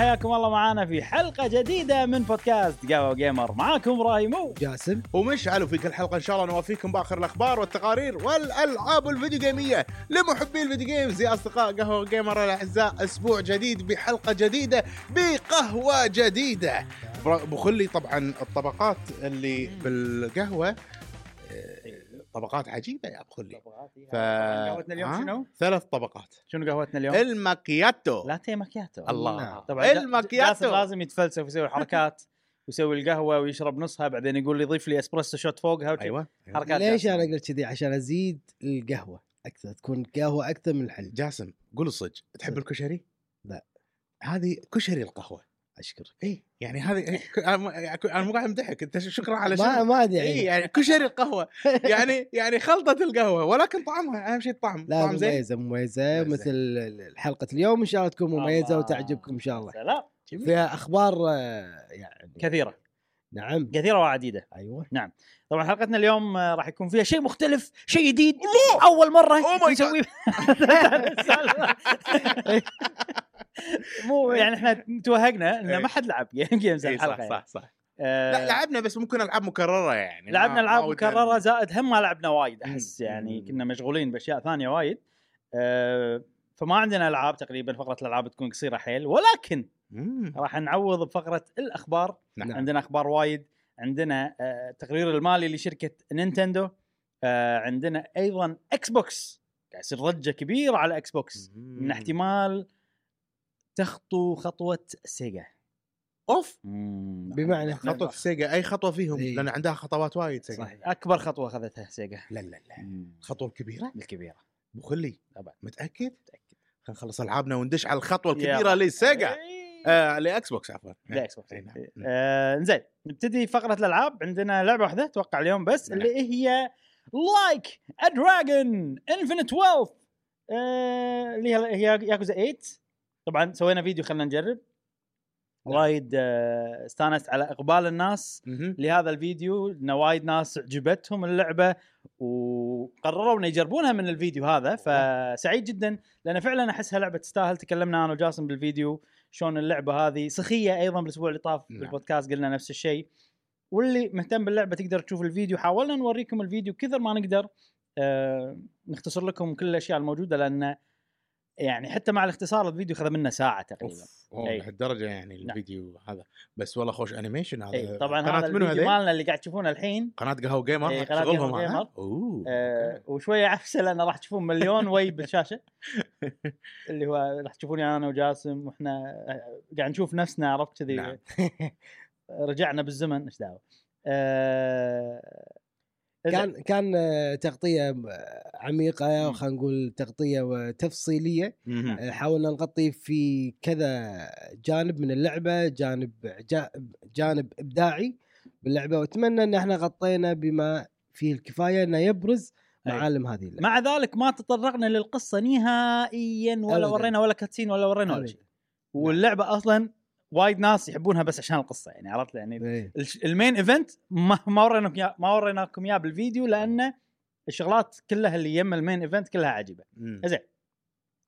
وحياكم الله معنا في حلقة جديدة من بودكاست قهوة جيمر معاكم إبراهيم جاسم. ومشعل وفي كل حلقة إن شاء الله نوافيكم بآخر الأخبار والتقارير والألعاب الفيديو game ية لمحبي الفيديو games يا أصدقاء قهوة جيمر الأعزاء أسبوع جديد بحلقة جديدة بقهوة جديدة. بخلي طبعا الطبقات اللي بالقهوة طبقات عجيبة يا أبو خلي ف... قهوتنا اليوم؟ شنو؟ ثلاث طبقات شنو قهوتنا اليوم؟ الماكياتو لاتيه ماكياتو الله طبعا جا- الماكياتو. لازم يتفلسف ويسوي حركات ويسوي القهوة ويشرب نصها بعدين يقول لي ضيف لي espresso shot فوقها وشي. أيوه حركات ليش جاسم. أنا قلت كذي عشان أزيد القهوة أكثر تكون قهوة أكثر من الحليب جاسم قول الصدق تحب. الكشري؟ لا. هذه كشري القهوة أشكرك. اي يعني هذه أنا مو- أنا مو قاعد أمدحك. أنت شكرا على ما شنو؟ ما أدري اي يعني يعني كشري القهوه يعني يعني خلطة القهوة ولكن طعمها أهم شيء الطعم. لا طعم زين. مميزة مميزة. مثل حلقة اليوم إن شاء الله تكون مميزة الله. وتعجبكم إن شاء الله. سلام. فيها أخبار آه، يعني كثيرة. نعم. كثيرة وعديدة. أيوه. طبعا حلقتنا اليوم آه، راح يكون فيها شيء مختلف شيء جديد. أول مرة Oh نسويه مو يعني إحنا توهقنا ان إيه. ما حد لعب game games اي الحلقة صح يعني. صح صح آه، لا لعبنا بس ممكن ألعاب مكررة يعني لعبنا ألعاب مكررة زائد هم ما لعبنا وايد أحس. يعني. كنا مشغولين بأشياء ثانية وايد آه، فما عندنا ألعاب تقريبا فقرة الألعاب تكون قصيرة حيل ولكن. راح نعوض بفقرة الأخبار نعم. عندنا أخبار وايد عندنا آه، التقرير المالي لشركة نينتندو آه، عندنا أيضا إكس بوكس قاعد يصير ضجة كبيرة على إكس بوكس من. احتمال تخطو خطوة سيجا. أوف! مم. بمعنى خطوة سيجا أي خطوة فيهم؟ إي. لأن عندها خطوات وايد سيجا. صحيح. أكبر خطوة أخذتها سيجا. لا لا لا. الخطوه الكبيرة؟ الكبيرة. ابو خلي طبعا متأكد؟ متأكد. خلينا نخلص ألعابنا وندش على الخطوة. الكبيرة لسيجا. إيه. آه لاكس بوكس عفوا. لا إكس بوكس إي نعم. آه، زين نبتدي فقرة الألعاب. عندنا لعبة واحدة أتوقع اليوم بس نعم. اللي هي Like a Dragon Infinite Wealth اللي هي ياكوزا 8 طبعا سوينا فيديو خلينا نجرب. وايد آه، استانست على إقبال الناس مهم. لهذا الفيديو. ان وايد ناس عجبتهم اللعبة وقرروا ان يجربونها من الفيديو هذا. فسعيد جدا لأن فعلا احسها لعبه تستاهل. تكلمنا أنا وجاسم بالفيديو شلون اللعبة هذه سخية أيضا بالأسبوع اللي طاف نعم. بالبودكاست قلنا نفس الشيء. واللي مهتم باللعبة تقدر تشوف الفيديو. حاولنا نوريكم الفيديو كثر ما نقدر. آه نختصر لكم كل الأشياء الموجودة لأن يعني حتى مع الاختصار الفيديو خذ منا ساعة تقريبا اوه إي. لهالدرجه يعني نعم. الفيديو هذا بس والله خوش animation هذا اي طبعا قناة هذا منو الفيديو؟ مالنا اللي قاعد تشوفونه الحين قناة قهوة جيمر شغلهم قهوة هذا؟ جيمر. أوه آه. وشوية عفسة لأن راح تشوفون مليون وي بالشاشة اللي هو راح تشوفوني أنا وجاسم وإحنا آه، قاعد نشوف نفسنا عرفت كذي نعم. رجعنا بالزمن إيش دعوة آه كان كان آه، تغطية آه، عميقة. خلينا نقول تغطية تفصيليه. آه، حاولنا نغطي في كذا جانب من اللعبة جانب جا- جانب إبداعي باللعبة وأتمنى إن إحنا غطينا بما فيه الكفاية إنه يبرز. معالم هذه اللعبة مع ذلك ما تطرقنا للقصة نهائيا ولا. ورينا ولا cutscene ولا ورينا ولا. شيء واللعبة أصلا وايد ناس يحبونها بس عشان القصة يعني عرفت؟ يعني إيه. ال main event ما ما وريناكم ما وريناكم إياه بالفيديو لأن الشغلات كلها اللي يم ال main event كلها عجيبة. زين.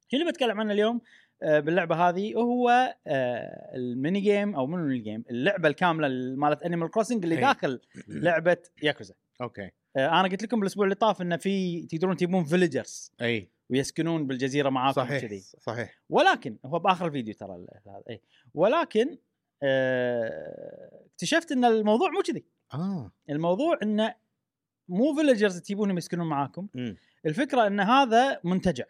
شو اللي بتكلم عنه اليوم؟ آه، باللعبة هذه هو آه، ال mini game أو منو ال game اللعبة الكاملة مالت انيمال كروسنج اللي أي. داخل لعبة ياكوزا أوكي. آه، أنا قلت لكم بالاسبوع اللي طاف انه في تقدرون تجيبون villagers اي ويسكنون بالجزيرة معاكم صحيح كذي صحيح ولكن هو بآخر الفيديو ترى هذا اي ولكن آه، اكتشفت إن الموضوع مو كذي آه الموضوع انه مو فيلجرز تجيبونهم يسكنون معاكم مم. الفكرة إن هذا منتجع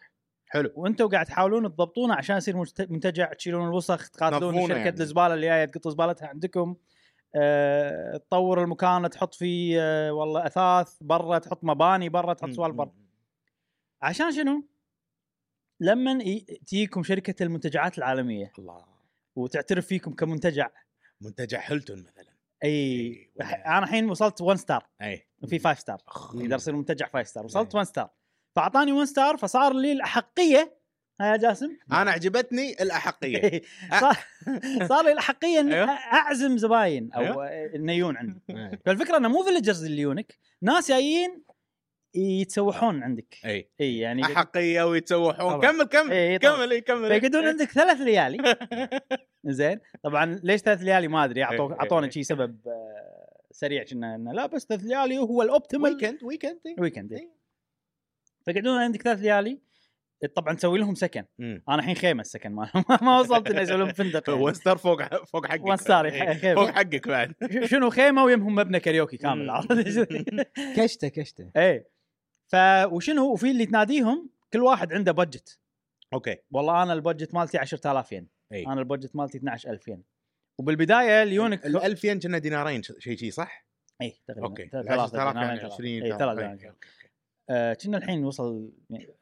حلو وأنتم قاعد تحاولون تضبطونه عشان يصير منتجع تشيلون الوسخ تقاتلون شركة يعني. الزبالة اللي جاية تقط زبالتها عندكم أه، تطور المكان تحط فيه أه، والله أثاث برا تحط مباني برا تحط. سوالف برا. عشان شنو؟ لما تجيكم شركة المنتجعات العالمية الله. وتعترف فيكم كمنتجع. منتجع هيلتون مثلا. إي أنا الحين وصلت 1 star إي. وفي 5 star أخ. يقدر يصير منتجع 5 star وصلت إيه. 1 star فأعطاني 1 star فصار لي الأحقية. ها يا جاسم؟ أنا عجبتني الأحقية. صار صار لي الأحقية إني أيوه. أعزم زباين أو انه يجون عندي. فالفكرة إنه مو villagers اللي يونك ناس جايين يتسوحون عندك إي إي يعني أحقية ويتسوحون طبعاً. كمل كمل إي، طبعاً. كمل إي كمل فيقعدون عندك ثلاث ليالي زين طبعا ليش ثلاث ليالي ما أدري اعطوك إيه، أعطونا إيه. شي سبب آه، سريع كنا إنه لا بس ثلاث ليالي هو ال optimal weekend weekend إي. weekend. إيه. فيقعدون عندك ثلاث ليالي طبعا تسوي لهم سكن مم. أنا الحين خيمة السكن ما ما وصلت اني أسوي لهم فندق يعني. one star فوق فوق حقك one star إي. خيمة. فوق حقك بعد شنو خيمة ويمهم مبنى كاريوكي كامل. عرفت؟ كشته كشته إيه ف وشنو وفي اللي تناديهم كل واحد عنده budget أوكي. والله أنا ال budget مالتي 10000 ين. إي. أنا ال budget مالتي 12000 ين. وبالبداية اليونك ال 1000 ين كنا دينارين شيء شيء صح؟ إي تقريبا. أوكي. ثلاثة 10000 دينارين، يعني ثلاثة. 20 إي ثلاث دنانير آه، كنا الحين وصل يعني.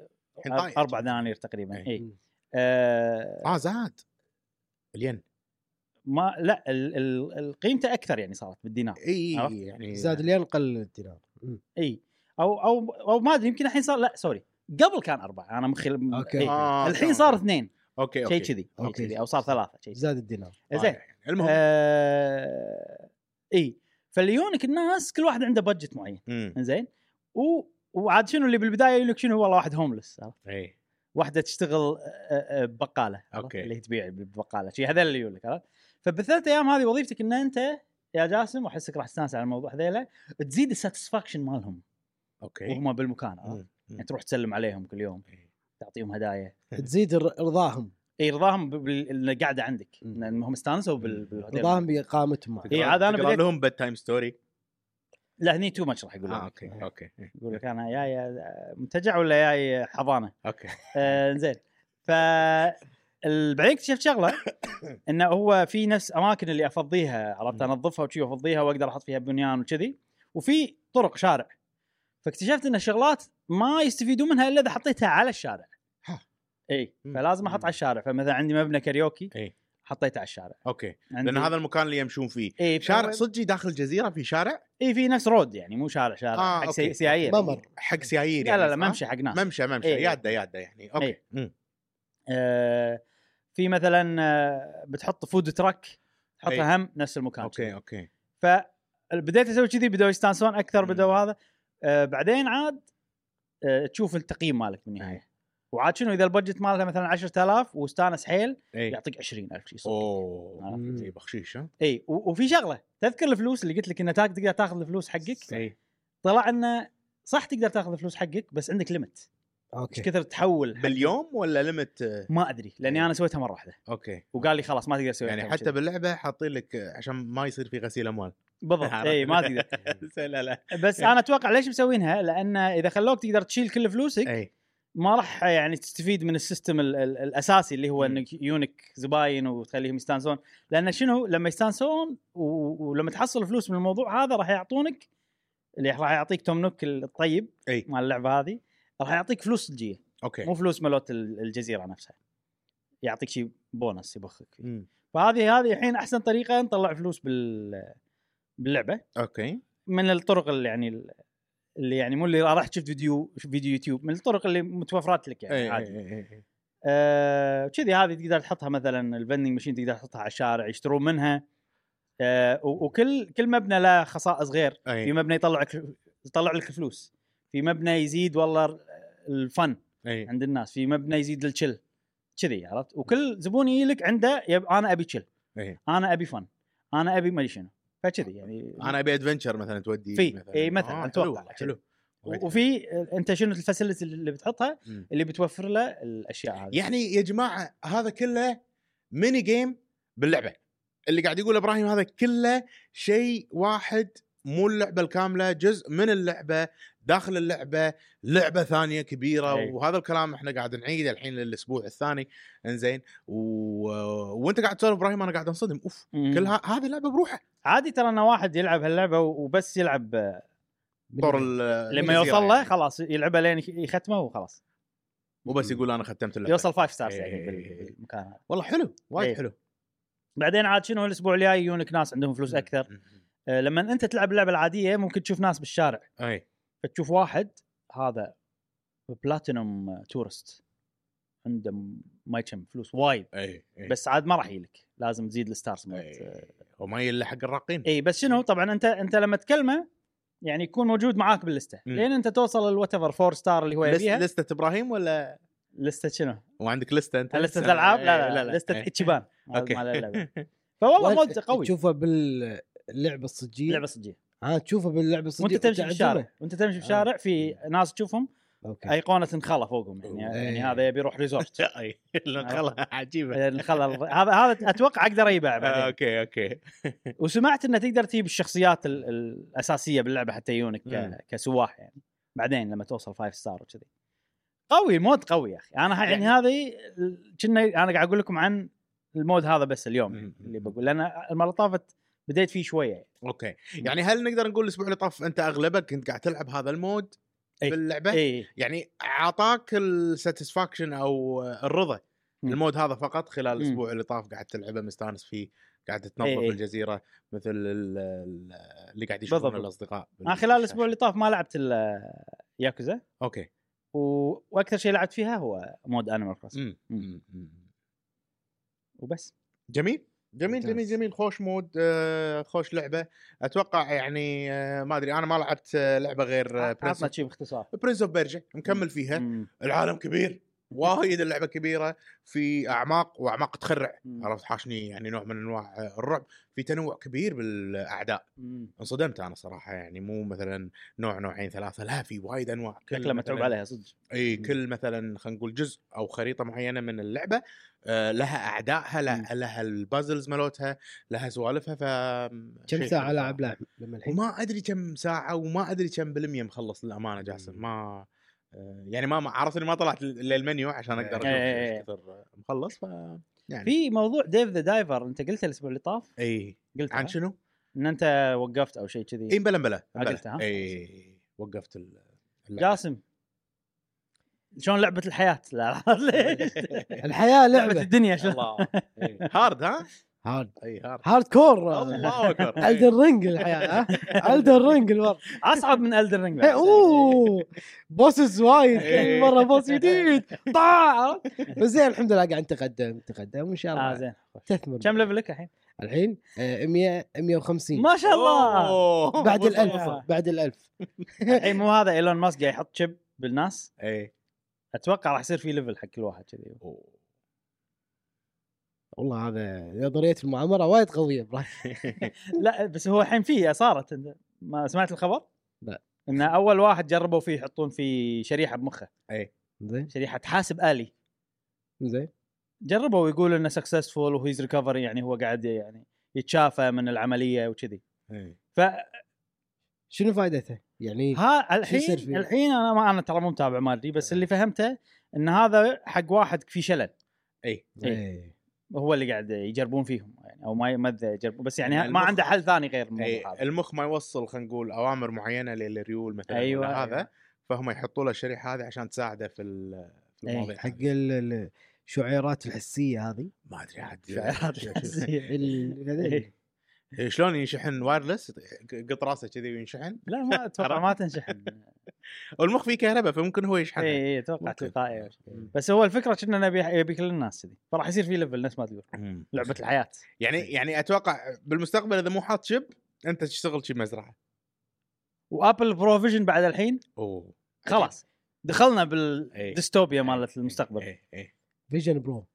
أربع دنانير تقريبا. إيه. إي. آه آه زاد. الين. ما لا ال- ال- ال- قيمته أكثر يعني صارت بالدينار. إي؟ يعني زاد الين قل الدينار. إي. أو أو أو ما أدري يمكن الحين صار لا sorry قبل كان أربعة أنا مخي. إيه. آه، الحين. صار اثنين أوكي شيء أوكي كذي شيء. كذي أو صار ثلاثة شيء زاد الدينار زين طايح. المهم آه اي فاليونك الناس كل واحد عنده budget معين زين و وعاد شنو اللي بالبداية يقول لك شنو والله واحد homeless اي واحدة تشتغل آه، آه، ببقالة عرفت؟ أوكي. اللي تبيع ببقالة شيء هذول اللي يقول لك عرفت فبالثلاث أيام هذه وظيفتك إن أنت يا جاسم وأحسك راح تستانس على الموضوع هذيلا تزيد ال satisfaction مالهم أوكي. وهم بالمكان عرفت؟ يعني تروح تسلم عليهم كل يوم إيه. تعطيهم هدايا. تزيد رضاهم. اي رضاهم بالقعده عندك. انهم استانسوا بال- بالهوتيل رضاهم بإقامتهم. معك. إيه، عاد أنا تقرأ بديت- لهم bedtime story لا هني too much راح يقول آه لك أوكي. أوكي يقول لك أنا جاي منتجع ولا جاي حضانة؟ أوكي. آه زين. ف ال- بعدين اكتشفت شغلة؟ إنه هو في نفس أماكن اللي أفضيها عرفت. أنظفها وشي افضيها وأقدر أحط فيها بنيان وكذي. وفي طرق شارع. فاكتشفت إن الشغلات ما يستفيدون منها إلا إذا حطيتها على الشارع ها. إي. فلازم أحط. على الشارع فمثلا عندي مبنى كاريوكي إي حطيته على الشارع أوكي عندي لأن هذا المكان اللي يمشون فيه إي شارع صدقي داخل الجزيرة في شارع إي في نفس road يعني مو شارع شارع آه، حق. سي- سيايير ممر حق سيايير لا لا لا يعني صح؟ ممشي حق ناس ممشى ممشى إيه. ياده ياده يعني أوكي إيه. مم. آه في مثلا آه، بتحط food truck. تحطها هم نفس المكان أوكي أوكي فبديت أسوي كذي بدأوا يستانسون أكثر مم. بدأوا هذا آه بعدين عاد آه تشوف التقييم مالك بالنهاية. وعاد شنو إذا ال budget مالته مثلا 10000 واستانس حيل اي يعطيك 20000 شيء صدق أوه؟ زي بخشيش ها؟ اي وفي شغلة تذكر الفلوس اللي قلت لك إنه تاك- تقدر تاخذ الفلوس حقك؟ اي طلع إنه صح تقدر تاخذ الفلوس حقك بس عندك limit إيش أوكي كثر تحول باليوم ولا limit ما أدري لأني أنا سويتها مرة واحدة. أوكي. وقال لي خلاص ما تقدر تسوي يعني حتى. باللعبة حاطين لك عشان ما يصير في غسيل أموال. بالضبط. اي ما تقدر لا لا بس أنا أتوقع ليش مسوينها؟ لأن إذا خلوك تقدر تشيل كل فلوسك اي ما راح يعني تستفيد من ال system ال ال الأساسي اللي هو مم. إنك يونك زباين وتخليهم يستانسون. لأن شنو؟ لما يستانسون ولما تحصل فلوس من الموضوع هذا راح يعطونك اللي راح يعطيك توم نوك الطيب اي مال اللعبة هذه راح يعطيك فلوس صجيه أوكي. مو فلوس ملوت ال- الجزيرة نفسها. يعطيك شيء بونص يبخك فيه. فهذه هذه الحين أحسن طريقة نطلع فلوس بال باللعبة. أوكي. من الطرق اللي يعني اللي يعني مو اللي رحت شفت فيديو فيديو يوتيوب من الطرق اللي متوفرات لك يعني اي عادي. اي اي آه، كذي هذه تقدر تحطها مثلا ال vending machine تقدر تحطها على الشارع يشترون منها. آه، وكل كل مبنى له خصائص غير. في اي مبنى يطلع لك يطلع لك الفلوس في مبنى يزيد والله ال fun اي عند الناس. في مبنى يزيد ال chill كذي عرفت؟ وكل زبون يجي لك عنده يب أنا أبي chill اي أنا أبي fun أنا أبي ما شنو. فكذي يعني أنا أبي adventure مثلا تودي في، مثلا. إي مثلاً، آه أتوقع حلو وفي أنت شنو ال facility اللي بتحطها. اللي بتوفر له الأشياء هذه. يعني يا جماعة هذا كله ميني جيم باللعبة. اللي قاعد يقول إبراهيم هذا كله شيء واحد مو اللعبة الكاملة جزء من اللعبة داخل اللعبة لعبة ثانية كبيرة أي. وهذا الكلام إحنا قاعد نعيده الحين للأسبوع الثاني إنزين و... وأنت قاعد تسولف إبراهيم أنا قاعد أنصدم أوف مم. كل ه... هذه لعبه بروحها عادي ترى انه واحد يلعب هاللعبة وبس يلعب آه، طور ال- لما يوصل له يعني. خلاص يلعبها لين يخ- يختمه وخلاص مو بس يقول أنا ختمت اللعبة يوصل five stars يعني. بالمكان هذا والله حلو وايد. حلو بعدين عاد شنو الأسبوع الجاي يجونك ناس عندهم فلوس أكثر. آه، لما انت تلعب اللعبة العادية ممكن تشوف ناس بالشارع. أي. فتشوف واحد هذا platinum tourist. عنده م- ما يكم فلوس وايد. أي أي. بس عاد ما راح يجيلك. لازم تزيد ال stars مالت إي. وما يلا حق الراقين. إي بس شنو طبعا أنت أنت لما تكلمه يعني يكون موجود معاك باللستة. مم. لين أنت توصل ال whatever four star اللي هو لست- يبيها. لستة إبراهيم ولا؟ لستة شنو؟ وعندك لستة أنت؟ لستة الالعاب لا لا, لا, لستة إيه. اتشيبان أوكي. مال اللعبة. فوالله مود قوي. تشوفه باللعبه الصجية. لعبه صجيه ها تشوفه باللعبة الصجية وأنت تمشي في. الشارع وأنت تمشي في آه. الشارع في ناس تشوفهم أوكي. أيقونة انخله فوقهم. يعني, إيه. يعني هذا يبي يروح ريزورت خلاص عجيبة. انخله هذا هذا أتوقع أقدر يبيع آه، بعدين. أوكي أوكي. وسمعت إنه تقدر تجيب الشخصيات ال- الأساسية باللعبة حتى يجونك كسواح يعني. بعدين لما توصل five star وكذي. قوي ال mode قوي يا أخي. أنا يعني يعني- هذه كنا أنا قاعد أقول لكم عن ال mode هذا بس اليوم يعني. اللي بقول. لأن المرة طافت بديت فيه شوية يعني. أوكي يعني هل نقدر نقول الأسبوع اللي طاف أنت أغلبك كنت قاعد تلعب هذا ال mode إي. باللعبة اي يعني أعطاك ال satisfaction أو الرضا. ال mode هذا فقط خلال. الأسبوع اللي طاف قاعد تلعبه مستانس فيه قاعد تنظف إي إي. الجزيره مثل ال- ال- اللي قاعد يشوفون. الأصدقاء أنا خلال الأسبوع اللي طاف ما لعبت ال- ياكوزا أوكي و... وأكثر شيء لعبت فيها هو مود انيمال كروس مم. مم. مم. مم. وبس جميل جميل جميل. جميل. خوش مود آه، خوش لعبة. أتوقع يعني آه، ما أدري أنا ما لعبت آه، لعبة غير عطنا شيء باختصار. برنس اوف بيرجا مكمل فيها. العالم كبير. وايد اللعبة كبيرة في أعماق وأعماق تخرع. عرفت حاشني يعني نوع من أنواع الرعب في تنوع كبير بالأعداء. انصدمت أنا صراحة يعني مو مثلا نوع نوعين ثلاثة لا في وايد أنواع شكله متعوب عليها صدق إي. كل مثلا خلينا نقول جزء أو خريطة معينة من اللعبة آه، لها أعدائها لها, لها البازلز مالتها لها سوالفها ف كم ساعة حلو لاعب صراحة. لعب لما الحين وما أدري كم ساعة وما أدري كم بالمية مخلص للأمانة جاسم. ما يعني ما ما- عرفت إني ما طلعت للمنيو عشان أقدر أشوف إيه، إيه، إيش كثر مخلص ف يعني. في موضوع Dave the Diver أنت قلت الأسبوع اللي طاف؟ إي. قلت عن شنو؟ إن أنت وقفت أو شيء كذي. إي بلا بلا آه، قلتها، ها؟ إي وقفت ال- اللعبة. جاسم شلون لعبة الحياة؟ لا ليش؟ الحياة لعبة. لعبة الدنيا شلون. hard ها؟ hard أي hard. hardcore. الله أكبر. Elden Ring الحياة ها؟ Elden Ring أصعب من Elden Ring إيه، أوه. bosses وايد إيه. كل مرة boss جديد. طاح بس زين الحمد لله قاعد نتقدم نتقدم وإن شاء آه الله زين. تثمر. كم level ك الحين؟ الحين آه، 100 150 ما شاء الله. بعد الألف. بعد الألف. الحين مو هذا إيلون ماسك قاعد يحط chip بالناس؟ اي أتوقع راح يصير في level حق كل واحد كذي. والله هذا نظرية المؤامرة وايد قوية إبراهيم. لا بس هو الحين فيه صارت ما سمعت الخبر؟ لا. إن أول واحد جربوا فيه يحطون فيه شريحة بمخه. اي زين. شريحة حاسب آلي. زين. جربوا ويقول إنه successful و his recovery يعني هو قاعد يعني يتشافى من العملية وكذي. اي فها شنو فائدته؟ يعني الحين يصير فيه؟ الحين أنا ما أنا ترى مو متابع ما ادري بس اللي فهمته إن هذا حق واحد في شلل. اي إيه. هو اللي قاعد يجربون فيهم يعني أو ما ما يجربون بس يعني يعني ما عنده حل ثاني غير الموضوع المخ ما يوصل خلينا نقول أوامر معينة للريول مثلا أيوة، ولا هذا أيوة. فهم يحطوا له الشريحه هذه عشان تساعده في المواضيع حق الشعيرات الحسية هذه ما أدري عاد شعيرات شو- شو- الحسية. ال- هذيل. إيه، شلون ينشحن wireless قط راسه كذي وينشحن لا ما أتوقع؟ ما تنشحن والمخ فيه كهرباء فممكن هو يشحنها. اي اي أتوقع. تلقائي. بس هو الفكرة كنا نبي يبي كل الناس كذي. فراح يصير في level نفس ما تقول. لعبة الحياة. يعني يعني أتوقع بالمستقبل إذا مو حاط chip أنت تشتغل chip مزرعة. و Apple Vision Pro بعد الحين؟ أوه. خلاص. دخلنا إيه. بالديستوبيا مالت المستقبل. اي اي Vision Pro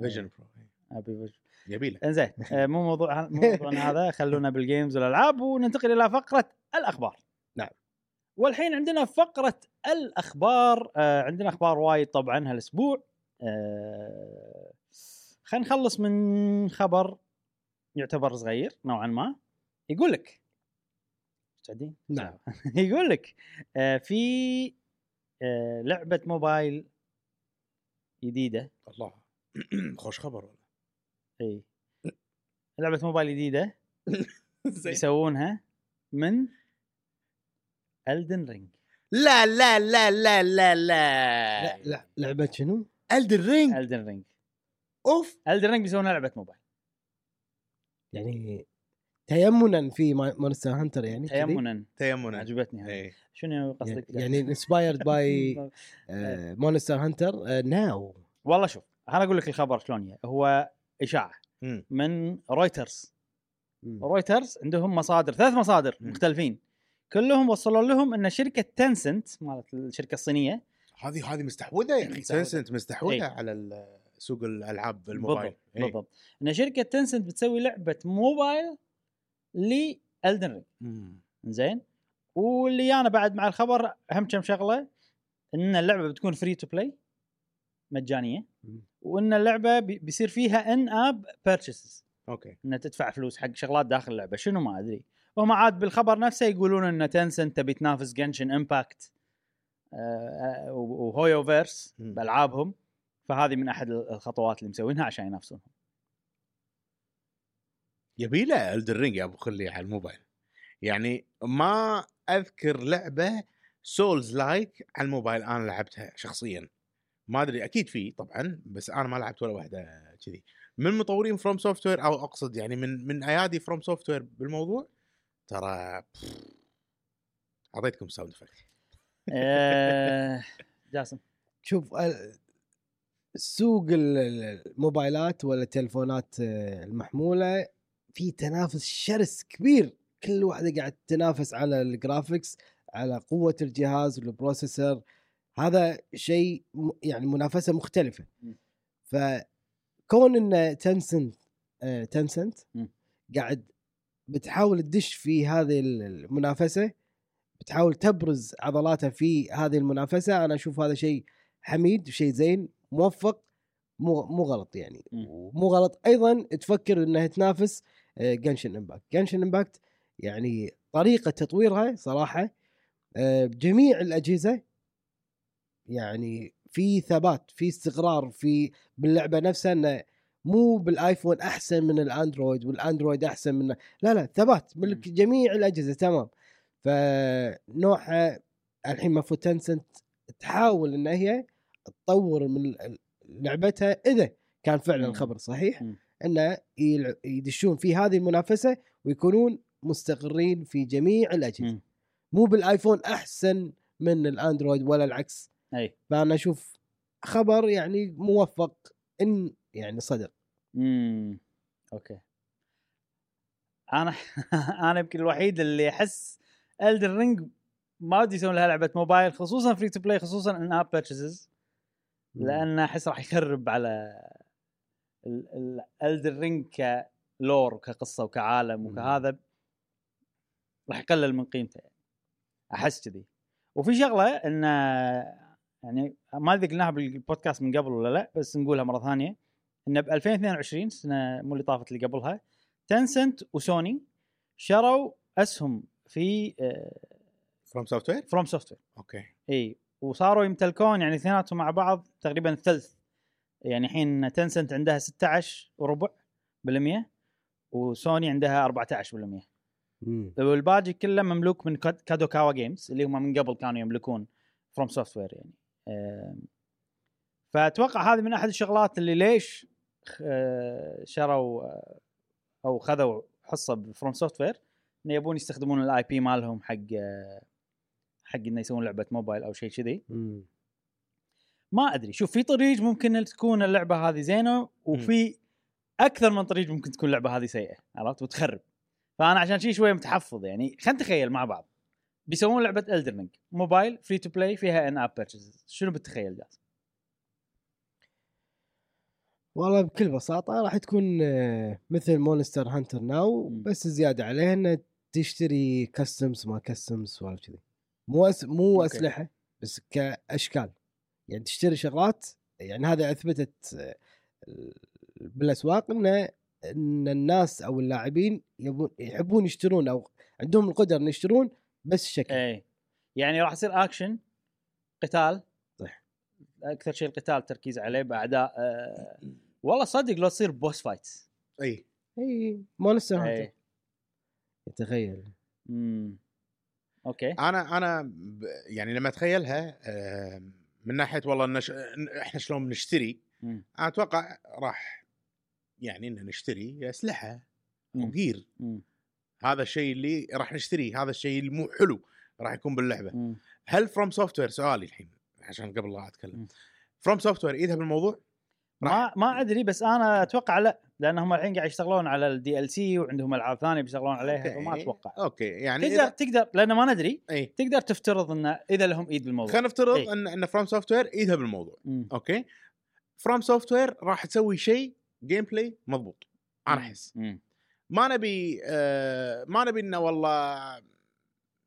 Vision Pro أبي Vision. يبي له. إنزين آه، مو موضوع مو موضوعنا هذا. خلونا بال games والألعاب وننتقل إلى فقرة الأخبار. والحين عندنا فقرة الأخبار آه، عندنا أخبار وايد طبعا هالأسبوع. آه، خلينا نخلص من خبر يعتبر صغير نوعا ما. يقول لك مستعدين؟ نعم. يقول لك آه، في آه، لعبة موبايل جديدة. الله. خوش خبر والله. إي. لعبة موبايل جديدة زين. يسوونها من Elden Ring لا لا لا لا لا لا. لا لعبة شنو؟ الدن رينج الدن رينج أوف. الدن رينج بيسوونها لعبة موبايل. يعني تيمنا في Monster Hunter يعني تيمنا. تيمنا. عجبتني هاي شنو قصدك؟ يعني inspired by Monster Hunter Now والله شوف أنا أقول لك الخبر شلون هو إشاعة من رويترز رويترز عندهم مصادر ثلاث مصادر مختلفين. كلهم وصلوا لهم إن شركة Tencent مالت الشركة الصينية هذه هذه مستحوذة يا أخي. Tencent مستحوذة إيه. على سوق الألعاب الموبايل. بالضبط إيه. بالضبط. إن شركة Tencent بتسوي لعبة mobile ل Elden Ring. زين واللي أنا بعد مع الخبر اهم كم شغلة؟ إن اللعبة بتكون free to play مجانية. مم. وإن اللعبة بي- بيصير فيها in-app purchases أوكي. ان تدفع فلوس حق شغلات داخل اللعبة. شنو ما أدري. وهم عاد بالخبر نفسه يقولون إن Tencent تبي تنافس Genshin Impact HoYoverse. بألعابهم. فهذه من أحد الخطوات اللي مسوينها عشان ينافسونهم. يبي له Elden Ring يا أبو خلي على الموبايل. يعني ما أذكر لعبة souls-like على الموبايل أنا لعبتها شخصيا. ما أدري أكيد في طبعا بس أنا ما لعبت ولا واحدة كذي. من مطورين FromSoftware أو أقصد يعني من من أيادي FromSoftware بالموضوع ترى أعطيتكم sound effect. آه، جاسم. شوف سوق ال- ال- الموبايلات ولا التلفونات آه، المحمولة في تنافس شرس كبير. كل واحدة قاعد تنافس على ال graphics على قوة الجهاز وال processor هذا شيء يعني منافسة مختلفة. فكون إن Tencent آه، Tencent م. قاعد بتحاول تدش في هذه المنافسة بتحاول تبرز عضلاتها في هذه المنافسة. أنا أشوف هذا شيء حميد وشيء زين موفق مو مو غلط يعني. ومو غلط أيضا تفكر إنها تنافس Genshin Impact Genshin Impact يعني طريقة تطويرها صراحة آه، بجميع الأجهزة يعني في ثبات في استقرار في باللعبة نفسها إنه مو بالآيفون أحسن من الأندرويد والأندرويد أحسن من لا لا ثبات مم. جميع الأجهزة تمام فنوعها الحين المفروض تنسنت تحاول إن هي تطور من لعبتها إذا كان فعلا. الخبر صحيح. انه يدشون في هذه المنافسة ويكونون مستقرين في جميع الأجهزة. مو بالآيفون أحسن من الأندرويد ولا العكس أي فأنا أشوف خبر يعني موفق إن يعني صدق. امم okay. أنا أنا يمكن الوحيد اللي احس Elden Ring ما ودي يسوون لها لعبة موبايل خصوصا free to play خصوصا in-app purchases لأن أحس راح يخرب على Elden Ring ك lore وكقصة وكعالم. وكهذا راح يقلل من قيمته. يعني. أحس كذي. وفي شغلة إن يعني ما أدري قلناها بالبودكاست من قبل ولا لا بس نقولها مرة ثانية. إن ب 2022 السنة مو اللي طافت اللي قبلها Tencent و Sony شروا أسهم في فروم سوفت وير فروم سوفت وير أوكي. إي وصاروا يمتلكون يعني اثنيناتهم مع بعض تقريبا الثلث. يعني الحين Tencent عندها 16 وربع بالمية وسوني عندها 14 بالمية. والباقي كله مملوك من كاد- Kadokawa Games اللي هم من قبل كانوا يملكون FromSoftware يعني فأتوقع هذه من أحد الشغلات اللي ليش شروا أو خذوا حصة ب FromSoftware انه يبون يستخدمون ال IP مالهم حق حق إنه يسوون لعبة موبايل أو شيء كذي. ما أدري. شوف في طريق ممكن تكون اللعبة هذه زينة وفي أكثر من طريق ممكن تكون اللعبة هذه سيئة عرفت؟ وتخرب. فأنا عشان شيء شوية متحفظ يعني. خلينا نتخيل مع بعض. بيسوون لعبة Elden Ring موبايل free to play فيها in-app purchase شنو بتتخيل جاز؟ والله بكل بساطة راح تكون آه، مثل Monster Hunter Now. بس زيادة عليه إنه تشتري customs ما customs سوالف كذي مو أس... مو okay. أسلحة بس كأشكال يعني تشتري شغلات يعني هذا أثبتت آه، بالأسواق إنه إن الناس أو اللاعبين يبون يحبون يشترون أو عندهم القدرة إن يشترون بس شكل اي يعني راح يصير اكشن قتال. أكثر شيء القتال تركيز عليه بأعداء آه والله صدق لو تصير boss fight أي. أي Monster Hunter تخيل امم okay. أنا أنا ب- يعني لما أتخيلها آه، من ناحية والله نش... إحنا شلون بنشتري. أنا أتوقع راح يعني ان نشتري أسلحة مم. هذا الشيء اللي راح نشتريه هذا الشيء المو حلو راح يكون باللعبة. مم. هل FromSoftware سؤالي الحين. عشان قبل لا. أتكلم. FromSoftware ايدها بالموضوع ما ما أدري بس أنا أتوقع لا لأن هم الحين قاعد يشتغلون على ال DLC وعندهم ألعاب ثانية بيشتغلون عليها okay. فما أتوقع. okay يعني تقدر إذا... تقدر لأن ما ندري إي. تقدر تفترض انه إذا لهم إيد بالموضوع. خلينا نفترض. إن إن FromSoftware ايدها بالموضوع مم. okay؟ FromSoftware راح تسوي شيء gameplay مضبوط. أنا أحس. ما نبي آه ما نبي إنه والله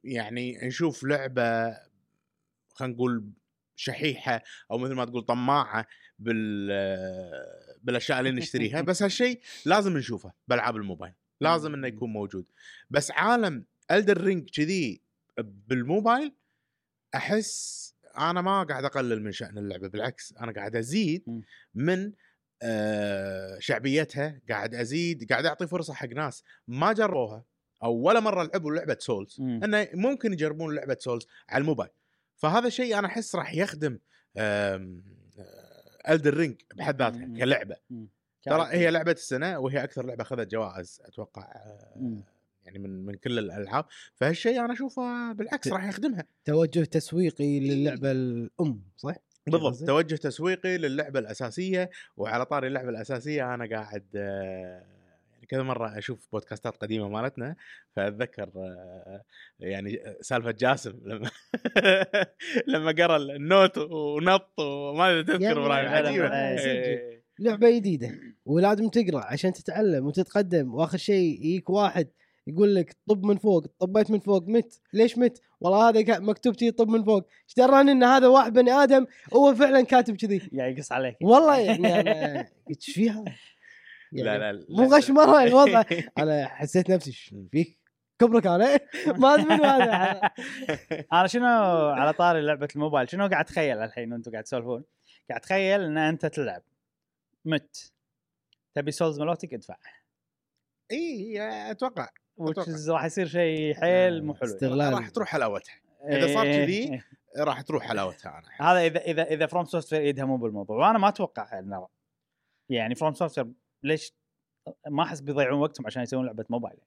يعني نشوف لعبة خلينا نقول شحيحة أو مثل ما تقول طماعة بال بالأشياء اللي نشتريها بس هالشيء لازم نشوفه بألعاب الموبايل لازم إنه يكون موجود بس عالم Elden Ring كذي بالموبايل أحس أنا ما قاعد أقلل من شأن اللعبة بالعكس أنا قاعد أزيد. من آه، شعبيتها قاعد أزيد قاعد أعطي فرصة حق ناس ما جربوها أو ولا مرة لعبوا لعبة souls. إنه ممكن يجربون لعبة souls على الموبايل فهذا الشيء أنا أحس راح يخدم Elden Ring بحد ذاتها. كلعبة. ترى هي لعبة السنة وهي أكثر لعبة أخذت جوائز أتوقع آه، مم. يعني من من كل الألعاب فهالشيء أنا أشوفه بالعكس راح يخدمها توجه تسويقي للعبة الأم صح؟ بالضبط؟ توجه تسويقي للعبة الأساسية وعلى طاري اللعبة الأساسية أنا قاعد آه، كذا مرة أشوف بودكاستات قديمة مالتنا فأتذكر آه، يعني سالفة جاسم لما لما قرأ النوت ونط وما أدري تذكر يعني إبراهيم إيه. لعبة جديدة ولازم تقرأ عشان تتعلم وتتقدم وآخر شيء يجيك واحد يقول لك طب من فوق طبيت من فوق مت. ليش مت؟ والله هذا مكتوب شي طب من فوق. إيش دراني إن هذا واحد بني آدم هو فعلا كاتب كذي؟ قاعد يقص عليك. والله يعني إيش فيها؟ لا يعني لا مو غش مره الوضع. أنا حسيت نفسي "إيش فيك كبرك أنا ما أدري هذا. أنا شنو؟ على طاري لعبة الموبايل. شنو قاعد اتخيل الحين وأنتم قاعد تسولفون؟ قاعد اتخيل إن أنت تلعب مت. تبي سولز ملوتك ادفع. إي أتوقع which أتوقع. is راح يصير شيء حيل مو حلو. استغلال. راح تروح حلاوتها إذا صار إيه، كذي، إيه. راح تروح حلاوتها أنا. هذا إذا إذا إذا فروم سوفت وير ايدها مو بالموضوع. وأنا ما أتوقع يعني فروم سوفت وير ليش ما احس بيضيعون وقتهم عشان يسوون لعبة موبايل؟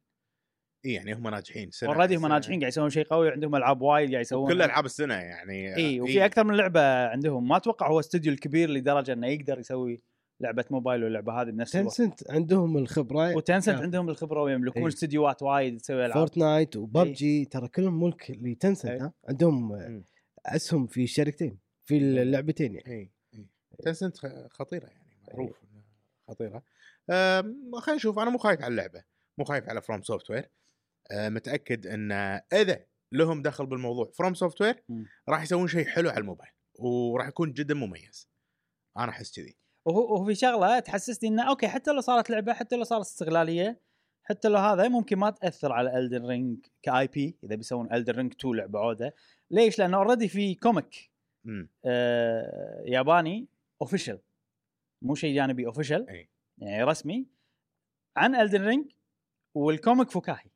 اي يعني هم ناجحين سنة اوريدي هم. ناجحين قاعد يسوون شيء قوي عندهم ألعاب وايد قاعد يسوون كل ألعاب السنة يعني إي وفي أكثر من لعبة عندهم. ما أتوقع هو استوديو الكبير لدرجة إنه يقدر يسوي لعبة موبايل واللعبة هذه بنفس الوقت. تنسنت عندهم الخبرة. وتنسنت كافي. عندهم الخبرة ويملكون إيه. استديوهات وايد تسوي ألعاب. فورتنايت وببجي ترى كلهم ملك لتنسنت إيه. ها؟ عندهم مم. أسهم في الشركتين في اللعبتين يعني. إي تنسنت خطيرة يعني معروف خطيرة. خلينا نشوف أنا مو خايف على اللعبة مو خايف على فروم سوفت وير متأكد إن إذا لهم دخل بالموضوع فروم سوفت وير. راح يسوون شيء حلو على الموبايل وراح يكون جدا مميز أنا أحس كذي وهو في شغلة تحسسني إنه أوكي حتى لو صارت لعبة حتى لو صارت استغلالية حتى لو هذا ممكن ما تأثر على الدن رينج كـ IP إذا بيسوون الدن رينج 2 لعبة عودة ليش؟ لأنه already في comic. آه ياباني official مو شيء جانبي official أي. يعني رسمي عن الدن رينج وال comic فكاهي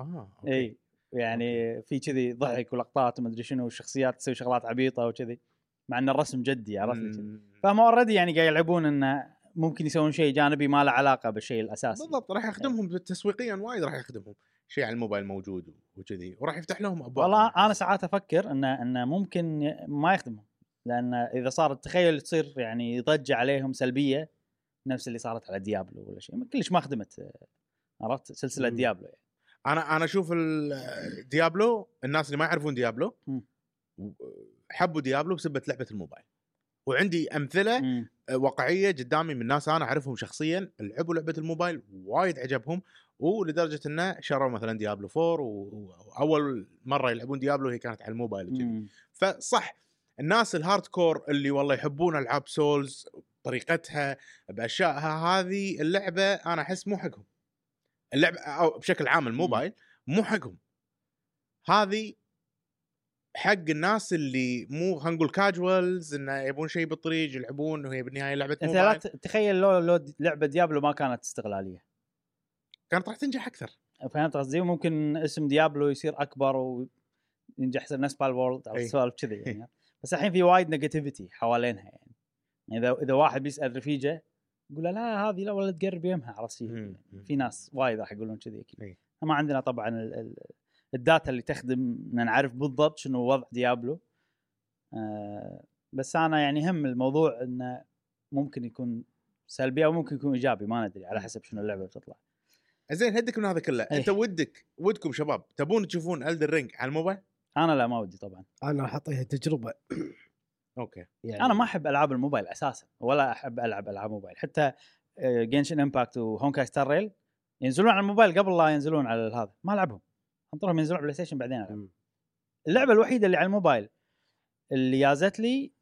آه أوكي. إي يعني في كذي ضحك ولقطات وما أدري شنو الشخصيات تسوي شغلات عبيطة وكذي مع إن الرسم جدي عرفت كذي. مم. فهم already يعني قاعد يلعبون انه ممكن يسوون شيء جانبي ما له علاقة بالشيء الأساسي بالضبط راح يخدمهم تسويقيا وايد راح يخدمهم شيء على الموبايل موجود وكذي وراح يفتح لهم أبواب والله أنا ساعات أفكر انه انه ممكن ما يخدمهم لأن إذا صارت تخيل تصير يعني ضجه عليهم سلبية نفس اللي صارت على ديابلو ولا شيء كلش ما خدمت عرفت سلسلة مم. ديابلو يعني. أنا أنا أشوف ديابلو الناس اللي ما يعرفون ديابلو مم. حبوا ديابلو بسبة لعبة الموبايل وعندي أمثلة مم. واقعية قدامي من ناس أنا أعرفهم شخصيا لعبوا لعبة الموبايل وايد عجبهم ولدرجة إنه شروا مثلا ديابلو 4 و- وأول مرة يلعبون ديابلو هي كانت على الموبايل. فصح الناس ال hardcore اللي والله يحبون ألعاب سولز بطريقتها بأشيائها هذه اللعبة أنا أحس مو حقهم. اللعبه أو بشكل عام الموبايل مو حقهم. هذه حق الناس اللي مو خلينا نقول casuals انه يبون شيء بالطريق يلعبون وهي بالنهاية لعبة أنت لا موبايل. تخيل لو لو لعبة ديابلو ما كانت استغلالية. كانت راح تنجح أكثر. فهمت قصدي؟ وممكن اسم ديابلو يصير أكبر وينجح نفس بالورلد أو. سوالف كذي يعني. بس الحين في وايد negativity حوالينها يعني. إذا إذا واحد بيسأل رفيجة يقول له لا هذه لا ولا تقرب يمها عرفت. مم. في ناس وايد راح يقولون كذي أكيد أي. ما عندنا طبعا ال ال data اللي تخدم ان نعرف بالضبط شنو وضع ديابلو آه بس أنا يعني هم الموضوع إنه ممكن يكون سلبي أو ممكن يكون إيجابي ما ندري على حسب شنو اللعبة بتطلع زين هدك من هذا كله إيه. أنت ودك ودكم شباب تبون تشوفون الدن رينج على الموبايل أنا لا ما ودي طبعا أنا راح اعطيها تجربة أوكي. يعني أنا ما أحب ألعاب الموبايل أساسا ولا أحب ألعب ألعاب موبايل. حتى جينشن امباكت وهونكاي ستار ريل ينزلون على الموبايل قبل لا ينزلون على هذا. ما ألعبهم. أنطرهم ينزلون على بلاي ستيشن بعدين ألعب. اللعبة الوحيدة اللي على الموبايل اللي يازت لي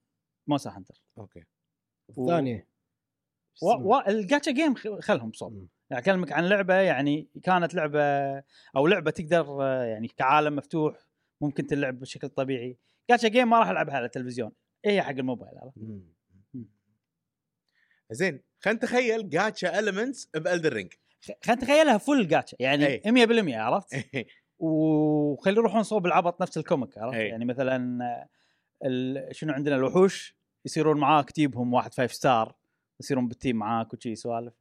مونستر هانتر أوكي. الثانية. و... و... الجاتشا جيم خلهم صوب. يعني أكلمك عن لعبة يعني كانت لعبة أو لعبة تقدر آه، يعني كعالم مفتوح ممكن تلعب بشكل طبيعي. جاتشا جيم ما راح ألعبها على التلفزيون. هي حق الموبايل عرفت؟ زين خلينا نتخيل gacha elements بالدن رينج خلينا نتخيلها full gacha يعني أي. 100% عرفت؟ وخلي يروحون صوب العبط نفس ال comic عرفت؟ أي. يعني مثلا ال... شنو عندنا الوحوش يصيرون معاك تجيبهم واحد five star يصيرون بال team معاك وشي سوالف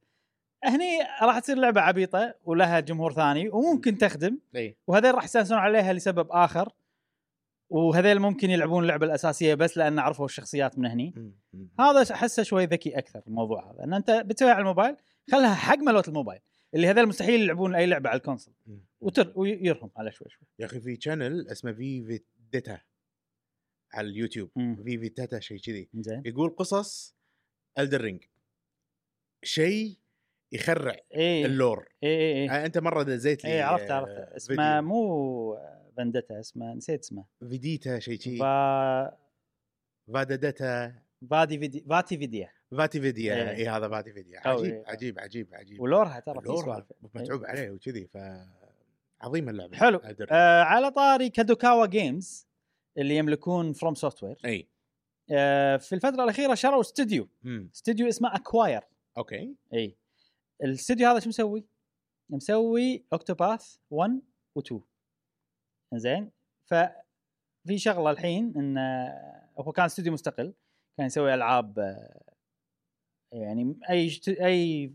هني راح تصير لعبة عبيطة ولها جمهور ثاني وممكن تخدم اي وهذول راح يستانسون عليها لسبب آخر وهذول ممكن يلعبون اللعبة الأساسية بس لأن عرفوا الشخصيات من هني. هذا أحسه شوي ذكي أكثر الموضوع هذا إن أنت بتسويها على الموبايل خلها حق ملوت الموبايل. اللي هذول مستحيل يلعبون أي لعبة على ال console. مم. وتر ويرهم على شوي شوي. يا أخي في channel اسمه في فيديتا على اليوتيوب. مم. في فيديتا شيء كذي. يقول قصص الدن رينج شيء يخرع اي ال lore. اي اي اي آه، أنت مرة دزيت لي اي عرفت. عرفت اسمه. مو فندتا اسمه نسيت اسمه فيديتا شيء كذي فا فاددتا فادي فيدي فاتي فيديا. فاتي فيديا. إيه. إي هذا فاتي فيديا. عجيب إيه. عجيب عجيب عجيب. و lore ها ترى سوالف. متعوب عليه وكذي ف عظيمه اللعبة. حلو. آه على طاري كادوكاوا جيمز اللي يملكون فروم سوفت وير إي. آه في الفترة الأخيرة شروا استوديو استوديو اسمه اكواير أوكي. إي. الاستوديو هذا شو مسوي؟ مسوي اوكتوباث 1 و2 زين؟ ففي شغلة الحين إن هو كان استوديو مستقل كان يسوي ألعاب آه، يعني أي أي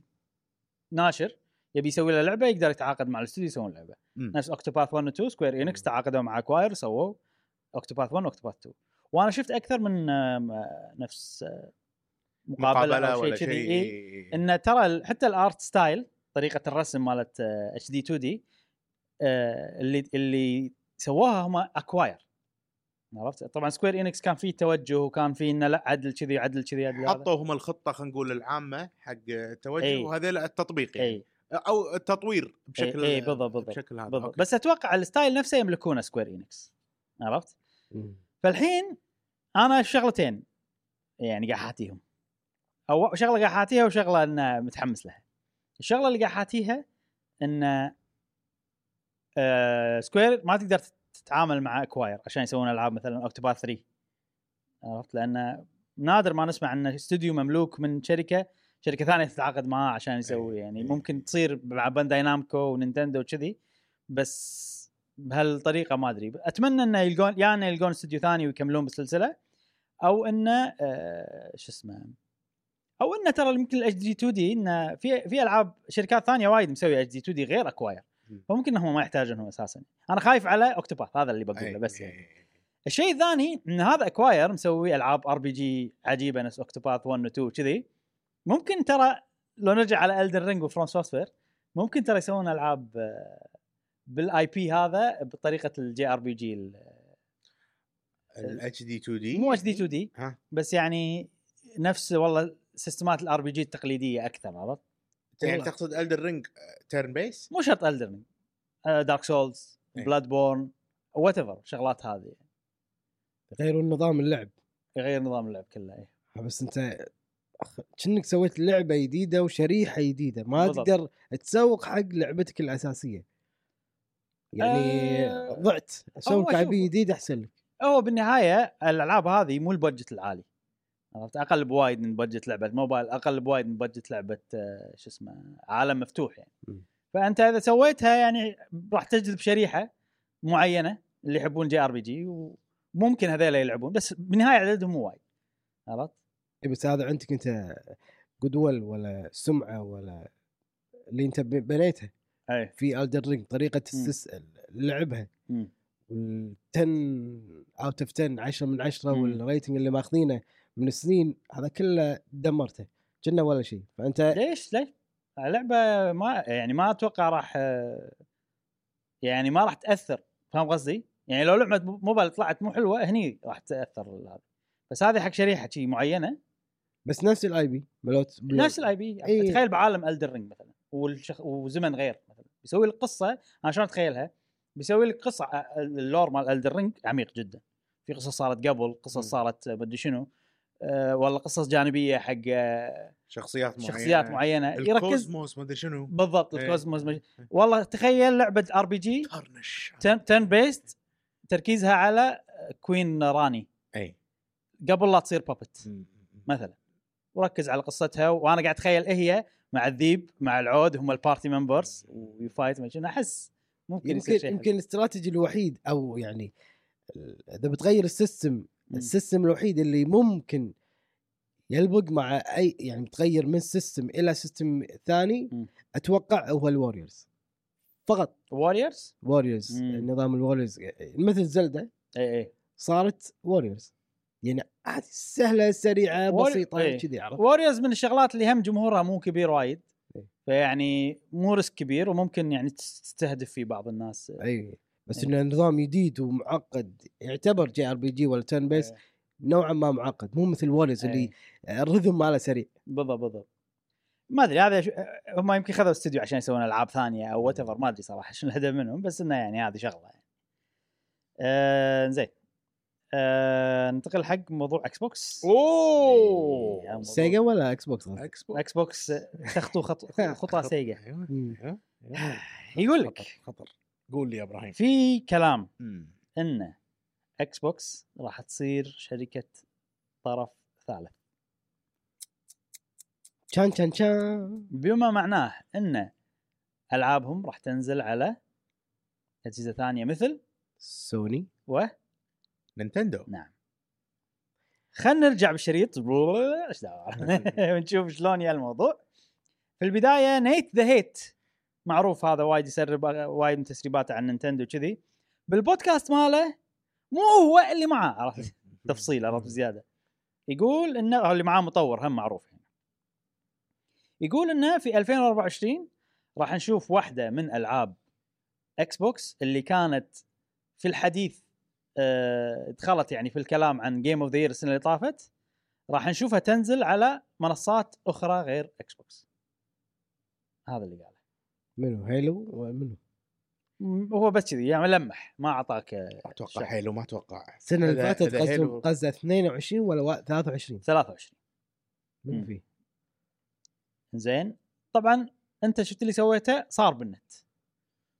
ناشر يبي يسوي له لعبة يقدر يتعاقد مع الاستوديو يسوون لعبة. نفس اوكتوباث 1 و 2 سكوير انكس تعاقدوا مع اكواير سووا اوكتوباث 1 واوكتوباث 2 وأنا شفت أكثر من آه، نفس آه، مقابلة, مقابلة أو ولا شيء. كذي إيه إن ترى حتى ال art style طريقة الرسم مالت HD 2D اللي اللي سووها هم Acquire عرفت طبعا Square Enix كان فيه توجه وكان فيه إنه لا عدل كذي عدل كذي عدل. حطوا هم الخطة خلينا نقول العامة حق التوجه إي. وهذا التطبيق يعني إي أو التطوير بشكل إي، بالضبط، بالضبط. بشكل هذا بالضبط. بس أتوقع ال style نفسه يملكونه Square Enix عرفت مم. فالحين أنا شغلتين يعني قاعد حاتيهم أو شغلة قاعد حاتيها وشغلة ان متحمس لها الشغلة اللي قاعد حاتيها ان آه Square ما تقدر تتعامل مع Acquire عشان يسوون ألعاب مثلا Octopath 3 عرفت لأن نادر ما نسمع إن استوديو مملوك من شركة شركة ثانية تتعاقد معاه عشان يسوي إيه، يعني إيه. ممكن تصير مع Bandai Namco و Nintendo وكذي بس بهالطريقة ما أدري أتمنى إنه يلقون يا إنه يلقون استوديو ثاني ويكملون بالسلسله أو إنه آه شو اسمه أو إنه ترى يمكن ال HD 2D إنه في في ألعاب شركات ثانية وايد مسوية HD 2D غير Acquire. فممكن انهم ما يحتاجونهم أساسا. أنا خايف على Octopath هذا اللي بقوله إي، بس إي، يعني. إي. الشيء الثاني إن هذا Acquire مسوي ألعاب RPG عجيبة نفس Octopath 1 و 2 كذي ممكن ترى لو نرجع على Elden Ring و FromSoftware ممكن ترى يسوون ألعاب بال IP هذا بطريقة ال JRPG ال HD 2D مو HD 2D بس يعني نفس والله سيستمات ال RPG التقليدية أكثر عرفت؟ يعني والله. تقصد Elden Ring turn-based مو شرط Elden Dark Souls إيه. Bloodborne whatever شغلات هذه غيروا النظام اللعب يغير نظام اللعب كله إيه. بس انت كأنك سويت لعبة جديدة وشريحة جديدة ما بالضبط. تقدر تسوق حق لعبتك الأساسية يعني آه، ضعت أسوي هو كعبي شوف. جديد أحسن لك هو بالنهاية الألعاب هذه مو ال budget العالي عرفت أقل بوايد من budget لعبة موبايل أقل بوايد من budget لعبة آه، شو اسمه عالم مفتوح يعني م. فأنت إذا سويتها يعني راح تجذب شريحة معينة اللي يحبون JRPG وممكن هذول يلعبون بس بالنهايه عددهم مو وايد عرفت؟ إيه بس هذا عندك أنت goodwill ولا سمعة ولا اللي أنت بنيتها أي في الدر رينج طريقة تستس لعبها. وال 10 اوت اوف 10 10 من 10 مم. والريتنج اللي ماخذينه من سنين هذا كله دمرته كنا ولا شيء فأنت ليش ليش؟ لعبه ما يعني ما أتوقع راح آه، يعني ما راح تأثر فاهم قصدي؟ يعني لو لعبة موبايل طلعت مو حلوة هني راح تأثر هذا بس هذه حق شريحة شي معينة بس نفس ال IP ملوت نفس ال IP إيه. تخيل بعالم Elden Ring مثلا والشخ... وزمن غير مثلا بيسوي لك قصة أنا شلون أتخيلها؟ بيسوي لك قصة آه، ال lore مال Elden Ring عميق جدا في قصص صارت قبل قصص. صارت مدري شنو والله قصص جانبية حق آه، شخصيات معينة. شخصيات معينة. يركز ال cosmos ما أدري شنو. بالضبط إيه. ال cosmos مج... والله تخيل لعبة RPG turn-based تركيزها على Queen Ranni اي قبل لا تصير puppet مثلا. وركز على قصتها وأنا قاعد أتخيل إيه هي مع الذيب مع العود هم ال party members وي fight ما شنو. أحس ممكن يصير يمكن شيء يمكن الاستراتيجي الوحيد أو يعني إذا بتغير ال system ال system الوحيد اللي ممكن يلبق مع أي يعني بتغير من system إلى system ثاني مم. أتوقع هو ال Warriors فقط. Warriors و Warriors مم. نظام ال Warriors مثل Zelda اي اي صارت و Warriors يعني عادي سهلة سريعة بسيطة إيه. كذي عرفت؟ Warriors من الشغلات اللي هم جمهورها مو كبير وايد إيه. فيعني مو risk كبير وممكن يعني تستهدف فيه بعض الناس. اي بس إيه. إنه نظام جديد ومعقد. يعتبر JRPG ولا turn-based إيه. نوعا ما معقد. مو مثل Warriors اللي إيه. ال rhythm ماله سريع. بالضبط بالضبط. ما أدري هذا ش... هم يمكن خذوا استوديو عشان يسوون ألعاب ثانية أو what ما أدري صراحة شنو الهدف منهم بس إنه يعني هذه شغلة يعني. آه زين آه ننتقل حق موضوع Xbox اوه Sega ولا Xbox؟ Xbox Xbox تخطو خط... خطى Sega. يقول لك. خطر خطر. قول لي يا إبراهيم. في كلام مم. إن Xbox راح تصير شركة طرف ثالث. شان شان شان بما معناه إن ألعابهم راح تنزل على أجهزة ثانية مثل سوني. و Nintendo. نعم. خلينا نرجع بالشريط إيش دعوة؟ ونشوف شلون يا الموضوع. في البداية Nate the Hate معروف هذا وايد يسرب وايد من تسريباته عن Nintendo كذي بالبودكاست ماله مو هو اللي معاه عرفت؟ تفصيل عرفت؟ زيادة. يقول انه اللي معاه مطور هم معروف يعني. يقول إنه في 2024 راح نشوف واحدة من ألعاب Xbox اللي كانت في الحديث آه، دخلت يعني في الكلام عن Game of the Year السنة اللي طافت. راح نشوفها تنزل على منصات أخرى غير Xbox هذا اللي قاله. منو؟ هيلو؟ ومنو م- هو بس كذي يعني لمح ما أعطاك أتوقع. حيلو ما أتوقع. السنة اللي فاتت قصدهم هيلو- قصده 22 ولا وا- 23 23 منو مم. فيه؟ زين. طبعا أنت شفت اللي سويته؟ صار بالنت.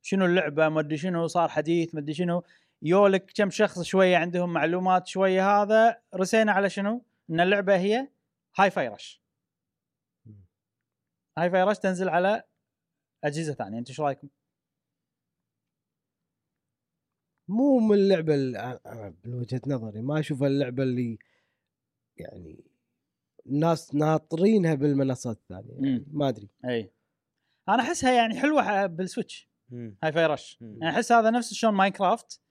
شنو اللعبة؟ ما أدري شنو صار حديث ما أدري شنو. يولك كم شخص شوية عندهم معلومات شوية هذا رسينا على شنو؟ إن اللعبة هي Hi-Fi Rush. Hi-Fi Rush تنزل على أجهزة ثانية أنتم إيش رأيكم؟ مو من اللعبة اللي أنا من وجهة نظري ما أشوف اللعبة اللي يعني الناس ناطرينها بالمنصات الثانية يعني. ما أدري. أي. أنا أحسها يعني حلوة بال Switch. مم. Hi Fi Rush. يعني أحس هذا نفس شلون Minecraft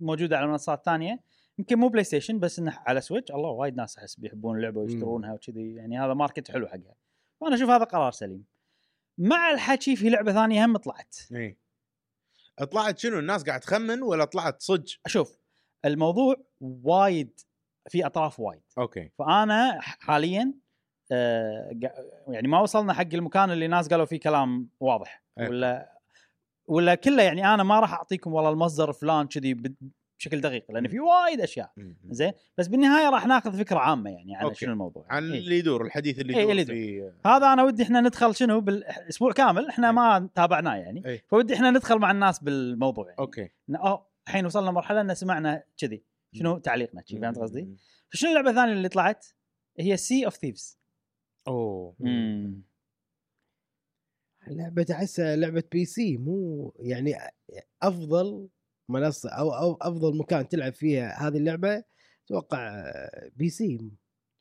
موجودة على منصات ثانية. يمكن مو PlayStation بس إنه على Switch الله وايد ناس أحس بيحبون اللعبة ويشترونها وكذي. يعني هذا market حلو حقها. وأنا أشوف هذا قرار سليم. مع الحكي في لعبة ثانية هم طلعت. إي. طلعت شنو؟ الناس قاعد تخمن ولا طلعت صج أشوف الموضوع وايد في أطراف وايد. okay. فأنا حاليا آه يعني ما وصلنا حق المكان اللي الناس قالوا فيه كلام واضح. ولا ولا كله يعني أنا ما راح أعطيكم والله المصدر فلان كذي بشكل دقيق لأن في وايد أشياء. مم. زين؟ بس بالنهاية راح ناخذ فكرة عامة يعني عن okay. شنو الموضوع. عن إيه. اللي يدور الحديث اللي إيه، يدور اللي في هذا أنا ودي إحنا ندخل شنو؟ بالأسبوع كامل إحنا ما تابعناه يعني. إيه. فودي إحنا ندخل مع الناس بالموضوع يعني. okay. الحين وصلنا مرحلة إن سمعنا كذي. شنو تعليقنا؟ فهمت قصدي؟ مم. فشنو اللعبة الثانية اللي طلعت؟ هي Sea of Thieves أوه. اللعبه احسها لعبة PC مو يعني أفضل منصة أو أو أفضل مكان تلعب فيها هذه اللعبة أتوقع PC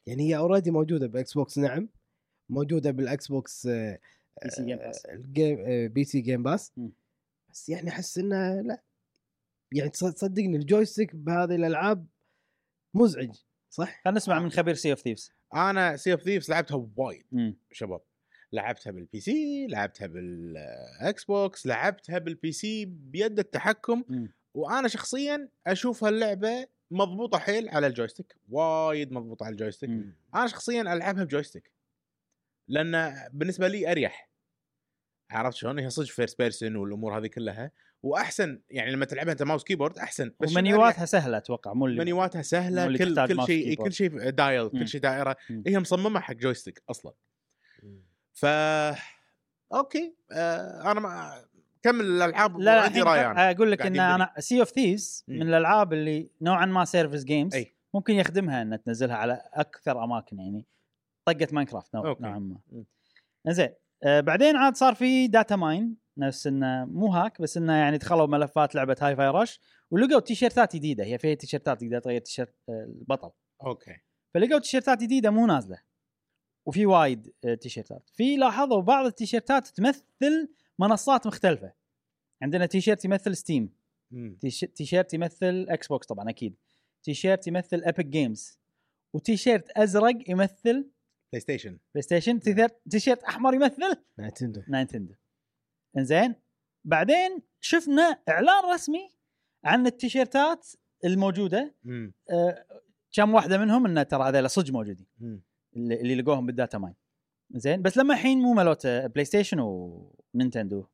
يعني هي already موجودة ب Xbox نعم. موجودة بال Xbox آه، PC Game Pass. آه، آه، PC Game Pass. بس يعني أحس إنه لا. يعني تص- تصدقني ال joystick بهذه الألعاب مزعج صح؟ خلينا نسمع من خبير Sea of Thieves أنا Sea of Thieves لعبتها وايد شباب. لعبتها بال PC لعبتها بال Xbox لعبتها بال PC بيد التحكم وأنا شخصيا أشوف هاللعبة مضبوطة حيل على ال joystick وايد مضبوطة على ال joystick. أنا شخصيا ألعبها ب joystick لأن بالنسبة لي أريح. عرفت شلون؟ هي صدق first person والأمور هذه كلها وأحسن يعني لما تلعبها أنت mouse keyboard أحسن بس ومنيواتها سهلة أتوقع مو اللي منيواتها سهلة اللي كل كل شيء. كل شيء dial. كل شيء دائرة. مم. هي مصممة حق joystick أصلا. ف okay آه أنا ما كمل الألعاب لا لا عندي رأي أنا أقول لك إن. أنا Sea of Thieves. من الألعاب اللي نوعا ما service games أي. ممكن يخدمها ان تنزلها على أكثر أماكن يعني طقه Minecraft نوع. نوعا ما. زين آه بعدين عاد صار في data mine نفس إنه مو hack بس إنه يعني دخلوا ملفات لعبة Hi-Fi Rush ولقوا تيشيرتات جديدة هي فيها تيشيرتات تقدر تغير تيشيرت آه، البطل okay فلقوا تيشيرتات جديدة مو نازلة وفي وايد آه، تيشيرتات. في لاحظوا بعض التيشيرتات تمثل منصات مختلفة. عندنا تيشيرت يمثل Steam تيشيرت يمثل Xbox طبعا أكيد. تيشيرت يمثل Epic Games وتيشيرت أزرق يمثل PlayStation PlayStation تيشيرت- أحمر يمثل Nintendo Nintendo. إنزين؟ بعدين شفنا إعلان رسمي عن التيشيرتات الموجودة. أه كم واحدة منهم انه ترى هذول صدق موجودين. اللي, لقوهم بال data mine زين؟ بس لما الحين مو ملوت PlayStation و Nintendo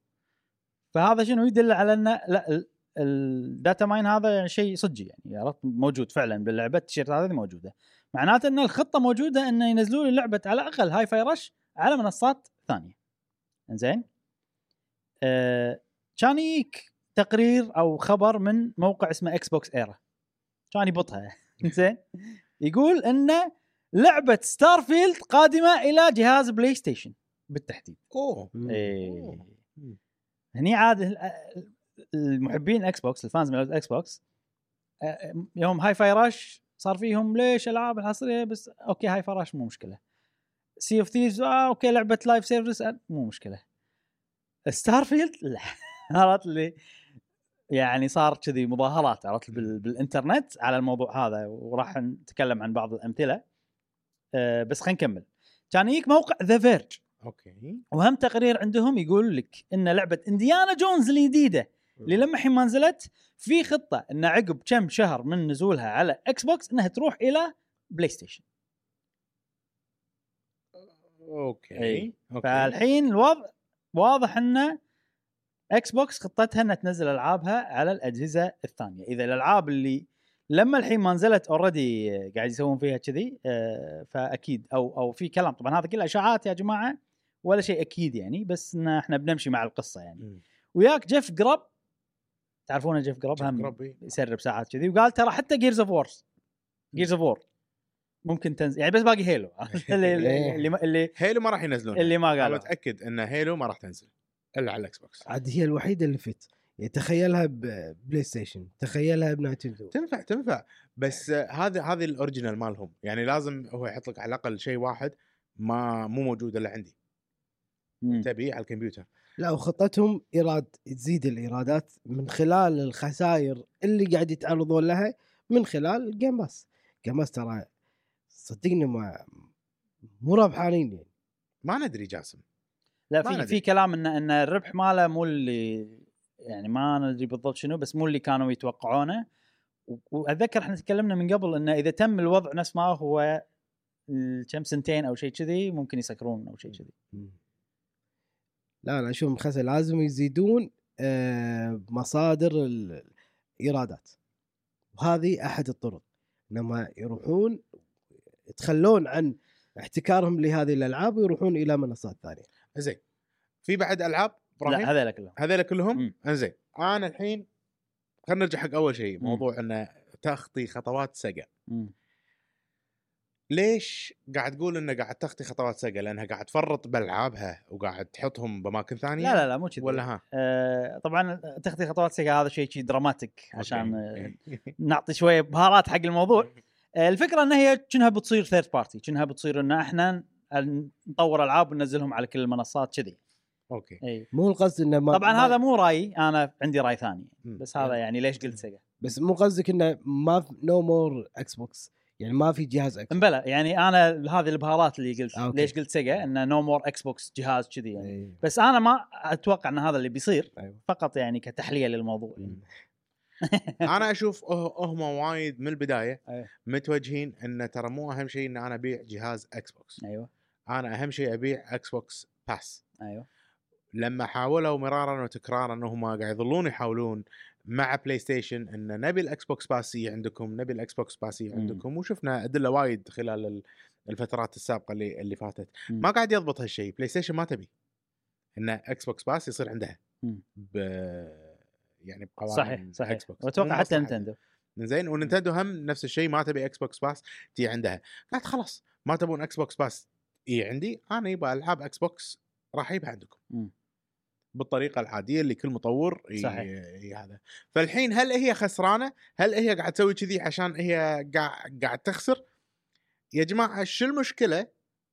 فهذا شنو؟ يدل على إن لا ال- ال data mine هذا يعني شيء صجي يعني عرفت موجود فعلا باللعبة التيشيرت هذه موجودة. معناته إن الخطة موجودة انه ينزلوا لي لعبه على الاقل Hi-Fi Rush على منصات ثانية. زين آه كان يجيك تقرير أو خبر من موقع اسمه XboxEra كان يبطها زين يقول إن لعبة Starfield قادمة إلى جهاز PlayStation بالتحديد. أوه. إيه. هني عاد ال- المحبين Xbox ال fans من ال Xbox يوم Hi-Fi Rush صار فيهم ليش ألعاب الحصريه بس okay Hi-Fi Rush مو مشكلة. Sea of Thieves okay لعبة live service آه، مو مشكلة. Starfield لا. عرفت اللي؟ يعني صار كذي مظاهرات عرفت بال- بالإنترنت على الموضوع هذا وراح نتكلم عن بعض الأمثلة. آه، بس خلينا نكمل. كان يجيك موقع The Verge okay. وهم تقرير عندهم يقول لك إن لعبة Indiana Jones الجديدة اللي لما الحين ما نزلت في خطة إن عقب كم شهر من نزولها على Xbox إنها تروح إلى PlayStation okay. إي. okay. فالحين الوضع واضح إن Xbox خطتها إنها تنزل ألعابها على الأجهزة الثانية. إذا الألعاب اللي لما الحين ما نزلت already قاعد يسوون فيها كذي آه، فأكيد أو أو في كلام. طبعا هذا كله إشاعات يا جماعة ولا شيء أكيد يعني بس إن إحنا بنمشي مع القصة يعني. وياك Jeff Grubb تعرفونه Jeff Grubb هم يسرب ساعات كذي وقال ترى حتى Gears of Wars Gears of War ممكن تنزل يعني بس باقي Halo اللي اللي اللي, اللي, Halo ما راح ينزلونها اللي ما أنا قالوا. متأكد إن Halo ما راح تنزل إلا على ال Xbox عاد هي الوحيدة اللي فت. يعني تخيلها ب PlayStation تخيلها ب Nintendo تنفع تنفع. بس آه، هذا هذه ال original مالهم. يعني لازم هو يحط لك على الأقل شيء واحد ما مو موجود إلا عندي. مم. تبيه على الكمبيوتر. لا وخطتهم إيراد تزيد الإيرادات من خلال الخسائر اللي قاعد يتعرضون لها من خلال ال Game Pass Game Pass ترى صدقني ما مو ربحانين يعني. ما ندري جاسم. لا في. في كلام إن إن الربح ماله مو اللي يعني ما ندري بالضبط شنو بس مو اللي كانوا يتوقعونه. وأتذكر إحنا تكلمنا من قبل إنه إذا تم الوضع نفس ما هو كم سنتين أو شيء كذي ممكن يسكرون أو شيء كذي. لا لا أشوف خسر لازم يزيدون آه، مصادر ال- الإيرادات. وهذه أحد الطرق. انما يروحون يتخلون عن احتكارهم لهذه الألعاب ويروحون إلى منصات ثانية. زين. في بعد ألعاب؟ إبراهيم؟ لا هذول كلهم. هذول كلهم. إنزين. أنا الحين خلينا نرجع حق أول شيء مم. موضوع إنه تخطي خطوات مم. ليش قاعد تقول إنه قاعد تخطي خطوات Sega لأنها قاعد تفرط بألعابها وقاعد تحطهم بأماكن ثانية؟ لا لا لا مو كذي. ولا ها؟ آه طبعا تخطي خطوات Sega هذا شيء شيء dramatic عشان. آه، نعطي شوية بهارات حق الموضوع. آه، الفكرة ان هي كأنها بتصير third party كأنها بتصير إن إحنا نطور ألعاب وننزلهم على كل المنصات كذي. أوكي. إي. مو القصد إنه ما طبعا ما- هذا مو رايي أنا عندي رأي ثاني. مم. بس هذا يعني ليش قلت Sega. بس مو قصدك إنه ما no more Xbox يعني ما في جهاز إكس امبلا يعني أنا هذه البهارات اللي قلت أوكي. ليش قلت Sega؟ إنه no more Xbox جهاز كذي يعني. بس أنا ما أتوقع إن هذا اللي بيصير أيوة. فقط يعني كتحلية للموضوع. يعني. أنا أشوف أه- هم وايد من البداية أيوه. متوجهين إن ترى مو أهم شيء إن أنا أبيع جهاز Xbox أيوه. أنا أهم شيء أبيع Xbox Pass أيوه. لما حاولوا مرارا وتكرارا انهم قاعد يظلون يحاولون مع PlayStation إن نبي ال Xbox Pass يي عندكم نبي ال Xbox Pass يي مم. عندكم وشفنا أدلة وايد خلال ال- الفترات السابقة اللي اللي فاتت مم. ما قاعد يضبط هالشيء PlayStation ما تبي إن Xbox Pass يصير عندها مم. ب يعني بقوانين صحيح صحيح Xbox. وأتوقع حتى مصلحة. Nintendo زين و Nintendo هم نفس الشيء ما تبي Xbox Pass تي عندها قالت خلاص ما تبون Xbox Pass اي عندي أنا يبغى ألعاب Xbox راح أجيبها عندكم مم. بالطريقة العادية اللي كل مطور صحيح. هذا فالحين هل هي خسرانة؟ هل هي قاعد تسوي كذي عشان هي قاعد قاعد تخسر؟ يا جماعة شو المشكلة؟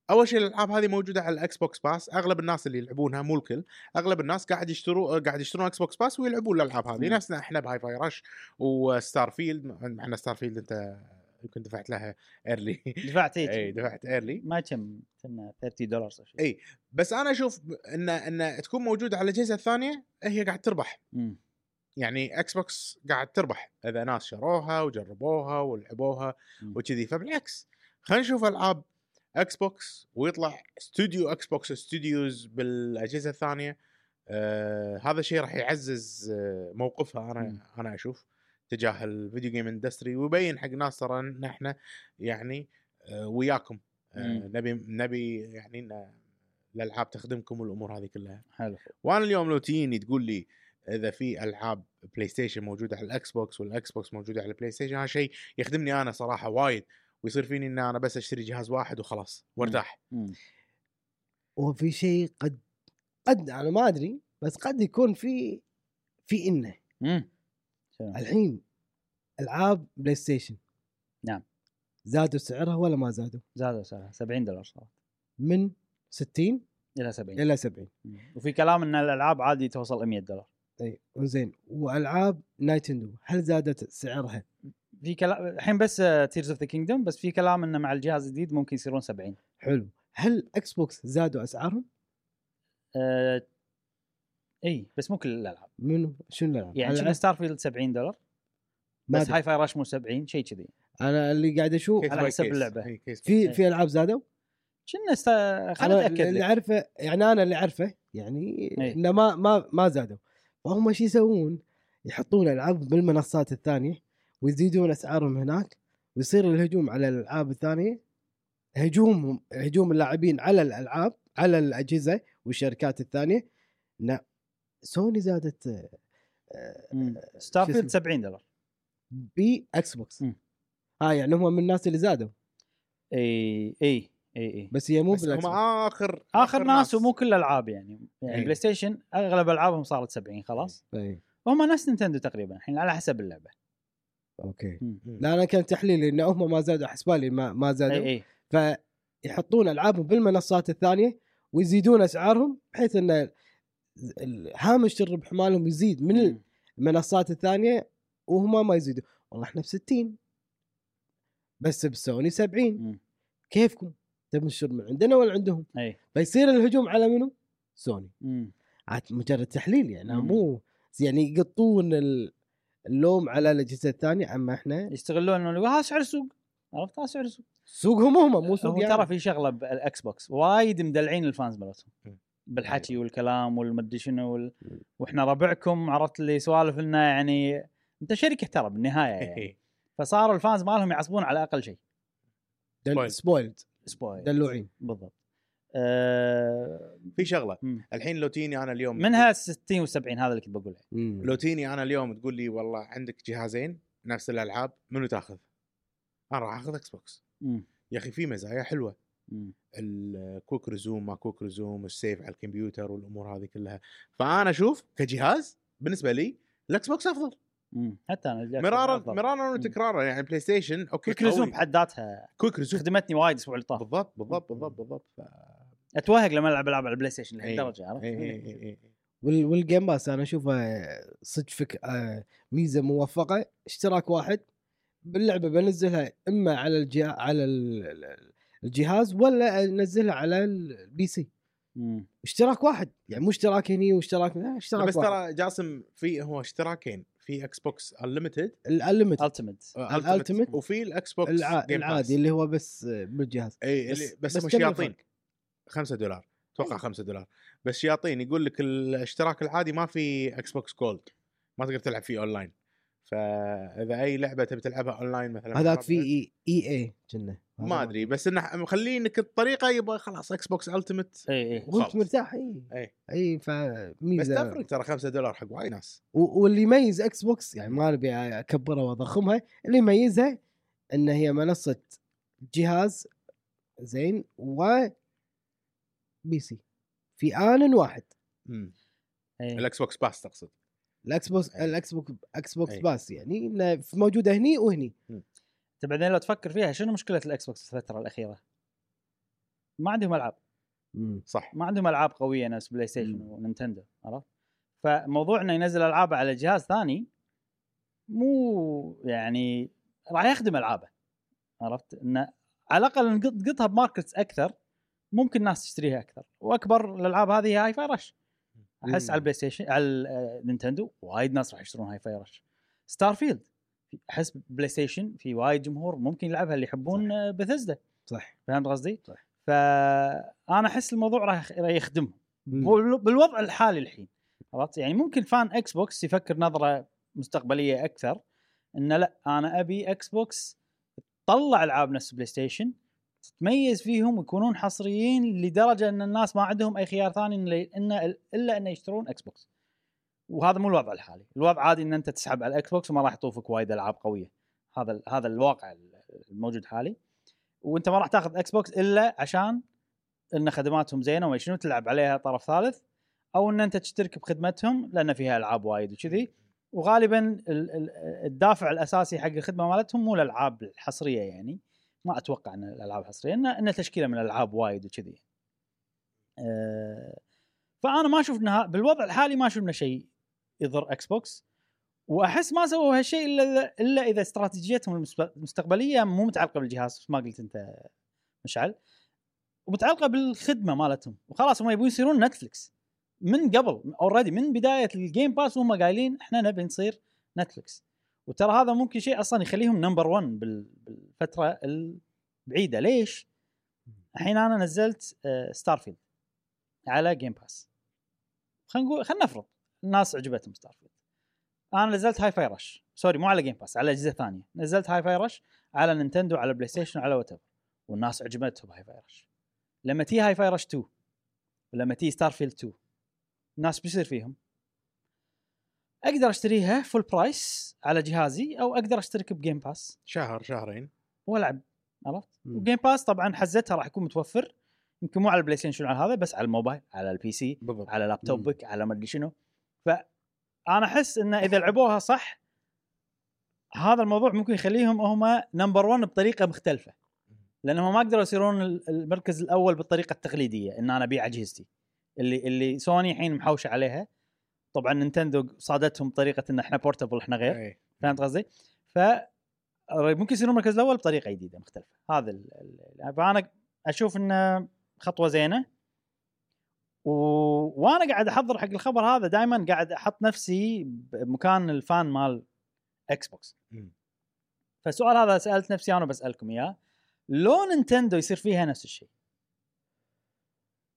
أول شيء الألعاب هذه موجودة على ال Xbox Pass أغلب الناس اللي يلعبونها مو الكل أغلب الناس قاعد يشتروا قاعد يشترون Xbox Pass ويلعبون الألعاب هذه. نفسنا إحنا ب Hi-Fi Rush و Starfield إحنا Starfield أنت يمكن دفعت لها early دفعت اي اي دفعت early ما كم كنا 30 دولار أو شيء اي بس أنا أشوف إن إن تكون موجودة على الأجهزة الثانية هي قاعد تربح. مم. يعني Xbox قاعد تربح إذا ناس شروها وجربوها ولعبوها. وكذي. فبالعكس خلينا نشوف ألعاب Xbox ويطلع استوديو Xbox Studios بالأجهزة الثانية. آه هذا الشيء راح يعزز آه موقفها. أنا أنا أشوف. تجاه ال video game industry ويبين حق ناس ترى إن إحنا يعني آه وياكم آه. نبي نبي يعني إن الألعاب تخدمكم والأمور هذه كلها حلو وأنا اليوم لو تجيني تقول لي إذا في ألعاب PlayStation موجودة على ال Xbox وال Xbox موجودة على ال PlayStation هذا شيء يخدمني أنا صراحة وايد ويصير فيني إن أنا بس أشتري جهاز واحد وخلاص وأرتاح. وفي شيء قد قد أنا ما أدري بس قد يكون في في إنه؟ الحين ألعاب PlayStation نعم. زادوا سعرها ولا ما زادوا؟ زادوا سعرها 70 دولار صارت من 60 إلى 70 إلى 70 مم. وفي كلام إن الألعاب عادي توصل 100 دولار إي زين وألعاب Nintendo هل زادت سعرها؟ في كلام الحين بس Tears of the Kingdom بس في كلام انه مع الجهاز الجديد ممكن يصيرون 70 حلو هل Xbox زادوا أسعارهم؟ أه... إي بس مو كل الألعاب منو شنو الألعاب؟ يعني كنا ستار فيلد 70 دولار بس. Hi-Fi Rush مو 70 شيء كذي أنا اللي قاعد أشوف على حسب case. case في في ألعاب زادوا كنا است... خليني أنا أتأكد اللي. اعرفه يعني أنا اللي أعرفه يعني. إنه ما ما ما زادوا فهم شو يسوون؟ يحطون ألعاب بالمنصات الثانية ويزيدون أسعارهم هناك ويصير الهجوم على الألعاب الثانية هجوم هجوم اللاعبين على الألعاب على الأجهزة والشركات الثانية سوني زادت آه، مم. ستار شو فيلد اسمه؟ 70 دولار باكس بوكس مم. ها يعني هم من الناس اللي زادوا إي إي إي إي بس هي مو بس هم بوكس. آخر آخر آه، ناس ومو كل الألعاب يعني يعني. بلاي ستيشن أغلب ألعابهم صارت 70 خلاص إي. وهم نفس Nintendo تقريبا الحين على حسب اللعبة أوكي مم. لا أنا كان تحليلي إن هم ما زادوا حسبالي ما ما زادوا إي إي فيحطون ألعابهم بالمنصات الثانية ويزيدون أسعارهم بحيث إن ال- هامش الربح مالهم يزيد من. المنصات الثانية وهم ما يزيدوا والله إحنا ب 60 بس بسوني 70 مم. كيفكم؟ تبون الشر من عندنا ولا عندهم؟ أي فيصير الهجوم على منو؟ سوني. عاد مجرد تحليل يعني مم. مو يعني يقطون ال- اللوم على الأجهزة الثانية أما إحنا يستغلون إنه هذا سعر السوق عرفت هذا سعر السوق سوقهم هم مو سوق هو يعني. ترى في شغلة بال Xbox وايد مدلعين ال fans مالتهم. بالحكي أيوة. والكلام والمدري شنو وال... وإحنا ربعكم عرفت اللي سوالف لنا يعني انت شركه ترى بالنهاية يعني. فصاروا ال fans مالهم يعصبون على أقل شيء. دل... spoiled spoiled دلوعين. بالضبط. أه... في شغلة. مم. الحين لو تيني أنا اليوم منها 60 و70 هذا اللي كنت بقوله. لو تيني أنا اليوم تقول لي والله عندك جهازين نفس الألعاب منو تاخذ؟ أنا راح أخذ Xbox. يا أخي في مزايا حلوة. ال quick resume ما quick resume ال save على الكمبيوتر والأمور هذه كلها فأنا أشوف كجهاز بالنسبة لي ال Xbox أفضل مم. حتى أنا مرارا. مرارا وتكرارا يعني PlayStation أوكي quick resume. بحد ذاتها quick resume خدمتني وايد الأسبوع اللي طاف بالضبط بالضبط بالضبط بالضبط ف... أتوهق لما ألعب ألعاب على البلاي ستيشن. لهالدرجه عرفت؟ إي إي إي إي. وال... وال Game Pass أنا أشوفه صدق فك آه، ميزة موفقة اشتراك واحد باللعبة بنزلها إما على الجهاز على ال- الجهاز ولا انزلها على ال PC. مم. اشتراك واحد. يعني مو اشتراك هني واشتراك لا اشتراك بس ترى جاسم في هو اشتراكين في إكس بوكس unlimited ال limit Ultimate ال Ultimate وفي الاكس بوكس الع... العادي. اللي هو بس بالجهاز. إي بس- بس, بس شياطين الفرق؟ 5 دولار. أتوقع أي. 5 دولار. بس شياطين يقول لك الاشتراك العادي ما في إكس بوكس Gold ما تقدر تلعب فيه اونلاين فإذا أي لعبة تبي تلعبها اونلاين مثلا هذاك في إي إي إي كنا ما أدري بس إنه مخلينك الطريقة يبغى خلاص إكس بوكس Ultimate اي اي وانت. مرتاح اي اي اي بس فميزه تفرق ترى 5 دولار حق وايد ناس. واللي يميز إكس بوكس يعني ما أبي أكبرها وأضخمها اللي يميزها إن هي منصة جهاز زين و PC. في آن واحد. مم. إي. الاكس بوكس Pass تقصد. الاكس بوكس. الاكس بوكس إكس بوكس أي. بس يعني إنه موجودة هني وهني. بعدين لو تفكر فيها شنو مشكلة الإكس بوكس الفترة الأخيرة؟ ما عندهم ألعاب صح ما عندهم ألعاب قوية نفس بلاي ستيشن مم. ونينتندو عرفت؟ فموضوع إنه ينزل العابه على جهاز ثاني مو يعني راح يخدم ألعابه عرفت؟ انه على الأقل نحط- نحطها ب markets أكثر ممكن الناس تشتريها أكثر وأكبر الألعاب هذه هي Hi-Fi Rush أحس مم. على البلاي ستيشن على النينتندو وايد ناس راح يشترون Hi-Fi Rush Starfield احس بلاي ستيشن في وايد جمهور ممكن يلعبها اللي يحبون بثزدا. صح. فهمت قصدي؟ صح. فانا أحس الموضوع راح يخدمهم. بالوضع الحالي الحين عرفت؟ يعني ممكن fan إكس بوكس يفكر نظرة مستقبلية أكثر إنه لأ أنا أبي إكس بوكس تطلع ألعاب نفس بلاي ستيشن تتميز فيهم ويكونون حصريين لدرجة إن الناس ما عندهم أي خيار ثاني إلا إنه يشترون إكس بوكس. وهذا مو الوضع الحالي. الوضع عادي إن أنت تسحب على الاكس بوكس وما راح يطوفك وايد ألعاب قوية. هذا هذا الواقع الموجود حالي. وأنت ما راح تأخذ إكس بوكس إلا عشان إن خدماتهم زينة وما شنو تلعب عليها طرف ثالث أو إن أنت تشترك بخدمتهم لأن فيها ألعاب وايد وكذي. وغالبا ال- ال- الدافع الأساسي حق الخدمة مالتهم مو الألعاب الحصرية يعني. ما أتوقع إن الألعاب الحصرية ان إن تشكيلة من الألعاب وايد وكذي. أه فأنا ما أشوف بالوضع الحالي ما أشوف شيء يضر إكس بوكس وأحس ما سووا هالشيء إلا إلا إذا استراتيجيتهم المست- المستقبلية مو متعلقة بالجهاز ما قلت أنت مشعل. ومتعلقة بالخدمة مالتهم. وخلاص هم يبون يصيرون نتفلكس من قبل already من بداية ال Game Pass وهم قايلين إحنا نبي نصير نتفلكس وترى هذا ممكن شيء أصلا يخليهم number 1 بالفترة البعيدة. ليش؟ الحين أنا نزلت Starfield على Game Pass خلينا نقول خلينا نفرض. الناس عجبتهم Starfield أنا نزلت Hi-Fi Rush sorry مو على Game Pass على أجهزة ثانية. نزلت Hi-Fi Rush على نينتندو على بلاي ستيشن على what والناس عجبتهم Hi-Fi Rush لما تي Hi-Fi Rush 2 ولما تي Starfield 2 الناس بيصير فيهم؟ أقدر أشتريها full price على جهازي أو أقدر أشترك ب Game Pass شهر شهرين. والعب عرفت؟ و Game Pass طبعا حزتها راح يكون متوفر. يمكن مو على البلاي ستيشن على هذا بس على الموبايل على ال PC بالضبط. على لابتوبك على ما أدري شنو. فأنا أحس انه إذا لعبوها صح هذا الموضوع ممكن يخليهم هم number 1 بطريقة مختلفة لأنهم ما قدروا يصيرون ال- المركز الأول بالطريقة التقليدية إن أنا أبيع أجهزتي اللي اللي سوني الحين محوشة عليها طبعا نينتندو صادتهم بطريقه إن إحنا portable إحنا غير إيه. فهمت قصدي؟ ف ممكن يصيرون المركز الأول بطريقة جديدة مختلفة هذا. ال- فأنا أشوف إنه خطوة زينة و... وأنا قاعد أحضر حق الخبر هذا دائما قاعد أحط نفسي بمكان ال fan مال إكس بوكس. فالسؤال هذا سألت نفسي أنا بسالكم إياه. لو نينتندو يصير فيها نفس الشيء؟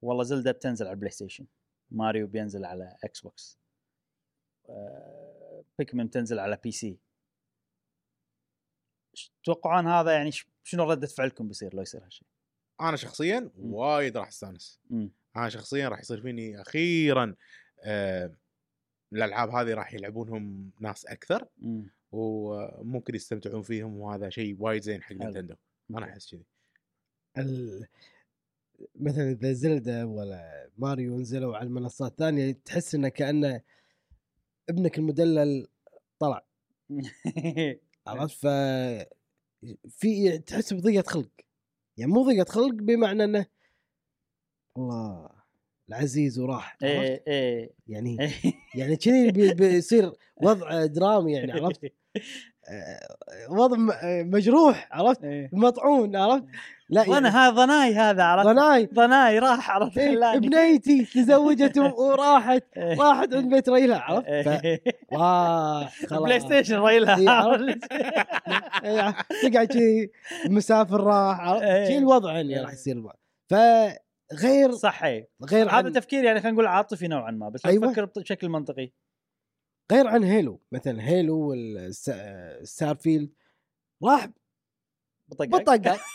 والله Zelda بتنزل على البلاي ستيشن ماريو بينزل على إكس بوكس Pikmin بتنزل على PC تتوقعون هذا يعني شنو ردة فعلكم بيصير لو يصير هالشيء؟ أنا شخصيا وايد راح أستانس. أنا شخصيا راح يصير فيني أخيرا آه الألعاب هذه راح يلعبونهم ناس أكثر مم. وممكن يستمتعون فيهم وهذا شيء وايد زين حق. نينتندو. أنا أحس كذي. ال... مثلا إذا زلدا ولا ماريو نزلوا على المنصات الثانية تحس إنه كأنه ابنك المدلل طلع. عرفت؟ ف في تحس بضيقة خلق. يعني مو ضيقة خلق بمعنى إنه الله العزيز وراح؟ إيه إيه يعني. يعني كذي بي- بيصير وضع درامي يعني عرفت آه، وضع آه، مجروح عرفت إيه. مطعون عرفت لا ظن يعني هذا ضناي هذا عرفت ضناي ضناي راح عرفت إيه،. بنيتي تزوجت وراحت إيه. راحت عند بيت ريلها عرفت ف... إيه. واه خلاص بلاي ستيشن ريلها عرفت؟ تقعد شي مسافر راح عرفت؟ شي الوضع يعني راح يصير الوضع فغير صح إيه. غير هذا عن تفكير يعني خلينا نقول عاطفي نوعا ما بس أيوة. تفكر بشكل منطقي غير عن هيلو مثلا هيلو والستار فيلد راح بطقاق بطقاق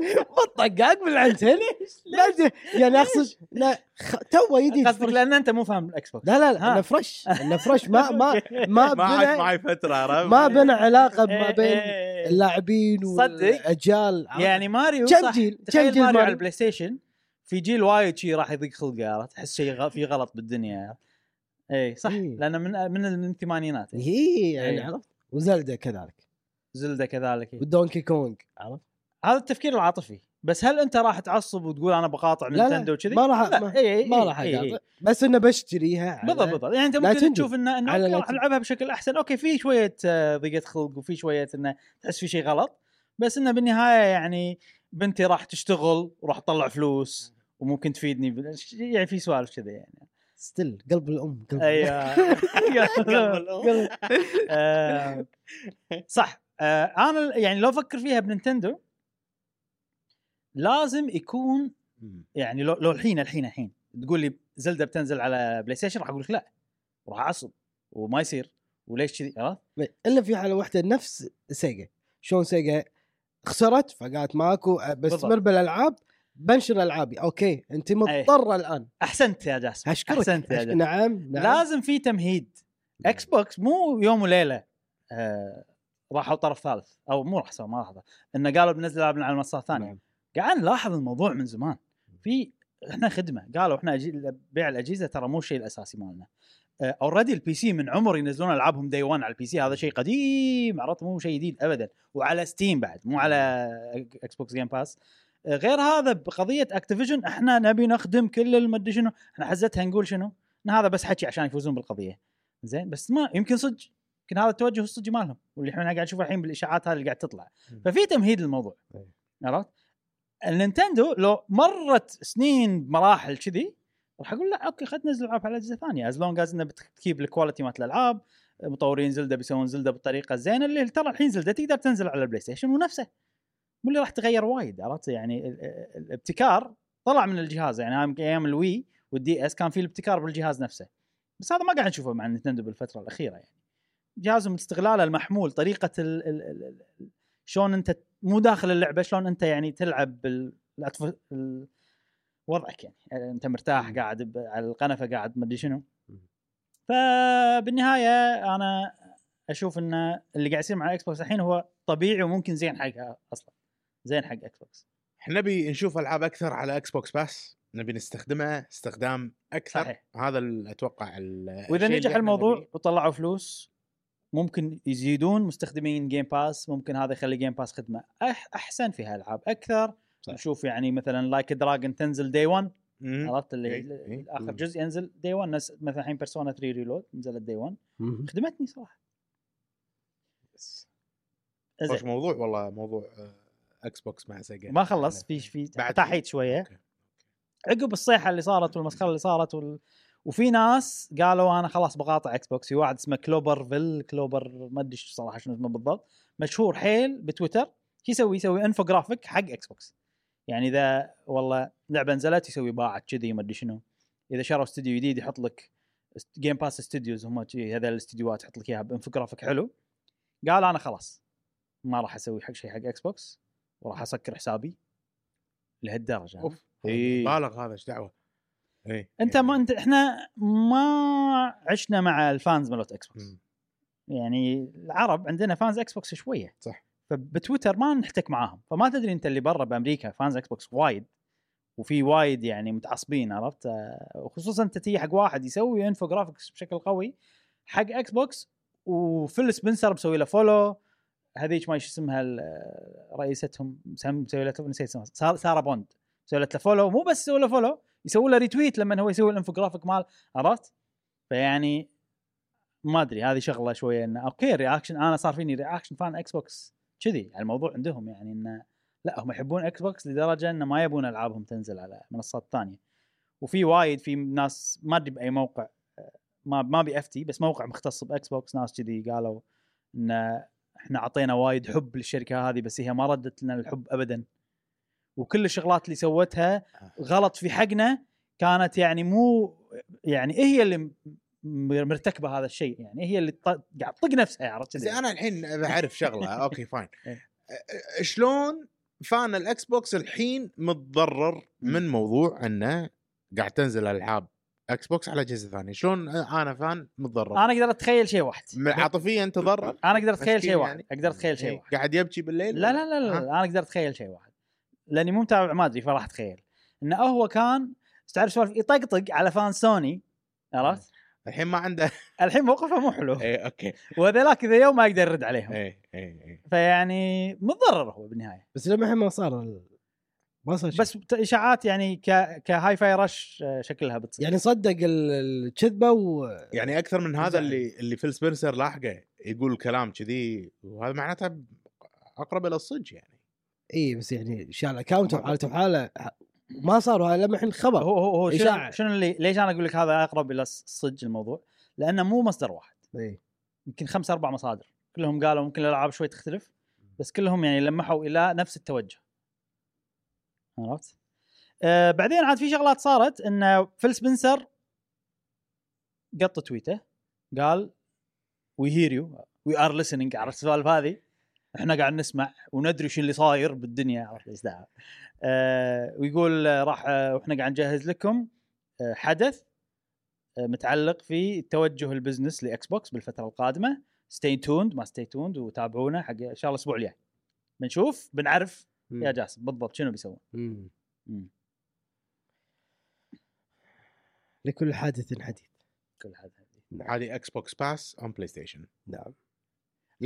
هيلو لا أدري، يعني اقصد لا خ... تو يدي قصدك. لأن أنت مو فاهم الإكس بوكس لا لا لا. أنا فريش أنا فريش ما ما ما ما بنى معي فترة عرفت ما بنى علاقة ما إيه، بين إيه. اللاعبين صدق. والأجيال؟ يعني ماريو كم جيل؟ كم جيل ماريو على؟ البلاي ستيشن في جيل وايد شي راح يضيق خلقه عرفت تحس شيء. في غلط بالدنيا اي صح إيه. لأنه من من من الثمانينات هي يعني إيه. عرفت وزلدا كذلك زلدة كذلك ودونكي كونغ عرفت هذا التفكير العاطفي بس هل أنت راح تعصب وتقول أنا بقاطع نينتندو وكذي؟ ما راح- لا، ما- إي إي ما راح إي إي. أقاطع بس إنه بشتريها بالضبط بالضبط يعني أنت ممكن. تشوف إنه إنه راح. العبها بشكل أحسن أوكي في شوية آه، ضيقة خلق وفي شوية إنه تحس في شيء غلط بس إنه بالنهاية يعني بنتي راح تشتغل وراح تطلع فلوس وممكن تفيدني بال- يعني في سوالف كذا يعني. still قلب الأم قلب أيوه. قلب الأم. آه، صح. آه، أنا يعني لو أفكر فيها بنينتندو لازم يكون. يعني لو لو الحين الحين الحين تقول لي زلدة بتنزل على بلاي ستيشن راح أقول لك لا راح أعصب وما يصير. وليش كذي؟ عرفت؟ إلا في حالة واحدة نفس سيجا. شلون سيجا خسرت فقالت ماكو بستمر بالضبط. بالألعاب بنشر ألعابي. أوكي أنت مضطرة الآن. أحسنت يا جاسم. أشكرك. أحسنت يا. جاسم. نعم نعم. لازم في تمهيد. إكس بوكس مو يوم وليلة آه راحوا طرف ثالث. أو مو راح سووا ما راح إنه قالوا بنزل العابنا على المنصات الثانية. نعم. قاعد نلاحظ الموضوع من زمان. في إحنا خدمة. قالوا إحنا أجي... بيع الأجهزة ترى مو الشيء الأساسي مالنا. already ال PC من عمر ينزلون ألعابهم day 1 على ال PC هذا شيء قديم عرفت؟ مو شيء جديد ابدا. وعلى ستيم بعد مو على إكس بوكس Game Pass غير هذا بقضية اكتيفيجن إحنا نبي نخدم كل المدري شنو. إحنا حزتها نقول شنو؟ إن هذا بس حكي عشان يفوزون بالقضية. زين؟ بس ما يمكن صدق. يمكن هذا التوجه الصجي مالهم. واللي إحنا قاعد نشوفه الحين بالإشاعات هذه اللي قاعد تطلع. ففي تمهيد للموضوع. أي. عرفت؟ النينتندو لو مرت سنين بمراحل كذي راح أقول لا أوكي خلينا ننزل العاب على اجهزه ثانية as long as إنه بت keep ال quality مالت الألعاب مطورين زلدة بيسوون زلدة بالطريقة الزينه اللي ترى الحين زلدة تقدر تنزل على البلاي ستيشن ونفسه. مو اللي راح تغير وايد عرفت؟ يعني ال- ال- الابتكار طلع من الجهاز يعني أيام الوي والدي إس كان في الابتكار بالجهاز نفسه. بس هذا ما قاعد نشوفه مع نينتندو بالفترة الأخيرة يعني. جهازهم استغلاله المحمول طريقة ال ال ال ال شلون أنت مو داخل اللعبة شلون أنت يعني تلعب بال وضعك يعني. أنت مرتاح. قاعد على القنفة قاعد مدري شنو. مم. فبالنهاية أنا أشوف إن اللي قاعد يصير مع الاكس بوكس الحين هو طبيعي وممكن زين حقها أصلا. زين حق إكس بوكس إحنا نبي نشوف ألعاب أكثر على إكس بوكس باس نبي نستخدمها استخدام أكثر صحيح. هذا ال- أتوقع ال- وإذا نجح الموضوع نبيه. وطلعوا فلوس ممكن يزيدون مستخدمين جيم باس ممكن هذا يخلي جيم باس خدمة أح أحسن فيها العاب أكثر صح. نشوف يعني مثلا لايك دراجون تنزل day 1 مم. عرفت اللي إي، اللي إي. آخر مم. جزء ينزل day 1 نفس مثلا الحين بيرسونا 3 ريلود نزلت داي 1 مهم. خدمتني صراحة بس. خوش موضوع والله موضوع آه، إكس بوكس مع سيجا ما خلص في في بعد تحيت شوية. أوكي. عقب الصيحة اللي صارت والمسخرة اللي صارت وال... وفي ناس قالوا أنا خلاص بقاطع إكس بوكس في واحد اسمه كلوبر فيل كلوبر ما أدري صراحة شنو اسمه بالضبط. مشهور حيل بتويتر شو يسوي يسوي انفوجرافيك حق إكس بوكس يعني إذا والله لعبة نزلت يسوي باعت كذي ما أدري شنو. إذا شروا استوديو جديد يحط لك Game Pass studios هم هذول الاستديوهات يحط لك إياها بانفوجرافيك حلو. قال أنا خلاص ما راح أسوي حق شيء حق إكس بوكس وراح أسكر حسابي لهالدرجة أوف إي. بالغ هذا إيش دعوة اي أنت ما أنت إحنا ما عشنا مع ال fans مالت إكس بوكس. يعني العرب عندنا fans إكس بوكس شوية صح. فبتويتر ما نحتك معاهم فما تدري أنت اللي برا بأمريكا fans إكس بوكس وايد وفي وايد يعني متعصبين عرفت وخصوصا انت تيجي حق واحد يسوي infographics بشكل قوي حق إكس بوكس وفيل سبنسر مسوي له follow هذيك ما إيش اسمها رئيستهم مسوي له نسيت اسمها. سار- سارة بوند. مسوي له follow مو بس يسوي له follow يسوي له retweet لما هو يسوي الانفوجرافيك مال عرفت؟ فيعني ما أدري هذه شغلة شوية إنه أوكي reaction أنا صار فيني reaction fan إكس بوكس كذي. يعني الموضوع عندهم يعني إنه لا هم يحبون إكس بوكس لدرجة إنه ما يبون ألعابهم تنزل على منصات ثانية. وفي وايد في ناس ما أدري بأي موقع آه، ما ما بافتي بس موقع مختص باكس بوكس ناس كذي قالوا ان إحنا أعطينا وايد حب للشركة هذه بس هي ما ردت لنا الحب ابدا. وكل الشغلات اللي سوتها غلط في حقنا كانت يعني مو يعني هي اللي مرتكبة هذا الشيء يعني هي اللي قاعد تطق نفسها عرفت زين كذي. أنا الحين بعرف شغلة. أوكي fine إيه. شلون fan الإكس بوكس الحين متضرر من موضوع إنه قاعد تنزل ألعاب إكس بوكس على اجهزه ثانية شلون أنا fan متضرر؟ أنا أقدر أتخيل شيء واحد. عاطفيا تضرر؟ أنا أقدر أتخيل شيء واحد. يعني. أقدر أتخيل شيء إيه. واحد. قاعد يبكي بالليل؟ لا لا لا, لا؟ لا. أنا أقدر أتخيل شيء واحد. لأني مو متابع ما أدري فراح أتخيل. انه هو كان تعرف سوالف؟ يطقطق على fan سوني. عرفت؟ الحين ما عنده. الحين موقفه مو حلو. اي أوكي. وهذولاك اذا يوم ما يقدر يرد عليهم. اي اي اي فيعني متضرر هو بالنهاية. بس لما الحين ما صار ال- ما صار شيء. بس إشاعات يعني ك كهاي فاي رش شكلها بتصير يعني صدق ال- الكذبه و يعني أكثر من هذا. اللي اللي فيل سبنسر لاحقه يقول الكلام كذي وهذا معناته أقرب إلى الصج يعني إي بس يعني شال اكونت وحالته بحاله ما صاروا هاي لما الحين خبر هو هو هو شنو, إشاعة. شنو اللي ليش أنا أقول لك هذا أقرب إلى الصج الموضوع؟ لأنه مو مصدر واحد إي. يمكن خمس أربع مصادر كلهم قالوا ممكن الألعاب شوي تختلف بس كلهم يعني لمحوا إلى نفس التوجه عرفت؟ آه بعدين عاد في شغلات صارت إن فيل سبنسر قط تويته قال we hear you we are listening. عرفت السوالف هذه؟ إحنا قاعد نسمع وندري شو اللي صاير بالدنيا. عرفت إيش آه ويقول آه، راح آه وإحنا قاعد نجهز لكم آه حدث آه متعلق في توجه ال business ل Xbox بالفترة القادمة. stay tuned ما stay tuned وتابعونا حق إن شاء الله الأسبوع الجاي. بنشوف بنعرف. يا جاسم بالضبط شنو بيسوون. لكل حادث حديث. كل هذا هذه Xbox Pass on Play Station نعم.